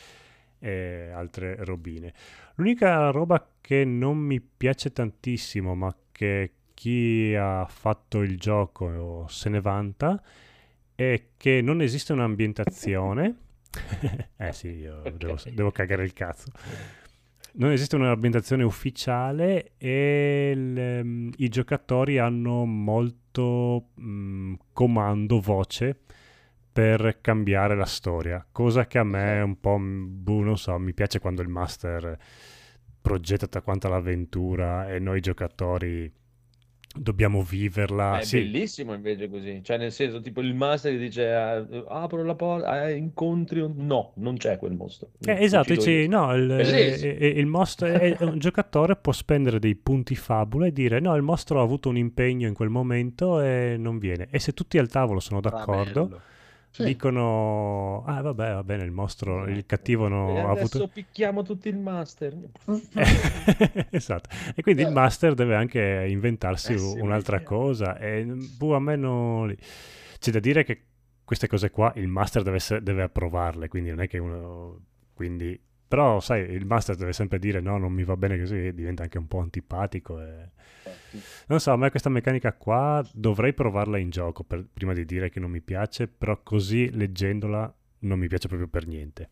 e altre robine. L'unica roba che non mi piace tantissimo, ma che chi ha fatto il gioco se ne vanta, è che non esiste un'ambientazione. (laughs) eh sì, io devo, devo cagare il cazzo. Non esiste un'ambientazione ufficiale e il, ehm, i giocatori hanno molto mm, comando, voce per cambiare la storia, cosa che a me è un po', mm, boh, non so, mi piace quando il master progetta tutta quanta l'avventura e noi giocatori dobbiamo viverla. è Sì, bellissimo invece così, cioè nel senso tipo il master che dice "Ah, apro la porta, eh, incontri un... No, non c'è quel mostro. Eh, esatto, io. no, il, Bellissimo. eh, eh, il mostro, è- (laughs) un giocatore può spendere dei punti fabula e dire no, il mostro ha avuto un impegno in quel momento e non viene. E se tutti al tavolo sono d'accordo, bello. Sì. dicono, ah vabbè, va bene, il mostro, il cattivo E no, ha adesso avuto... picchiamo tutti il master. (laughs) esatto. E quindi il master deve anche inventarsi Eh sì, un'altra via. cosa. E boh, a me non... C'è da dire che queste cose qua il master deve, essere- deve approvarle, quindi non è che uno... Quindi... Però, sai, il master deve sempre dire no, non mi va bene così, e diventa anche un po' antipatico. E... Non so, a me questa meccanica qua dovrei provarla in gioco per- prima di dire che non mi piace, però così leggendola non mi piace proprio per niente.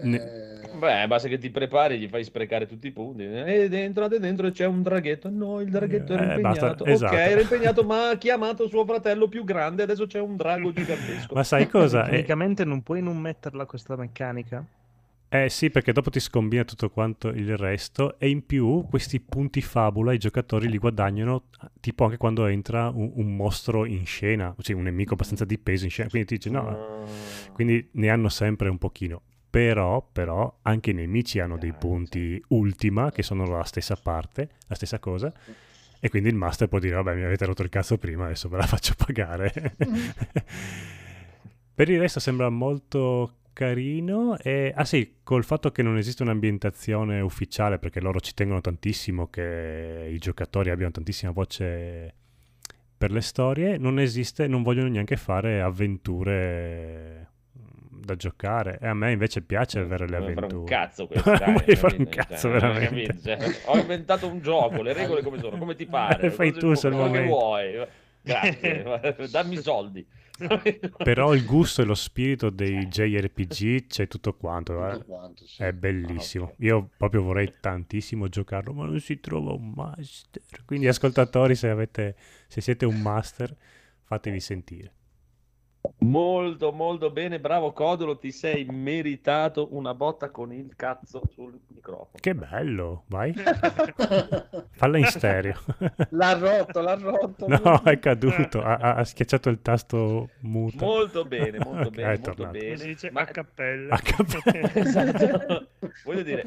Ne- Eh, Beh, basta che ti prepari, gli fai sprecare tutti i punti. E dentro, dentro c'è un draghetto. No, il draghetto era Eh, basta, impegnato. esatto. Ok, era impegnato, ma ha chiamato suo fratello più grande. Adesso c'è un drago gigantesco. Ma sai cosa? Eh, Tecnicamente non puoi non metterla questa meccanica. Eh sì, perché dopo ti scombina tutto quanto il resto e in più questi punti fabula i giocatori li guadagnano tipo anche quando entra un, un mostro in scena, cioè un nemico abbastanza di peso in scena, quindi ti dici no, Ah. quindi ne hanno sempre un pochino. Però, però, anche i nemici hanno dei punti ultima che sono la stessa parte, la stessa cosa. E quindi il master può dire, vabbè, mi avete rotto il cazzo prima, adesso ve la faccio pagare. (laughs) per il resto sembra molto carino. E, ah sì, col fatto che non esiste un'ambientazione ufficiale, perché loro ci tengono tantissimo che i giocatori abbiano tantissima voce per le storie, non esiste, non vogliono neanche fare avventure mm, da giocare. E a me invece piace avere le Non fare un avventure. cazzo (laughs) questo, dai, vuoi fare un cazzo, Cioè, veramente. Cioè, ho inventato un gioco, le regole come sono, come ti (laughs) pare, fai tu momento. vuoi. Grazie, (laughs) dammi i soldi. (laughs) Però il gusto e lo spirito dei JRPG c'è tutto quanto. eh. Tutto quanto, sì. È bellissimo. Io proprio vorrei tantissimo giocarlo, ma non si trova un master. Quindi, ascoltatori, se, avete, se siete un master, fatevi sentire. Molto, molto bene, bravo Codolo, ti sei meritato una botta con il cazzo sul microfono. Che bello, vai. (laughs) Falla in stereo. L'ha rotto, l'ha rotto. No, è caduto. Ha, ha- schiacciato il tasto muto. Molto bene, molto Ok, bene, è molto tornato. bene. Si dice Ma- a cappella. A cappella. (laughs) Esatto. (laughs) Voglio dire,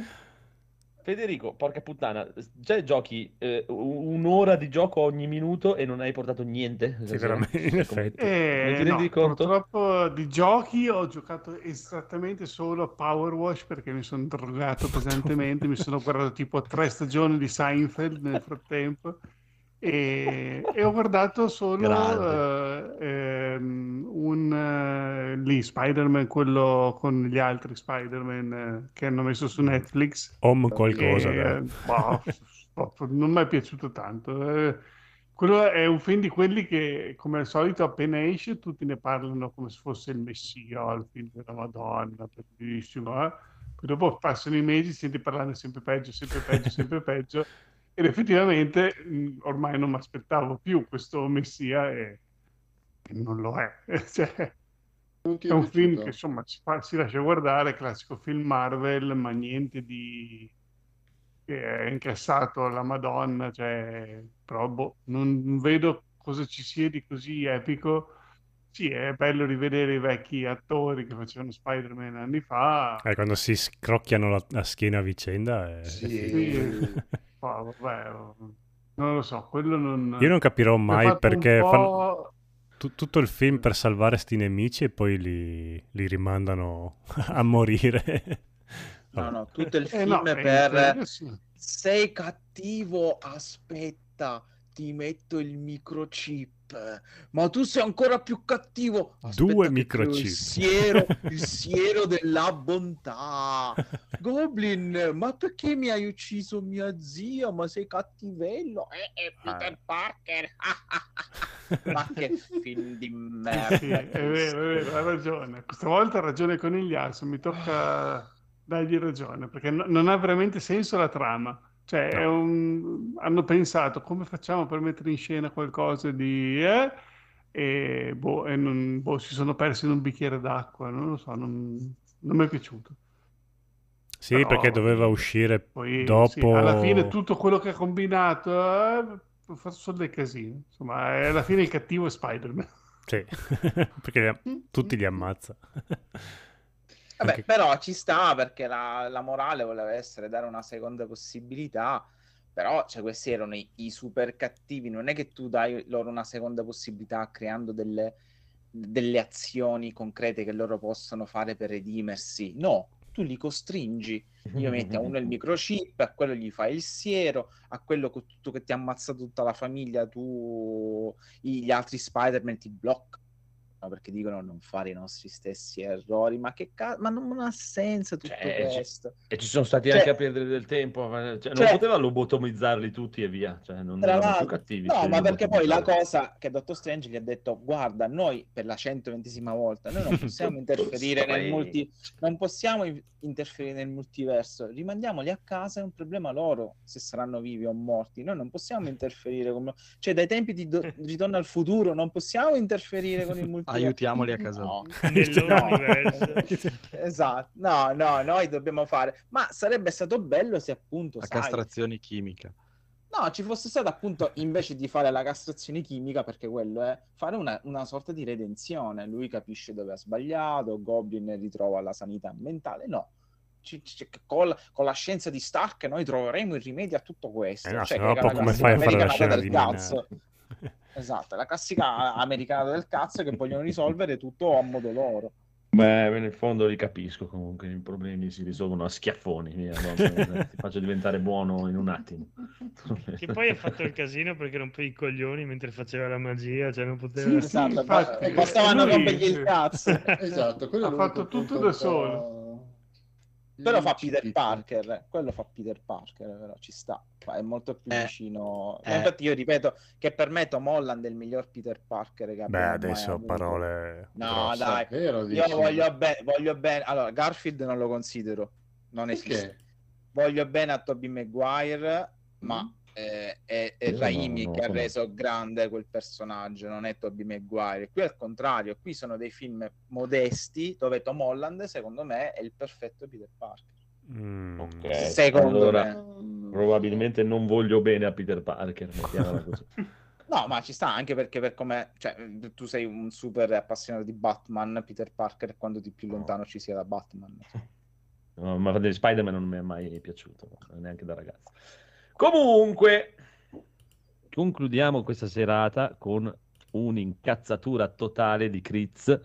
Federico, porca puttana, già giochi eh, un'ora di gioco ogni minuto e non hai portato niente? Sì, stasera? veramente, in effetti. Eh, ti rendi no, conto? purtroppo di giochi ho giocato esattamente solo a Power Wash perché mi sono drogato (laughs) pesantemente, mi sono guardato tipo tre stagioni di Seinfeld nel frattempo e, e ho guardato solo eh, ehm, un eh, lì Spider-Man, quello con gli altri Spider-Man eh, che hanno messo su Netflix. Home qualcosa, E, eh, boh, (laughs) proprio non mi è piaciuto tanto. Eh, quello è un film di quelli che, come al solito, appena esce, tutti ne parlano come se fosse il Messia, il film della Madonna, bellissimo. Eh? Poi dopo passano i mesi, senti parlare sempre peggio, sempre peggio, sempre peggio. (laughs) Ed effettivamente mh, ormai non mi aspettavo più questo Messia e, e non lo è. (laughs) Cioè, Non ti è un film che insomma si, fa- si lascia guardare, classico film Marvel, ma niente di che è incassato alla Madonna, cioè, però boh, non non vedo cosa ci sia di così epico. Sì, è bello rivedere i vecchi attori che facevano Spider-Man anni fa. Eh, quando si scrocchiano la, la schiena a vicenda. è- Sì. (laughs) (laughs) Vabbè, non lo so, quello non... Io non capirò mai perché po'- fanno tu- tutto il film per salvare sti nemici e poi li, li rimandano (laughs) a morire. No, no, tutto il Eh, film no, è eh, per quello sì. sei cattivo, aspetta, ti metto il microchip. Ma tu sei ancora più cattivo. Aspetta Due microchip. Il siero, il (laughs) siero della bontà. Goblin, ma perché mi hai ucciso mia zia? Ma sei cattivello. Eh, è Peter Parker. (laughs) ma che film di merda. Sì, è vero, è vero, ha ragione. Questa volta ha ragione Conigliasso, mi tocca dargli ragione, perché no- non ha veramente senso la trama. Cioè, è un- hanno pensato come facciamo per mettere in scena qualcosa di... eh? E, boh, e non- boh, si sono persi in un bicchiere d'acqua, non lo so, non, non mi è piaciuto. Sì, Però- perché doveva uscire Poi, sì, dopo... alla fine tutto quello che ha combinato eh, ha fatto solo del casino. Insomma, è- alla fine il cattivo è Spider-Man. Sì, (laughs) perché li- tutti li ammazza. (laughs) Vabbè, Anche- però ci sta perché la, la morale voleva essere dare una seconda possibilità. Però, cioè, questi erano i, i super cattivi. Non è che tu dai loro una seconda possibilità creando delle, delle azioni concrete che loro possono fare per redimersi. No, tu li costringi. Gli metti a uno il (laughs) microchip, a quello gli fai il siero, a quello con tutto che ti ha ammazzato tutta la famiglia, tu gli altri Spider-Man ti bloccano perché dicono non fare i nostri stessi errori. Ma che cazzo, ma non, non ha senso tutto Cioè, ci- questo. E ci sono stati Cioè- anche a perdere del tempo, cioè, non Cioè- poteva lobotomizzarli tutti e via, cioè, non erano più cattivi. no, li ma perché poi la cosa che Dottor Strange gli ha detto: Guarda, noi per la 120esima volta noi non possiamo (laughs) interferire nel multi, non possiamo in- interferire nel multiverso, rimandiamoli a casa, è un problema loro se saranno vivi o morti. Noi non possiamo interferire con cioè dai tempi di Do- (laughs) Ritorno al futuro non possiamo interferire con il multiverso. Aiutiamoli a casa (laughs) No. (laughs) Esatto, no, no, noi dobbiamo fare, ma sarebbe stato bello se appunto, La sai, castrazione chimica. No, ci fosse stato appunto invece di fare la castrazione chimica, perché quello è fare una, una sorta di redenzione. Lui capisce dove ha sbagliato, Goblin ritrova la sanità mentale. No, ci- con, la, con la scienza di Stark noi troveremo il rimedio a tutto questo. Eh no, Cioè, era poi la come fai a fare la scena di cazzo. Esatto, la classica americanata del cazzo che vogliono risolvere tutto a modo loro. Beh, nel fondo li capisco comunque, i problemi si risolvono a schiaffoni, via, no? ti faccio diventare buono in un attimo. Che poi ha fatto il casino perché rompeva i coglioni mentre faceva la magia, cioè non poteva... Sì, Esatto, infatti, e bastavano rompergli il cazzo. Esatto, Ha fatto tutto da solo. Po' Però fa. Peter Parker, quello fa Peter Parker, però ci sta, è molto più Eh, vicino. eh. Infatti io ripeto che per me Tom Holland è il miglior Peter Parker che Beh, adesso parole No, grosse. dai, Vero, io dici? voglio bene, voglio bene. Allora, Garfield non lo considero, non Perché? esiste. Voglio bene a Tobey Maguire, ma eh, è, è Io Raimi non- non che ha conosco. reso grande quel personaggio, non è Tobey Maguire. Qui al contrario, qui sono dei film modesti dove Tom Holland, secondo me, è il perfetto Peter Parker. Mm. Ok, Secondo allora me. probabilmente non voglio bene a Peter Parker. (laughs) No, ma ci sta anche perché per come cioè, tu sei un super appassionato di Batman, Peter Parker è quando di più lontano ci sia da Batman. No, ma di Spider-Man non mi è mai piaciuto, neanche da ragazzo. Comunque, concludiamo questa serata con un'incazzatura totale di Critz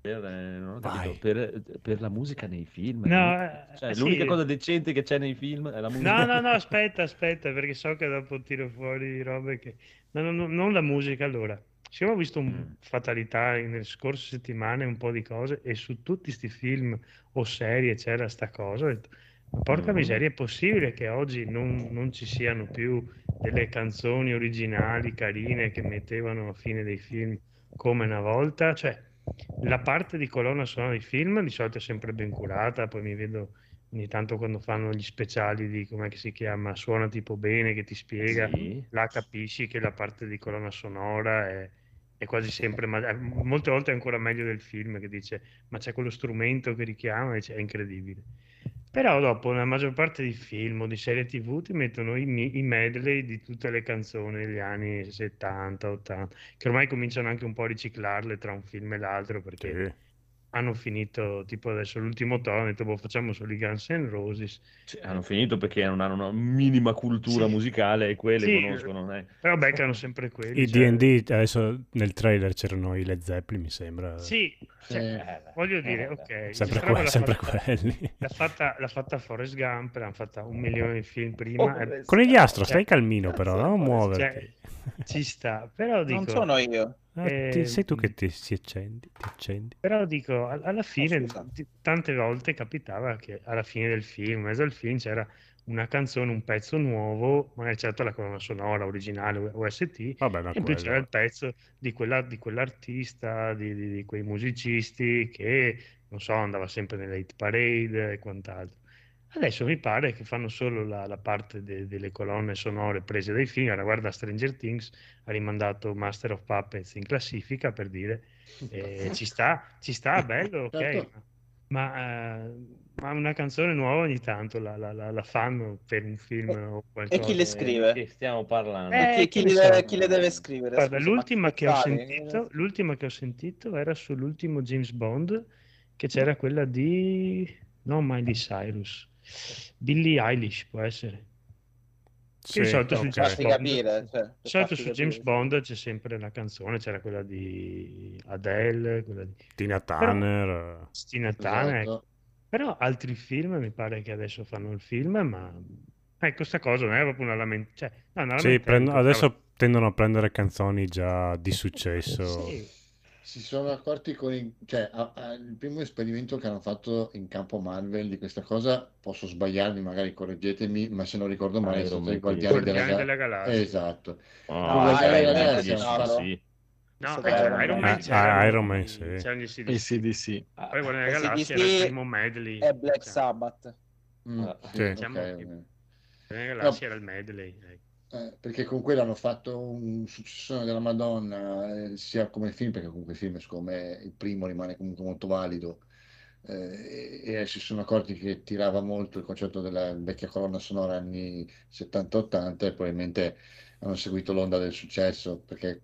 per, eh, capito, per, per la musica nei film. No, eh, Cioè, sì. l'unica cosa decente che c'è nei film è la musica. No, no, no, (laughs) aspetta, aspetta, perché so che dopo tiro fuori robe che... No, no, no, non la musica, allora. Ho visto un Mm. fatalità nelle scorse settimane, un po' di cose, e su tutti questi film o serie c'era sta cosa, ho detto, "Ma porca Mm. miseria, è possibile che oggi non, non ci siano più delle canzoni originali, carine, che mettevano a fine dei film come una volta? Cioè, la parte di colonna sonora dei film di solito è sempre ben curata, poi mi vedo ogni tanto quando fanno gli speciali di come si chiama, suona tipo bene che ti spiega, Sì. là capisci che la parte di colonna sonora è, è quasi sempre, ma- eh, molte volte è ancora meglio del film che dice ma c'è quello strumento che richiama, e dice, è incredibile. Però dopo, nella maggior parte di film o di serie TV ti mettono i, i medley di tutte le canzoni degli anni 70, 80, che ormai cominciano anche un po' a riciclarle tra un film e l'altro perché Sì. Hanno finito, tipo adesso l'ultimo tono, hanno detto boh, facciamo solo i Guns N' Roses. Cioè, hanno finito perché non hanno una minima cultura Sì. musicale e quelle Sì, conoscono. è- Però beccano sempre quelli. I cioè- D&D, adesso nel trailer c'erano i Led Zeppelin, mi sembra. Sì, cioè, Eh, voglio dire, eh, ok. Sempre, questa que- l'ha sempre fatta- quelli. L'ha fatta, l'ha fatta Forrest Gump, l'hanno fatta un milione di film prima. Oh, e- Conigliastro, cioè, stai calmino però, non cioè, muoverti. ci sta, però dico... Non sono io. Eh, ti- eh, sei tu che ti si accendi, ti accendi. Però dico, al- alla fine, tante volte capitava che alla fine del film, in mezzo al film, c'era una canzone, un pezzo nuovo, magari c'era tutta la colonna sonora originale OST, Vabbè, e poi c'era il pezzo di, quella, di quell'artista, di, di- di quei musicisti che, non so, andava sempre nelle hit parade e quant'altro. Adesso mi pare che fanno solo la, la parte de- delle colonne sonore prese dai film. Ora, guarda Stranger Things, ha rimandato Master of Puppets in classifica per dire eh, ci sta, ci sta, (laughs) bello, ok. Certo. Ma, eh, ma una canzone nuova ogni tanto la, la- la- la fanno per un film o qualcosa. E chi le scrive? Che stiamo parlando? Eh, chi, chi deve, so. chi le deve scrivere? Guarda, Scusa, ma l'ultima chi che, sentito, l'ultima che ho sentito era sull'ultimo James Bond, che c'era quella di... non Miley Cyrus, Billie Eilish può essere. Che di Sì, solito su. James Bond, capire, cioè, solito su. James Bond c'è sempre la canzone, c'era quella di Adele, quella di Tina Turner. Stina Turner, ecco. Esatto. Però altri film mi pare che adesso fanno il film, ma ecco, sta cosa non è proprio una lamentela. Cioè, no, Sì, prendo- adesso tendono a prendere canzoni già di successo. Sì, Si sono accorti con il, cioè, a- a- il primo esperimento che hanno fatto in campo Marvel di questa cosa, posso sbagliarmi, magari correggetemi, ma se non ricordo male, Iron sono Man, i Guardiani della, Ga- della Galassia. Esatto. Ah, Ah, Man, neanche sì, no. sì. No, Sì, eh, Iron Iron Man. Ah, c'erano Iron Man, sì. c'erano gli. CDC. Poi Guardiani della Galassia AC/DC era il primo medley. E Black Cioè, Sabbath. Mm, Ah, sì, Diciamo che- ok. Guardiani della Galassia era il medley. ecco. Eh, perché con quello hanno fatto un successone della Madonna, eh, sia come film, perché comunque il film, secondo me, il primo rimane comunque molto valido. eh, e, e si sono accorti che tirava molto il concetto della vecchia colonna sonora anni 70-80 e probabilmente hanno seguito l'onda del successo, perché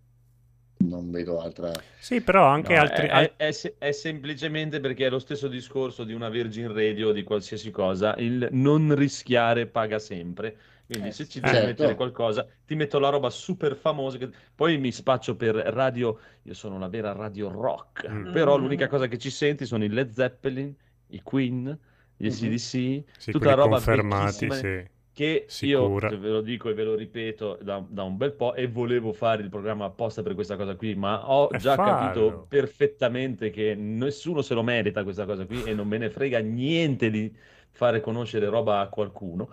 non vedo altra... Sì, però anche No, altri... è, è- è semplicemente perché è lo stesso discorso di una Virgin Radio o di qualsiasi cosa, il non rischiare paga sempre. Quindi Eh, se ci devi Certo. mettere qualcosa, ti metto la roba super famosa. che- Poi mi spaccio per radio. Io sono una vera radio rock. Mm. Però l'unica cosa che ci senti sono i Led Zeppelin, i Queen, gli Mhm. ACDC, Sì, tutta la roba confermati, sì. che Sicura. io ve lo dico e ve lo ripeto da, da un bel po' e volevo fare il programma apposta per questa cosa qui, ma ho E già fallo. capito perfettamente che nessuno se lo merita questa cosa qui e non me ne frega niente di fare conoscere roba a qualcuno.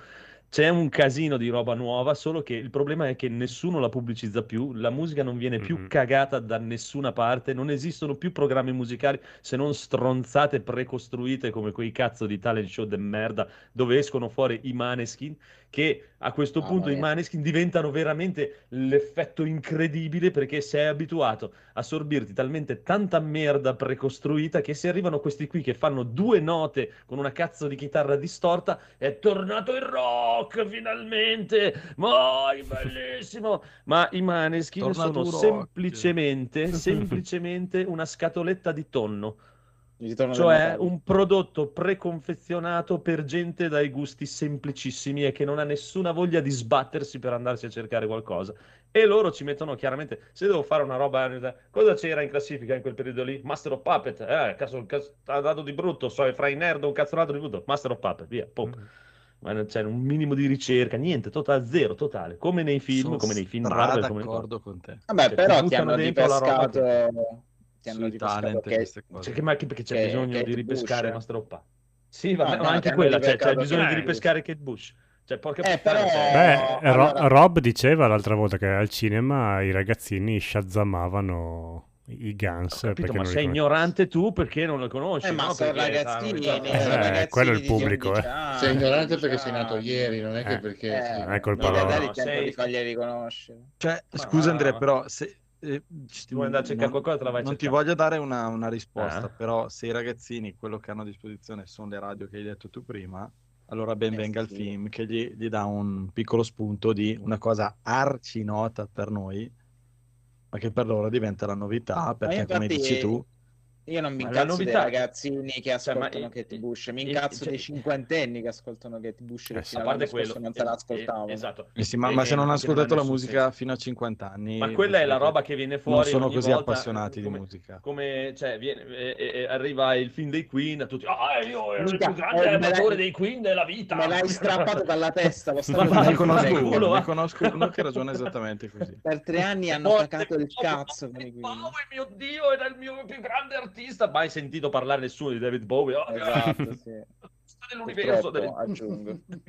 C'è un casino di roba nuova, solo che il problema è che nessuno la pubblicizza più, la musica non viene più Mhm. cagata da nessuna parte, non esistono più programmi musicali se non stronzate precostruite come quei cazzo di talent show de merda dove escono fuori i Maneskin, che a questo Mamma punto i mia. Maneskin diventano veramente l'effetto incredibile perché sei abituato a sorbirti talmente tanta merda precostruita che se arrivano questi qui che fanno due note con una cazzo di chitarra distorta, è tornato il rock finalmente, ma è (laughs) bellissimo! Ma i Maneskin Tornato sono semplicemente, (laughs) semplicemente una scatoletta di tonno. Cioè un prodotto preconfezionato per gente dai gusti semplicissimi e che non ha nessuna voglia di sbattersi per andarsi a cercare qualcosa. E loro ci mettono chiaramente, se devo fare una roba, cosa c'era in classifica in quel periodo lì? Master of Puppet, eh, cazzo, cazzo, ha dato di brutto, so, fra i nerd un cazzonato di brutto, Master of Puppet, via, pum. Mm. Ma non c'è un minimo di ricerca, niente, totale, zero, totale, come nei film, Sono come nei film Marvel, come nei d'accordo con te. Vabbè, Cioè, però ti hanno dentro la. Ti hanno ripescato talent che-. Cioè, che, ma che- perché c'è che- bisogno Kate di ripescare Bush. Master of Puppet. Sì, vabbè, No, ma no, anche che quella, cioè, c'è bisogno di ripescare Kate Bush. Cioè, porca Eh, però- cioè- Beh, Ro- allora- Rob diceva l'altra volta che al cinema i ragazzini shazzamavano i Guns Ho capito, ma sei ignorante tu perché non lo conosci, Eh, ma no? sono Perché ragazzini, ne- Eh, ragazzini quello è il pubblico, 11 eh. anni, Sei ignorante 12 perché sei nato anni. ieri, non è che Eh, perché... Eh, sì. non è colpa loro. No, il tempo sei- riconoscere. Cioè, Ma scusa no, Andrea, però se eh, ti vuoi andare a cercare non- qualcosa te la vai a non ti voglio dare una, una risposta, Ah. però se i ragazzini quello che hanno a disposizione sono le radio che hai detto tu prima, allora ben Eh, venga il sì. film che gli, gli dà un piccolo spunto di una cosa arci nota per noi, ma che per loro diventa la novità, perché come infatti- dici tu, Io non mi Ma incazzo dei ragazzini che Cioè, ma ascoltano i- Kate Bush, mi incazzo cioè- dei cinquantenni che ascoltano Kate Bush Eh, a parte quello, non se eh, l'ascoltavano. eh, esatto. eh sì, ma, E- ma se non hanno non ascoltato la musica senso. fino a 50 anni, Ma quella è la roba che viene non fuori sono ogni così volta, appassionati come, di musica. Come, cioè, viene- eh, arriva il film dei Queen, tutti, ah, io ero il più grande amatore dei Queen della vita. Me l'hai strappato dalla testa lo (laughs) ne conosco uno, ne conosco uno che ragiona esattamente così. Per tre anni (laughs) hanno attaccato il cazzo. Bowie, mio Dio, era il mio più grande artista. Mai sentito parlare nessuno di David Bowie? Oh, Esatto, sì. dell'universo. Purtroppo, delle- aggiungo. (laughs)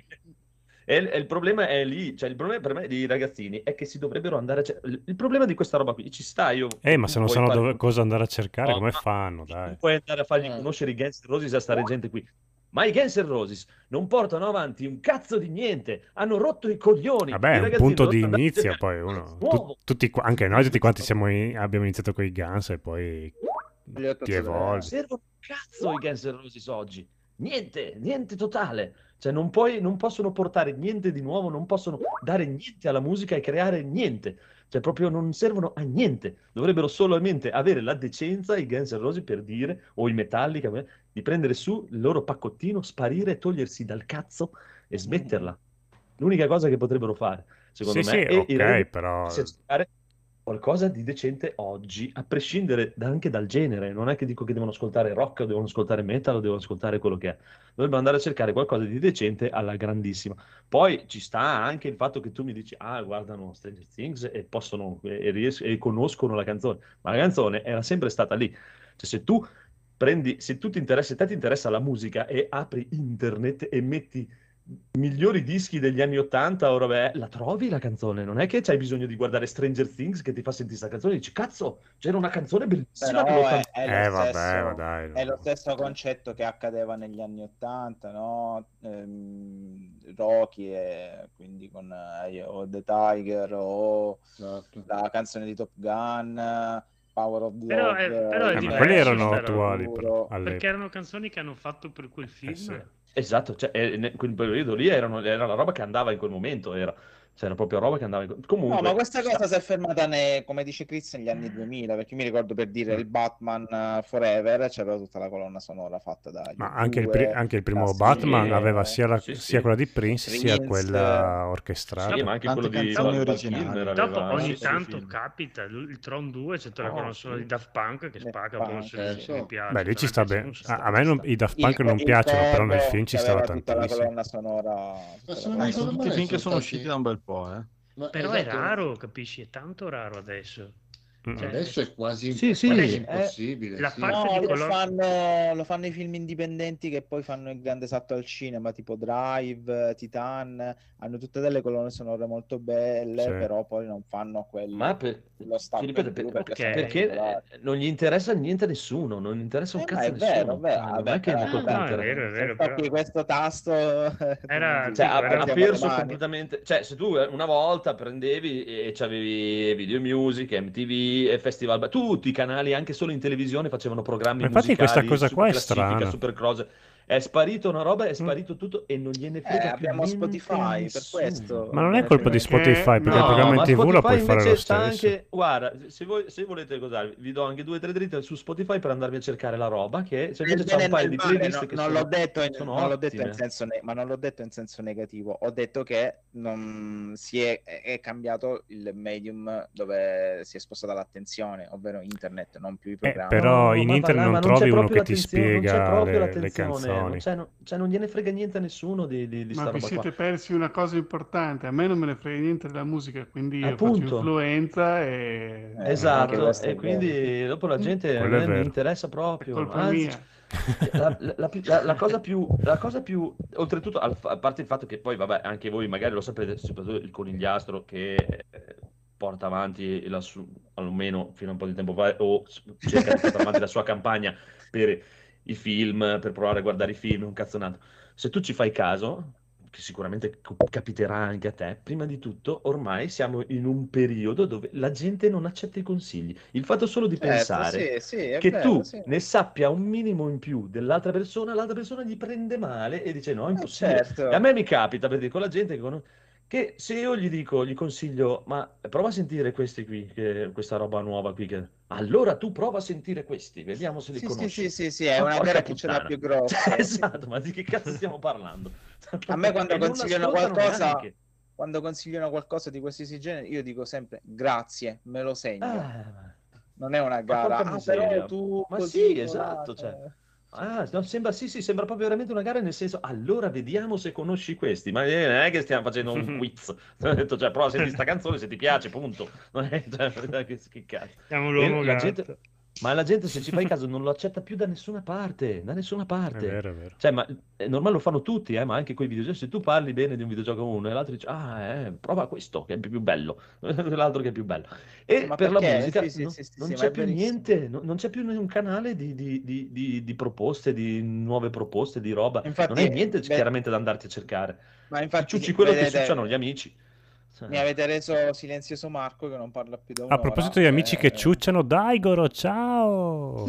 E il, e il problema è lì, cioè il problema per me dei ragazzini è che si dovrebbero andare a cer- il, il problema di questa roba qui ci sta io Eh, ma se non sanno fare- dove- cosa andare a cercare, No, come fanno, dai? puoi andare a fargli Eh. conoscere i Guns N' Roses a stare gente qui ma i Guns N' Roses non portano avanti un cazzo di niente hanno rotto i coglioni Vabbè, è un punto di inizio, cercare poi uno... tu- tutti, qua- anche noi tutti quanti siamo in- abbiamo iniziato con i Guns e poi Zero. evolvi. servono un cazzo i Guns N' Roses oggi niente niente totale cioè non, puoi, non possono portare niente di nuovo non possono dare niente alla musica e creare niente cioè proprio non servono a niente dovrebbero solamente avere la decenza i Guns N' Roses per dire o i Metallica di prendere su il loro paccottino sparire togliersi dal cazzo e smetterla l'unica cosa che potrebbero fare secondo Sì, me sì, e i ok, ragazzi però- cercare qualcosa di decente oggi, a prescindere da- anche dal genere. Non è che dico che devono ascoltare rock o devono ascoltare metal o devono ascoltare quello che è. Dovrebbero andare a cercare qualcosa di decente alla grandissima. Poi ci sta anche il fatto che tu mi dici, ah, guardano Stranger Things e possono e, ries- e conoscono la canzone. Ma la canzone era sempre stata lì. Cioè, se tu prendi, se tu ti interessa, se te ti interessa la musica e apri internet e metti migliori dischi degli anni 80 ora beh, la trovi la canzone non è che c'hai bisogno di guardare Stranger Things che ti fa sentire questa canzone e dici cazzo c'era una canzone bellissima Però dell'80 è, è lo Eh, vabbè, stesso, ma dai, è lo stesso concetto che accadeva negli anni 80, no? Ehm, Rocky, e quindi con eh, The Tiger o Esatto. la canzone di Top Gun, Power of the Però Dog, è- però è Eh, ma diverso, quelli erano però. attuali però, Perché erano canzoni che hanno fatto per quel film. sì. esatto cioè, eh, in quel periodo lì erano- era la roba che andava in quel momento era C'era proprio roba che andava in... Comunque, No, ma questa sta- cosa si è fermata, ne- come dice Chris, negli anni 2000, perché mi ricordo per dire il Batman eh, Forever, c'era tutta la colonna sonora fatta da Ma U2, anche il, pri- anche il primo Batman Hero, aveva sia, la- sì, sì. sia quella di Prince sia Prince, quella eh, orchestrata. Sì, ma anche quello di. Kilmer Dopo ogni sì, sì, tanto film. capita, il il Tron 2 c'è tutta la Oh, colonna sonora sì. di Daft Punk che Daft spacca, Punk, però se eh, sì. mi piace. Beh, lì ci a me sta bene. A, me non- i Daft Il- Punk non piacciono, però nel film ci stava la tantissimo. colonna sonora. tutta la Eh, tutti me film che sono usciti da un bel po', eh. Ma Però è esatto, raro, capisci? È tanto raro adesso. Cioè, Adesso è quasi, Sì, è sì, quasi eh, impossibile. la sì. No, lo fanno, lo fanno i film indipendenti che poi fanno il grande salto al cinema, tipo Drive, Titan, hanno tutte delle colonne sonore molto belle, Sì. però poi non fanno quello, Ma per... lo stampo ti ripeto, per- perché, perché- sono perché eh, non gli interessa niente a nessuno, non interessa un Eh, ma cazzo è a vero, nessuno. è vero, Cioè, non vabbè, è che no, è vero, è vero, Se però... questo tasto Era- (laughs) Cioè, ha, alle perso completamente. Cioè, se tu una volta prendevi e c'avevi Video Music, MTV, e Festival, tutti i canali, anche solo in televisione, facevano programmi Ma infatti musicali, questa cosa qua è strana. super cose. È sparito una roba, è sparito tutto e non gliene Eh, frega più abbiamo Spotify, per questo. Ma non è colpa di Perché- Spotify, perché no, il programma ma in TV lo Spotify puoi fare lo stesso. anche, guarda, se, voi, se volete cos'è, vi do anche due o tre dritte su Spotify per andarvi a cercare la roba, che Nel invece c'è un paio di playlist no- che non sono, l'ho detto in, sono non l'ho detto in senso ne- ma non l'ho detto in senso negativo. Ho detto che non si è, è cambiato il medium dove si è spostata l'attenzione ovvero internet non più i Eh, programmi. però No, in internet non ma trovi uno che ti non spiega proprio le, le l'attenzione, non, canzoni. c'è, non- cioè, non gliene frega niente a nessuno di, di, di Ma vi siete qua. persi una cosa importante. A me non me ne frega niente della musica, quindi io Appunto. faccio influenza e... Eh, Esatto, e quindi dopo la gente me mi interessa proprio. Anzi, mia. la, la- la la- cosa più, la cosa più, oltretutto, a parte il fatto che poi, vabbè, anche voi magari lo sapete, soprattutto il conigliastro che eh, porta avanti la su- almeno fino a un po' di tempo fa, o cerca di portare avanti la sua campagna per i film, per provare a guardare i film, un cazzonato. Se tu ci fai caso, che sicuramente capiterà anche a te, prima di tutto, ormai siamo in un periodo dove la gente non accetta i consigli. Il fatto solo di Certo, pensare sì, sì, che vero, tu sì. ne sappia un minimo in più dell'altra persona, l'altra persona gli prende male e dice no, è Eh, impossibile. certo. E a me mi capita per dire con la gente che, conos- che se io gli dico, gli consiglio, ma prova a sentire questi qui, che- questa roba nuova qui, che... allora tu prova a sentire questi, vediamo se li Sì, sì, conosci. sì, sì, sì, è Ma una gara che ce l'ha più grossa. Cioè, (laughs) sì. esatto, ma di che cazzo stiamo (laughs) parlando? A me quando consigliano qualcosa, neanche. quando consigliano qualcosa di qualsiasi genere, io dico sempre grazie, me lo segno. Ah, Non è una gara. Ah, però tu Ma sì, esatto, cioè. Ah, no, sembra, sì, sì, sembra proprio veramente una gara nel senso, allora vediamo se conosci questi, ma eh, non è che stiamo facendo un (laughs) quiz, (laughs) ho detto, cioè, prova a sentire sta canzone se ti piace, punto, (laughs) non è, cioè, che, che cazzo. Siamo l'uomo la gatto. gente- ma la gente, se ci fai caso, non lo accetta più da nessuna parte, da nessuna È parte. vero, è vero. Cioè, ma è normale lo fanno tutti, eh, ma anche quei videogiochi. Se tu parli bene di un videogioco a uno e l'altro dice, ah, eh, prova questo che è più bello, (laughs) l'altro che è più bello. E Ma per la perché? musica Sì, sì, no- sì, sì, non c'è è più niente, no- non c'è più un canale di, di- di- di- di proposte, di nuove proposte, di roba. Infatti, non hai niente beh, chiaramente da andarti a cercare. Ma Ti infatti, ciucci quello che vedete, ciucciano gli amici. Cioè, mi avete reso silenzioso Marco che non parla più da A un'ora. proposito di amici che Eh, ciucciano, dai Goro, ciao!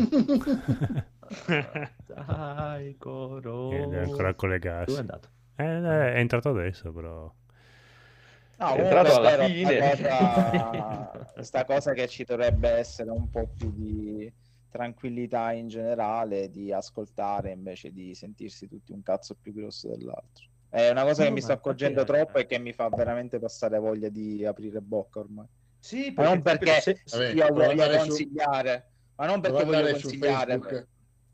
Dai, coro. E deve ancora Dove è andato? Eh, eh, è entrato adesso, però. No, È entrato alla fine. cosa, (laughs) sta cosa che ci dovrebbe essere un po' più di tranquillità in generale, di ascoltare invece di sentirsi tutti un cazzo più grosso dell'altro. È una cosa No, che mi sto accorgendo è- troppo e che mi fa veramente passare voglia di aprire bocca ormai. Sì, Ma non perché, perché se- Vabbè, io voglio andare su- consigliare, ma non perché voglio consigliare. Facebook,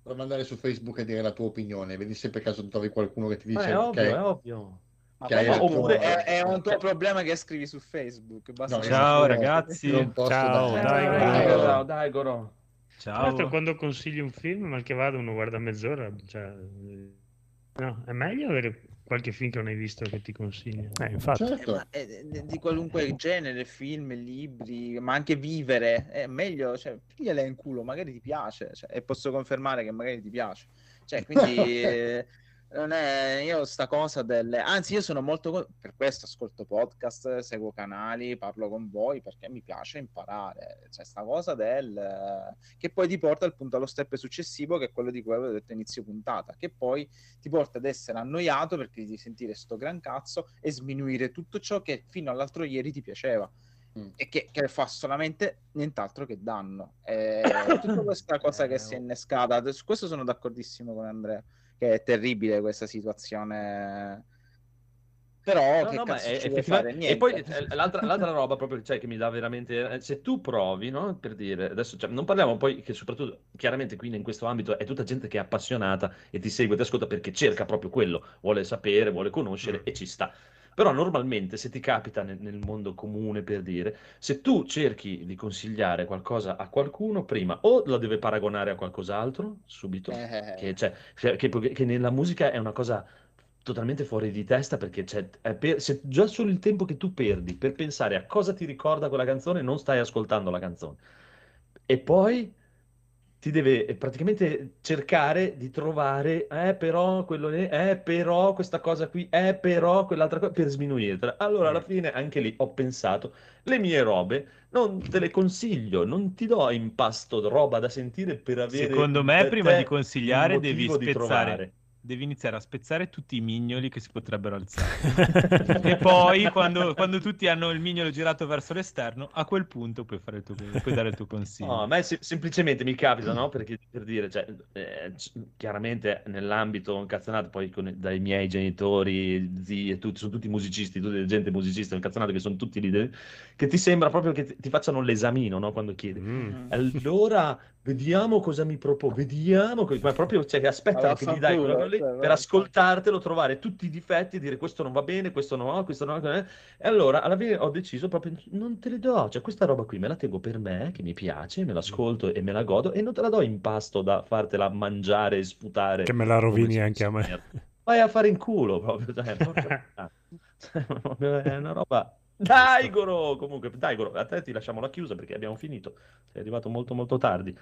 prova andare su Facebook e dire la tua opinione, vedi se per caso trovi qualcuno che ti Ma dice è ovvio, ok, è ovvio. Ma che oppure- è, è un tuo problema che scrivi su Facebook. basta No, che- Ciao, ragazzi. Ciao, dare- dai, Ciao, dai, ciao, Goro. dai, Goro. Tra l'altro, Ciao. quando consigli un film, mal che vada, uno guarda mezz'ora. Cioè, eh, no, è meglio avere qualche film che non hai visto che ti consiglia. Eh, infatti. Certo. Ma, eh, di- di qualunque genere, film, libri, ma anche vivere, è meglio, cioè, pigliala in culo, magari ti piace, cioè, e posso confermare che magari ti piace. Cioè, quindi, (laughs) eh, non è io sta cosa delle anzi io sono molto per questo ascolto podcast seguo canali parlo con voi perché mi piace imparare. Cioè sta cosa del eh, che poi ti porta appunto allo step successivo che è quello di cui avevo detto inizio puntata che poi ti porta ad essere annoiato perché devi sentire sto gran cazzo e sminuire tutto ciò che fino all'altro ieri ti piaceva. E che, che fa solamente nient'altro che danno. E (coughs) tutta questa cosa che si è innescata su questo sono d'accordissimo con Andrea che è terribile questa situazione. Però No, che no, cazzo è- effettivamente- fare? E poi Niente. eh, l'altra, l'altra (laughs) roba proprio cioè, che mi dà veramente. eh, Se tu provi, no? Per dire, adesso cioè, non parliamo poi che soprattutto chiaramente qui in questo ambito è tutta gente che è appassionata e ti segue, ti ascolta perché cerca proprio quello, vuole sapere, vuole conoscere e ci sta. Però normalmente se ti capita nel, nel mondo comune per dire, se tu cerchi di consigliare qualcosa a qualcuno, prima o lo deve paragonare a qualcos'altro subito, Eh. che, cioè, che- che- nella musica è una cosa totalmente fuori di testa perché per- se già solo il tempo che tu perdi per pensare a cosa ti ricorda quella canzone, non stai ascoltando la canzone. E poi ti deve praticamente cercare di trovare, eh, però quello eh, però questa cosa qui, eh, però quell'altra cosa, per sminuirtela. Allora, alla fine, anche lì ho pensato, le mie robe non te le consiglio, non ti do in pasto roba da sentire per avere Secondo me, prima di consigliare, devi di spezzare. trovare. Devi iniziare a spezzare tutti i mignoli che si potrebbero alzare. (laughs) e poi, quando, quando tutti hanno il mignolo girato verso l'esterno, a quel punto puoi, fare il tuo, puoi dare il tuo consiglio. No, a me se- semplicemente mi capita, no? Perché per dire, cioè, eh, c- chiaramente nell'ambito incazzonato, poi con- dai miei genitori, zii e tutti, sono tutti musicisti, tutta gente musicista incazzonato che sono tutti lì, che ti sembra proprio che ti, ti facciano l'esamino, no? Quando chiedi. Mm. Allora, vediamo cosa mi propone, vediamo, co- ma proprio, cioè, che aspettano Allora, che gli dai quello lì cioè, per ascoltartelo, trovare tutti i difetti e dire questo non va bene, questo no, questo no, eh. E allora alla fine ho deciso proprio non te le do, cioè questa roba qui me la tengo per me, che mi piace, me l'ascolto e me la godo e non te la do in pasto da fartela mangiare e sputare. Che me la rovini anche a me. Vai a fare in culo proprio, cioè, porca (laughs) puttana. (laughs) è una roba... Dai Goro! Comunque, dai Goro, a te ti lasciamo la chiusa perché abbiamo finito. Sei arrivato molto molto tardi.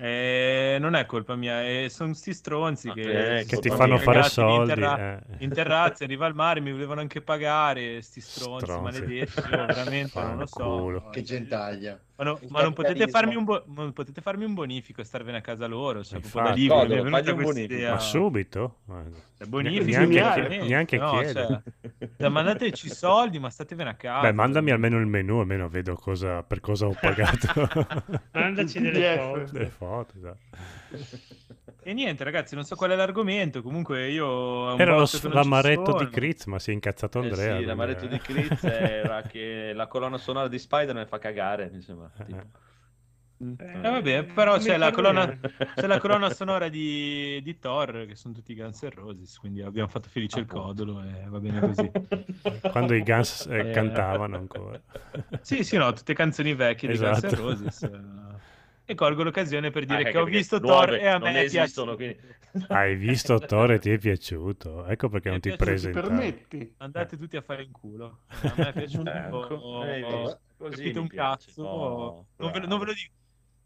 Eh, non è colpa mia, eh, sono sti stronzi che, eh, Che ti fanno fare in soldi, terra- eh. in terrazza, arriva al mare, mi volevano anche pagare, sti stronzi, Stronzi. maledetti, veramente non lo so. Fanculo. Che gentaglia. Ma, no- ma non, potete un bo- non potete farmi un bonifico e starvene a casa loro, cioè, proprio da Infatti. lì che mi è un questa bonifico. idea. Ma subito? Ma- bonifico, neanche, niente, neanche no, chiede. cioè, (laughs) cioè, mandateci i soldi, ma statevene a casa. Beh, mandami almeno il menu, almeno vedo cosa, per cosa ho pagato. (laughs) Mandaci delle foto. Delle foto, esatto. (laughs) E niente, ragazzi, non so qual è l'argomento. Comunque, io. Era lo l'amaretto di. Kriz, ma si è incazzato Eh Andrea. sì, quindi, l'amaretto eh. di Chris era che la colonna sonora di Spider-Man fa cagare, mi sembra. tipo. Eh, vabbè, però c'è la, colonna, c'è la colonna sonora di, di Thor, che sono tutti Guns N' Roses. Quindi abbiamo fatto felice il Appunto. codolo e va bene così. (laughs) Quando i Guns eh, Eh. cantavano ancora. Sì, sì, no, tutte canzoni vecchie di Guns N' Esatto. Roses. Eh. E colgo l'occasione per dire Ah, che ho visto nuove Thor e a non me è esistono, piaciuto. quindi- (laughs) Hai visto Thor e ti è piaciuto? Ecco perché non ti piaciuto, Ti presentavi. permetti? Andate tutti a fare in culo. A me è (laughs) piaciuto. Ecco, visto? Così capito un piace. cazzo. Oh, non, ve, non ve lo dico.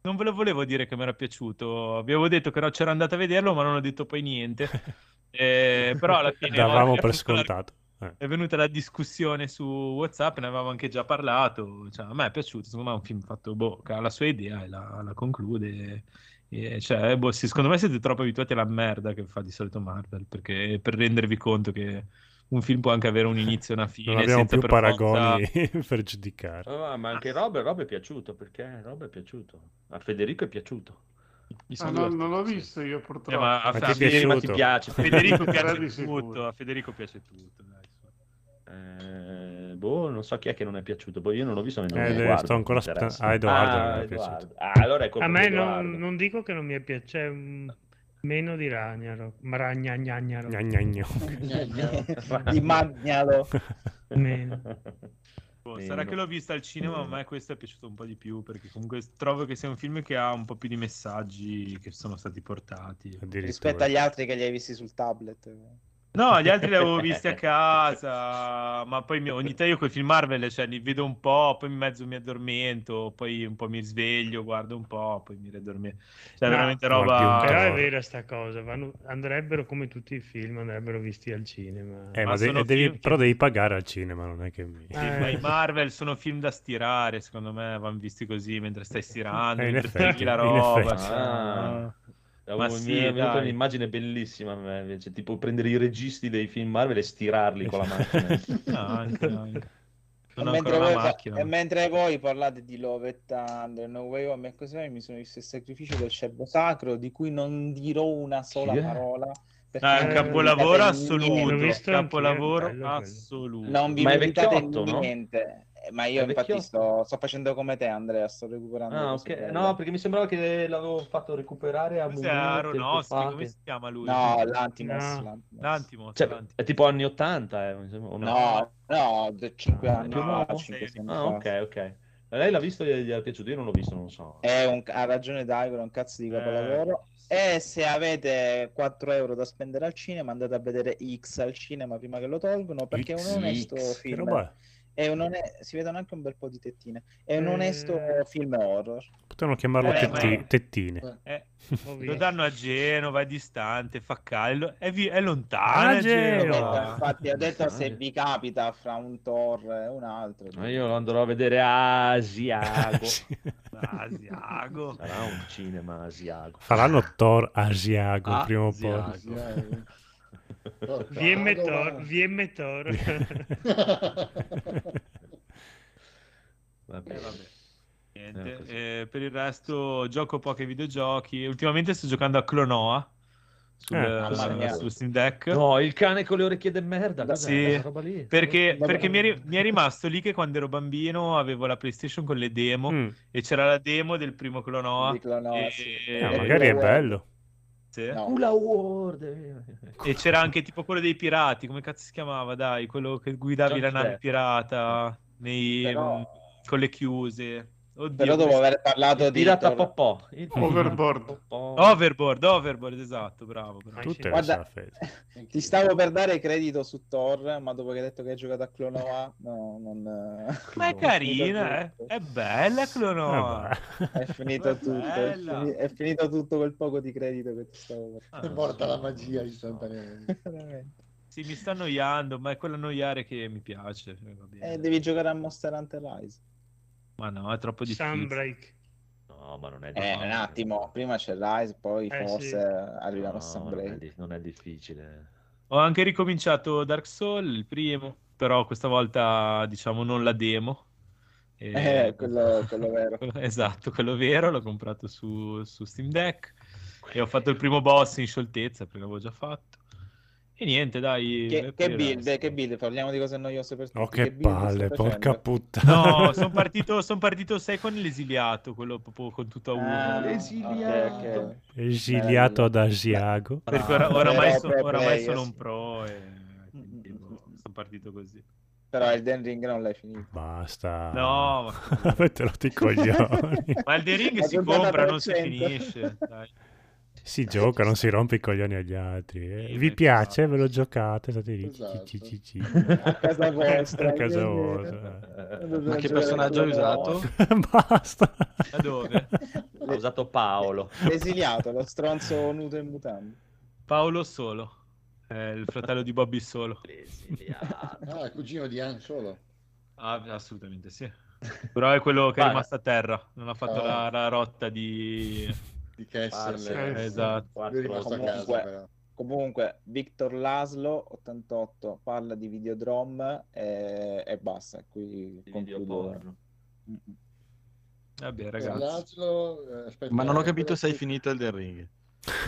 Non ve lo volevo dire che mi era piaciuto. Avevo detto che ero- c'ero andato a vederlo, ma non ho detto poi niente. (laughs) Eh, però alla fine Davamo per scontato. Eh. è venuta la discussione su WhatsApp, ne avevamo anche già parlato. Cioè, a me è piaciuto, secondo me è un film fatto boh, che ha la sua idea e la, la conclude. E, cioè, boh, sì, secondo me siete troppo abituati alla merda che fa di solito Marvel, perché per rendervi conto che un film può anche avere un inizio e una (laughs) fine. Non abbiamo senza più per paragoni forza- (laughs) per giudicare. Oh, ma anche Rob, Rob è piaciuto, perché Rob è piaciuto. A Federico è piaciuto. Mi Ah, no, non l'ho visto io Eh, purtroppo. ma a, Ma ti a è Federico, ma ti piace. (laughs) Federico piace tutto. A Federico piace tutto. Eh, boh, non so chi è che non è piaciuto. Poi io non l'ho visto, non Eh, lo sto ancora aspettando- Edoardo Ah, è piaciuto. Edoardo. Ah, allora A me non, non dico che non mi è piaciuto, c'è un- meno di Ragnaro, ma Ragnagnaro. (laughs) Gnagnagno. di Magnalo. (laughs) Meno. Boh, sarà che l'ho vista al cinema, ma a me questo è piaciuto un po' di più perché comunque trovo che sia un film che ha un po' più di messaggi che sono stati portati. rispetto agli altri che li hai visti sul tablet. No, gli altri li avevo visti a (laughs) casa, ma poi mi- ogni tanto io quei film Marvel, cioè, li vedo un po', poi in mezzo mi addormento, poi un po' mi sveglio, guardo un po', poi mi riaddormento. Cioè, No, veramente guardi un roba... Però è vera sta cosa, vanno- andrebbero come tutti i film, andrebbero visti al cinema. Eh, Ma ma de- devi- che- però devi pagare al cinema, non è che mi... Sì, ma i Marvel sono film da stirare, secondo me vanno visti così mentre stai stirando, Eh, in mentre effetti, la in roba. effetti. cioè, Ah. Ma mi sì, è venuta un'immagine bellissima invece, tipo prendere i registi dei film Marvel e stirarli con la macchina. No, (laughs) anche, anche. E mentre, voi, macchina. e mentre voi parlate di Love e Thunder, No Way Home e così via, mi sono visto il sacrificio del cervo sacro, di cui non dirò una sola è? parola. Ah, è un capolavoro assoluto, niente. Capolavoro assoluto. Non vi meritate vecchiotto, no? Eh, Ma io È infatti sto, sto facendo come te, Andrea, sto recuperando. Ah, cose ok. belle. No, perché mi sembrava che l'avevo fatto recuperare a Cos'è Aronofsky? Come che- si chiama lui? No, l'Antimos. No. l'Antimos. L'Antimos. Cioè, l'Antimos. è tipo anni 80, eh, mi sembra, o no? No, no, 5 Ah, anni più o fa, meno? 5 Sì. anni Ah, fa. ok, ok. Lei l'ha visto e gli è piaciuto? Io non l'ho visto, non lo so. È un, ha ragione Daigoro, è un cazzo di capolavoro. E se avete 4 euro da spendere al cinema, andate a vedere X al cinema prima che lo tolgono, perché è un X, onesto Che film. roba è? È un one- Si vedono anche un bel po' di tettine. È un Eh. onesto film horror. Potevano chiamarlo Eh, tetti- ma- tettine. Eh, (laughs) Ho lo danno a Genova, è distante, fa caldo, è, vi- è lontana Ah, Genova. Genova. Infatti, ho detto se Ah, vi capita fra un Thor e un altro. Ma io lo andrò a vedere a Asiago. (laughs) Asiago. Sarà un cinema asiago. Faranno Thor Asiago Ah, prima o poi. Asiago. VM Tor, VM Tor. Vabbè. Eh, vabbè. Eh, Niente. così. Eh, per il resto gioco pochi videogiochi. Ultimamente sto giocando a Clonoa sul, Eh, mamma mia. su Steam Deck. No, il cane con le orecchie de merda. Sì. quella roba lì? Perché, perché mi, è, mi è rimasto lì che quando ero bambino avevo la PlayStation con le demo Mm. e c'era la demo del primo Clonoa. Clonoa, e, sì. Eh, E magari è bello. No. Kula World. E c'era anche tipo quello dei pirati, come cazzo si chiamava? Dai, quello che guidavi Johnny la nave Depp. pirata nei, Però- con le chiuse. Oddio, Però dopo aver parlato di pirata Popò. Il Overboard. Overboard, Overboard, esatto, bravo. bravo. Tutte Guarda, (laughs) ti stavo per dare credito su Thor, ma dopo che hai detto che hai giocato a Clonoa, no, non... Ma è carina, eh? È bella Clonoa. Ah, (laughs) È finito tutto, è, Bella. fini- è finito tutto quel poco di credito che ti stavo per Ah, È morta la magia istantaneamente. (laughs) Veramente. Sì, mi sta annoiando, ma è quell'annoiare che mi piace. eh, bene. Eh, devi giocare a Monster Hunter Rise. Ma no, è troppo difficile. Sunbreak. No, ma non è Eh, difficile. un attimo, prima c'è Rise, poi Eh, forse sì. arriviamo a No, non è, Sunbreak. non è difficile. Ho anche ricominciato Dark Souls, il primo, però questa volta diciamo non la demo. E- Eh, quello, (laughs) quello vero. Esatto, quello vero, l'ho comprato su, su Steam Deck e ho fatto il primo boss in scioltezza perché l'avevo già fatto. E niente, dai. Che, che il build, che build, parliamo di cose noiose per tutti. Oh, che build palle, porca puttana. No, (laughs) sono partito, son partito, sai, con l'esiliato, quello proprio con tutto a uno. Ah, L'esiliato. ok, ok. Esiliato ad Asiago. Perché ora- Però oramai, so- oramai sono sì. un pro e quindi boh, sono partito così. Però Elden Ring non l'hai finito. Basta. No, ma- (laughs) Avete rotto i coglioni. (laughs) Ma il The Ring si compra, non si 300. finisce. Dai. Si gioca, non si rompe i coglioni agli altri. eh. Vi piace? Ve lo giocate? State lì. Esatto. ci- ci- ci- (laughs) A casa vostra. (laughs) A casa vostra. Ma che personaggio hai usato? (laughs) Basta. Da dove? Ha usato Paolo. L'esiliato, lo stronzo nudo in mutande. Paolo Solo, è il fratello di Bobby Solo. Ah, il cugino di Han Solo. Ah, assolutamente sì. Però è quello che è rimasto a terra, non ha fatto Oh. la, la rotta di... Di Kessel. Parse, eh, esatto. Comunque-. Comunque, Victor Laslo 88 parla di Videodrome e, e basta. Qui concludo. Mm, Vabbè, Per ragazzi. Laszlo, eh, aspetta, Ma non ho eh, capito se hai finito il del ring.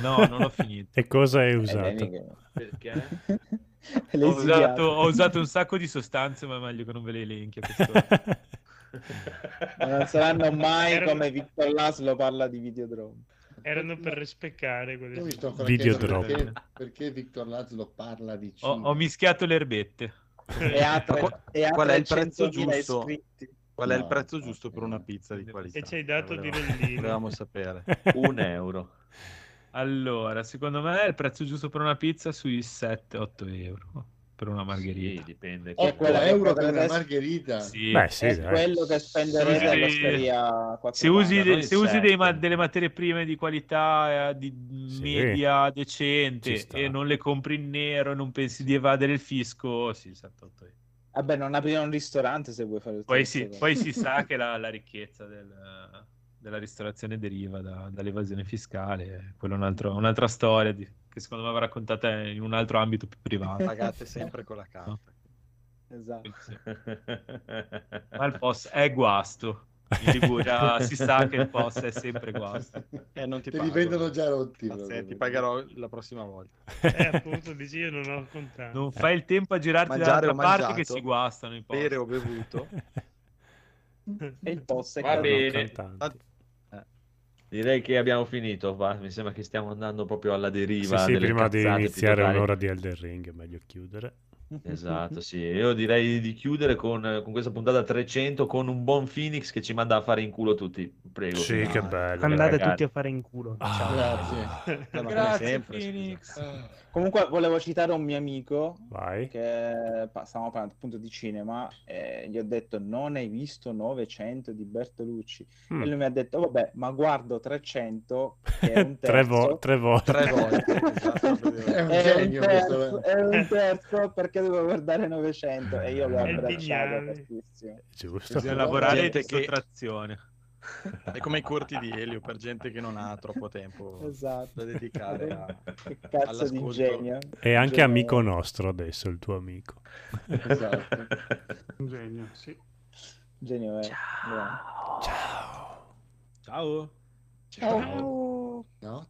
No, non l'ho finito. E cosa hai Eh, usato? Perché? (laughs) Ho usato, ho usato un sacco di sostanze, ma è meglio che non ve le elenchi a quest'ora. (laughs) Ma non saranno mai (laughs) come Victor Laslo parla di Videodrome. Erano per rispeccare Io quelle Videodrome. chiedendo perché, perché Victor Laszlo parla di Ho, ho mischiato le erbette. E ha, tre- e ha qual è il prezzo 300.000 giusto? iscritti. Qual è il prezzo no, giusto per una pizza di qualità? E ci hai dato di rellino. Volevamo sapere. (laughs) Un euro. Allora, secondo me è il prezzo giusto per una pizza sui 7-8 euro per una margherita. Sì, dipende. 8 euro per una margherita. Sì. Beh, sì, è dai. quello che spenderete Sì. all'osteria Se usi, de- se usi dei ma- delle materie prime di qualità eh, di media Ci decente e non le compri in nero e non pensi di evadere il fisco, sì, 7-8 euro. Vabbè, non aprire un ristorante se vuoi fare il Poi si, poi (laughs) si sa che la, la ricchezza del- della ristorazione deriva da- dall'evasione fiscale, quella è un altro- un'altra storia di- che secondo me va raccontata in un altro ambito più privato. Pagate sempre con la carta. Esatto. Ma il POS è guasto. In Liguria (laughs) si sa che il POS è sempre guasto. Eh, non ti Te li vendono già rotti. Proprio. ti pagherò la prossima volta. Eh, appunto, dici io non ho contato. Non fai il tempo a girarti Mangiare dall'altra parte mangiato, che si guastano i POS. Bere o bevuto. (laughs) E il post è Va bene. Cantanti. Direi che abbiamo finito. va. Mi sembra che stiamo andando proprio alla Sì, deriva. sì, delle prima di iniziare totali. un'ora di Elden Ring è meglio chiudere. Esatto, sì. Io direi di chiudere con, con questa puntata 300 con un buon Phoenix che ci manda a fare in culo tutti. Prego. Sì, Phoenix. che bello. Andate ragazzi. tutti a fare in culo. Ah, Ciao. Grazie. Grazie, sempre, Phoenix. Comunque volevo citare un mio amico Vai. che stavamo parlando appunto di cinema e gli ho detto non hai visto 900 di Bertolucci Mm. e lui mi ha detto vabbè ma guardo 300 che è un (laughs) tre, terzo vo- tre volte. Tre volte. (laughs) esatto, È un è un, terzo, questo. è un terzo perché devo guardare 900 e io l'ho abbracciato tantissimo. Giusto. Bisogna Esatto. lavorare che- sottrazione. È come i corti di Elio per gente che non ha troppo tempo esatto da dedicare a... che cazzo di genio È anche Genio. amico nostro adesso, il tuo amico. Esatto. Un genio, sì. genio è Ciao. Ciao. Ciao. Oh. No?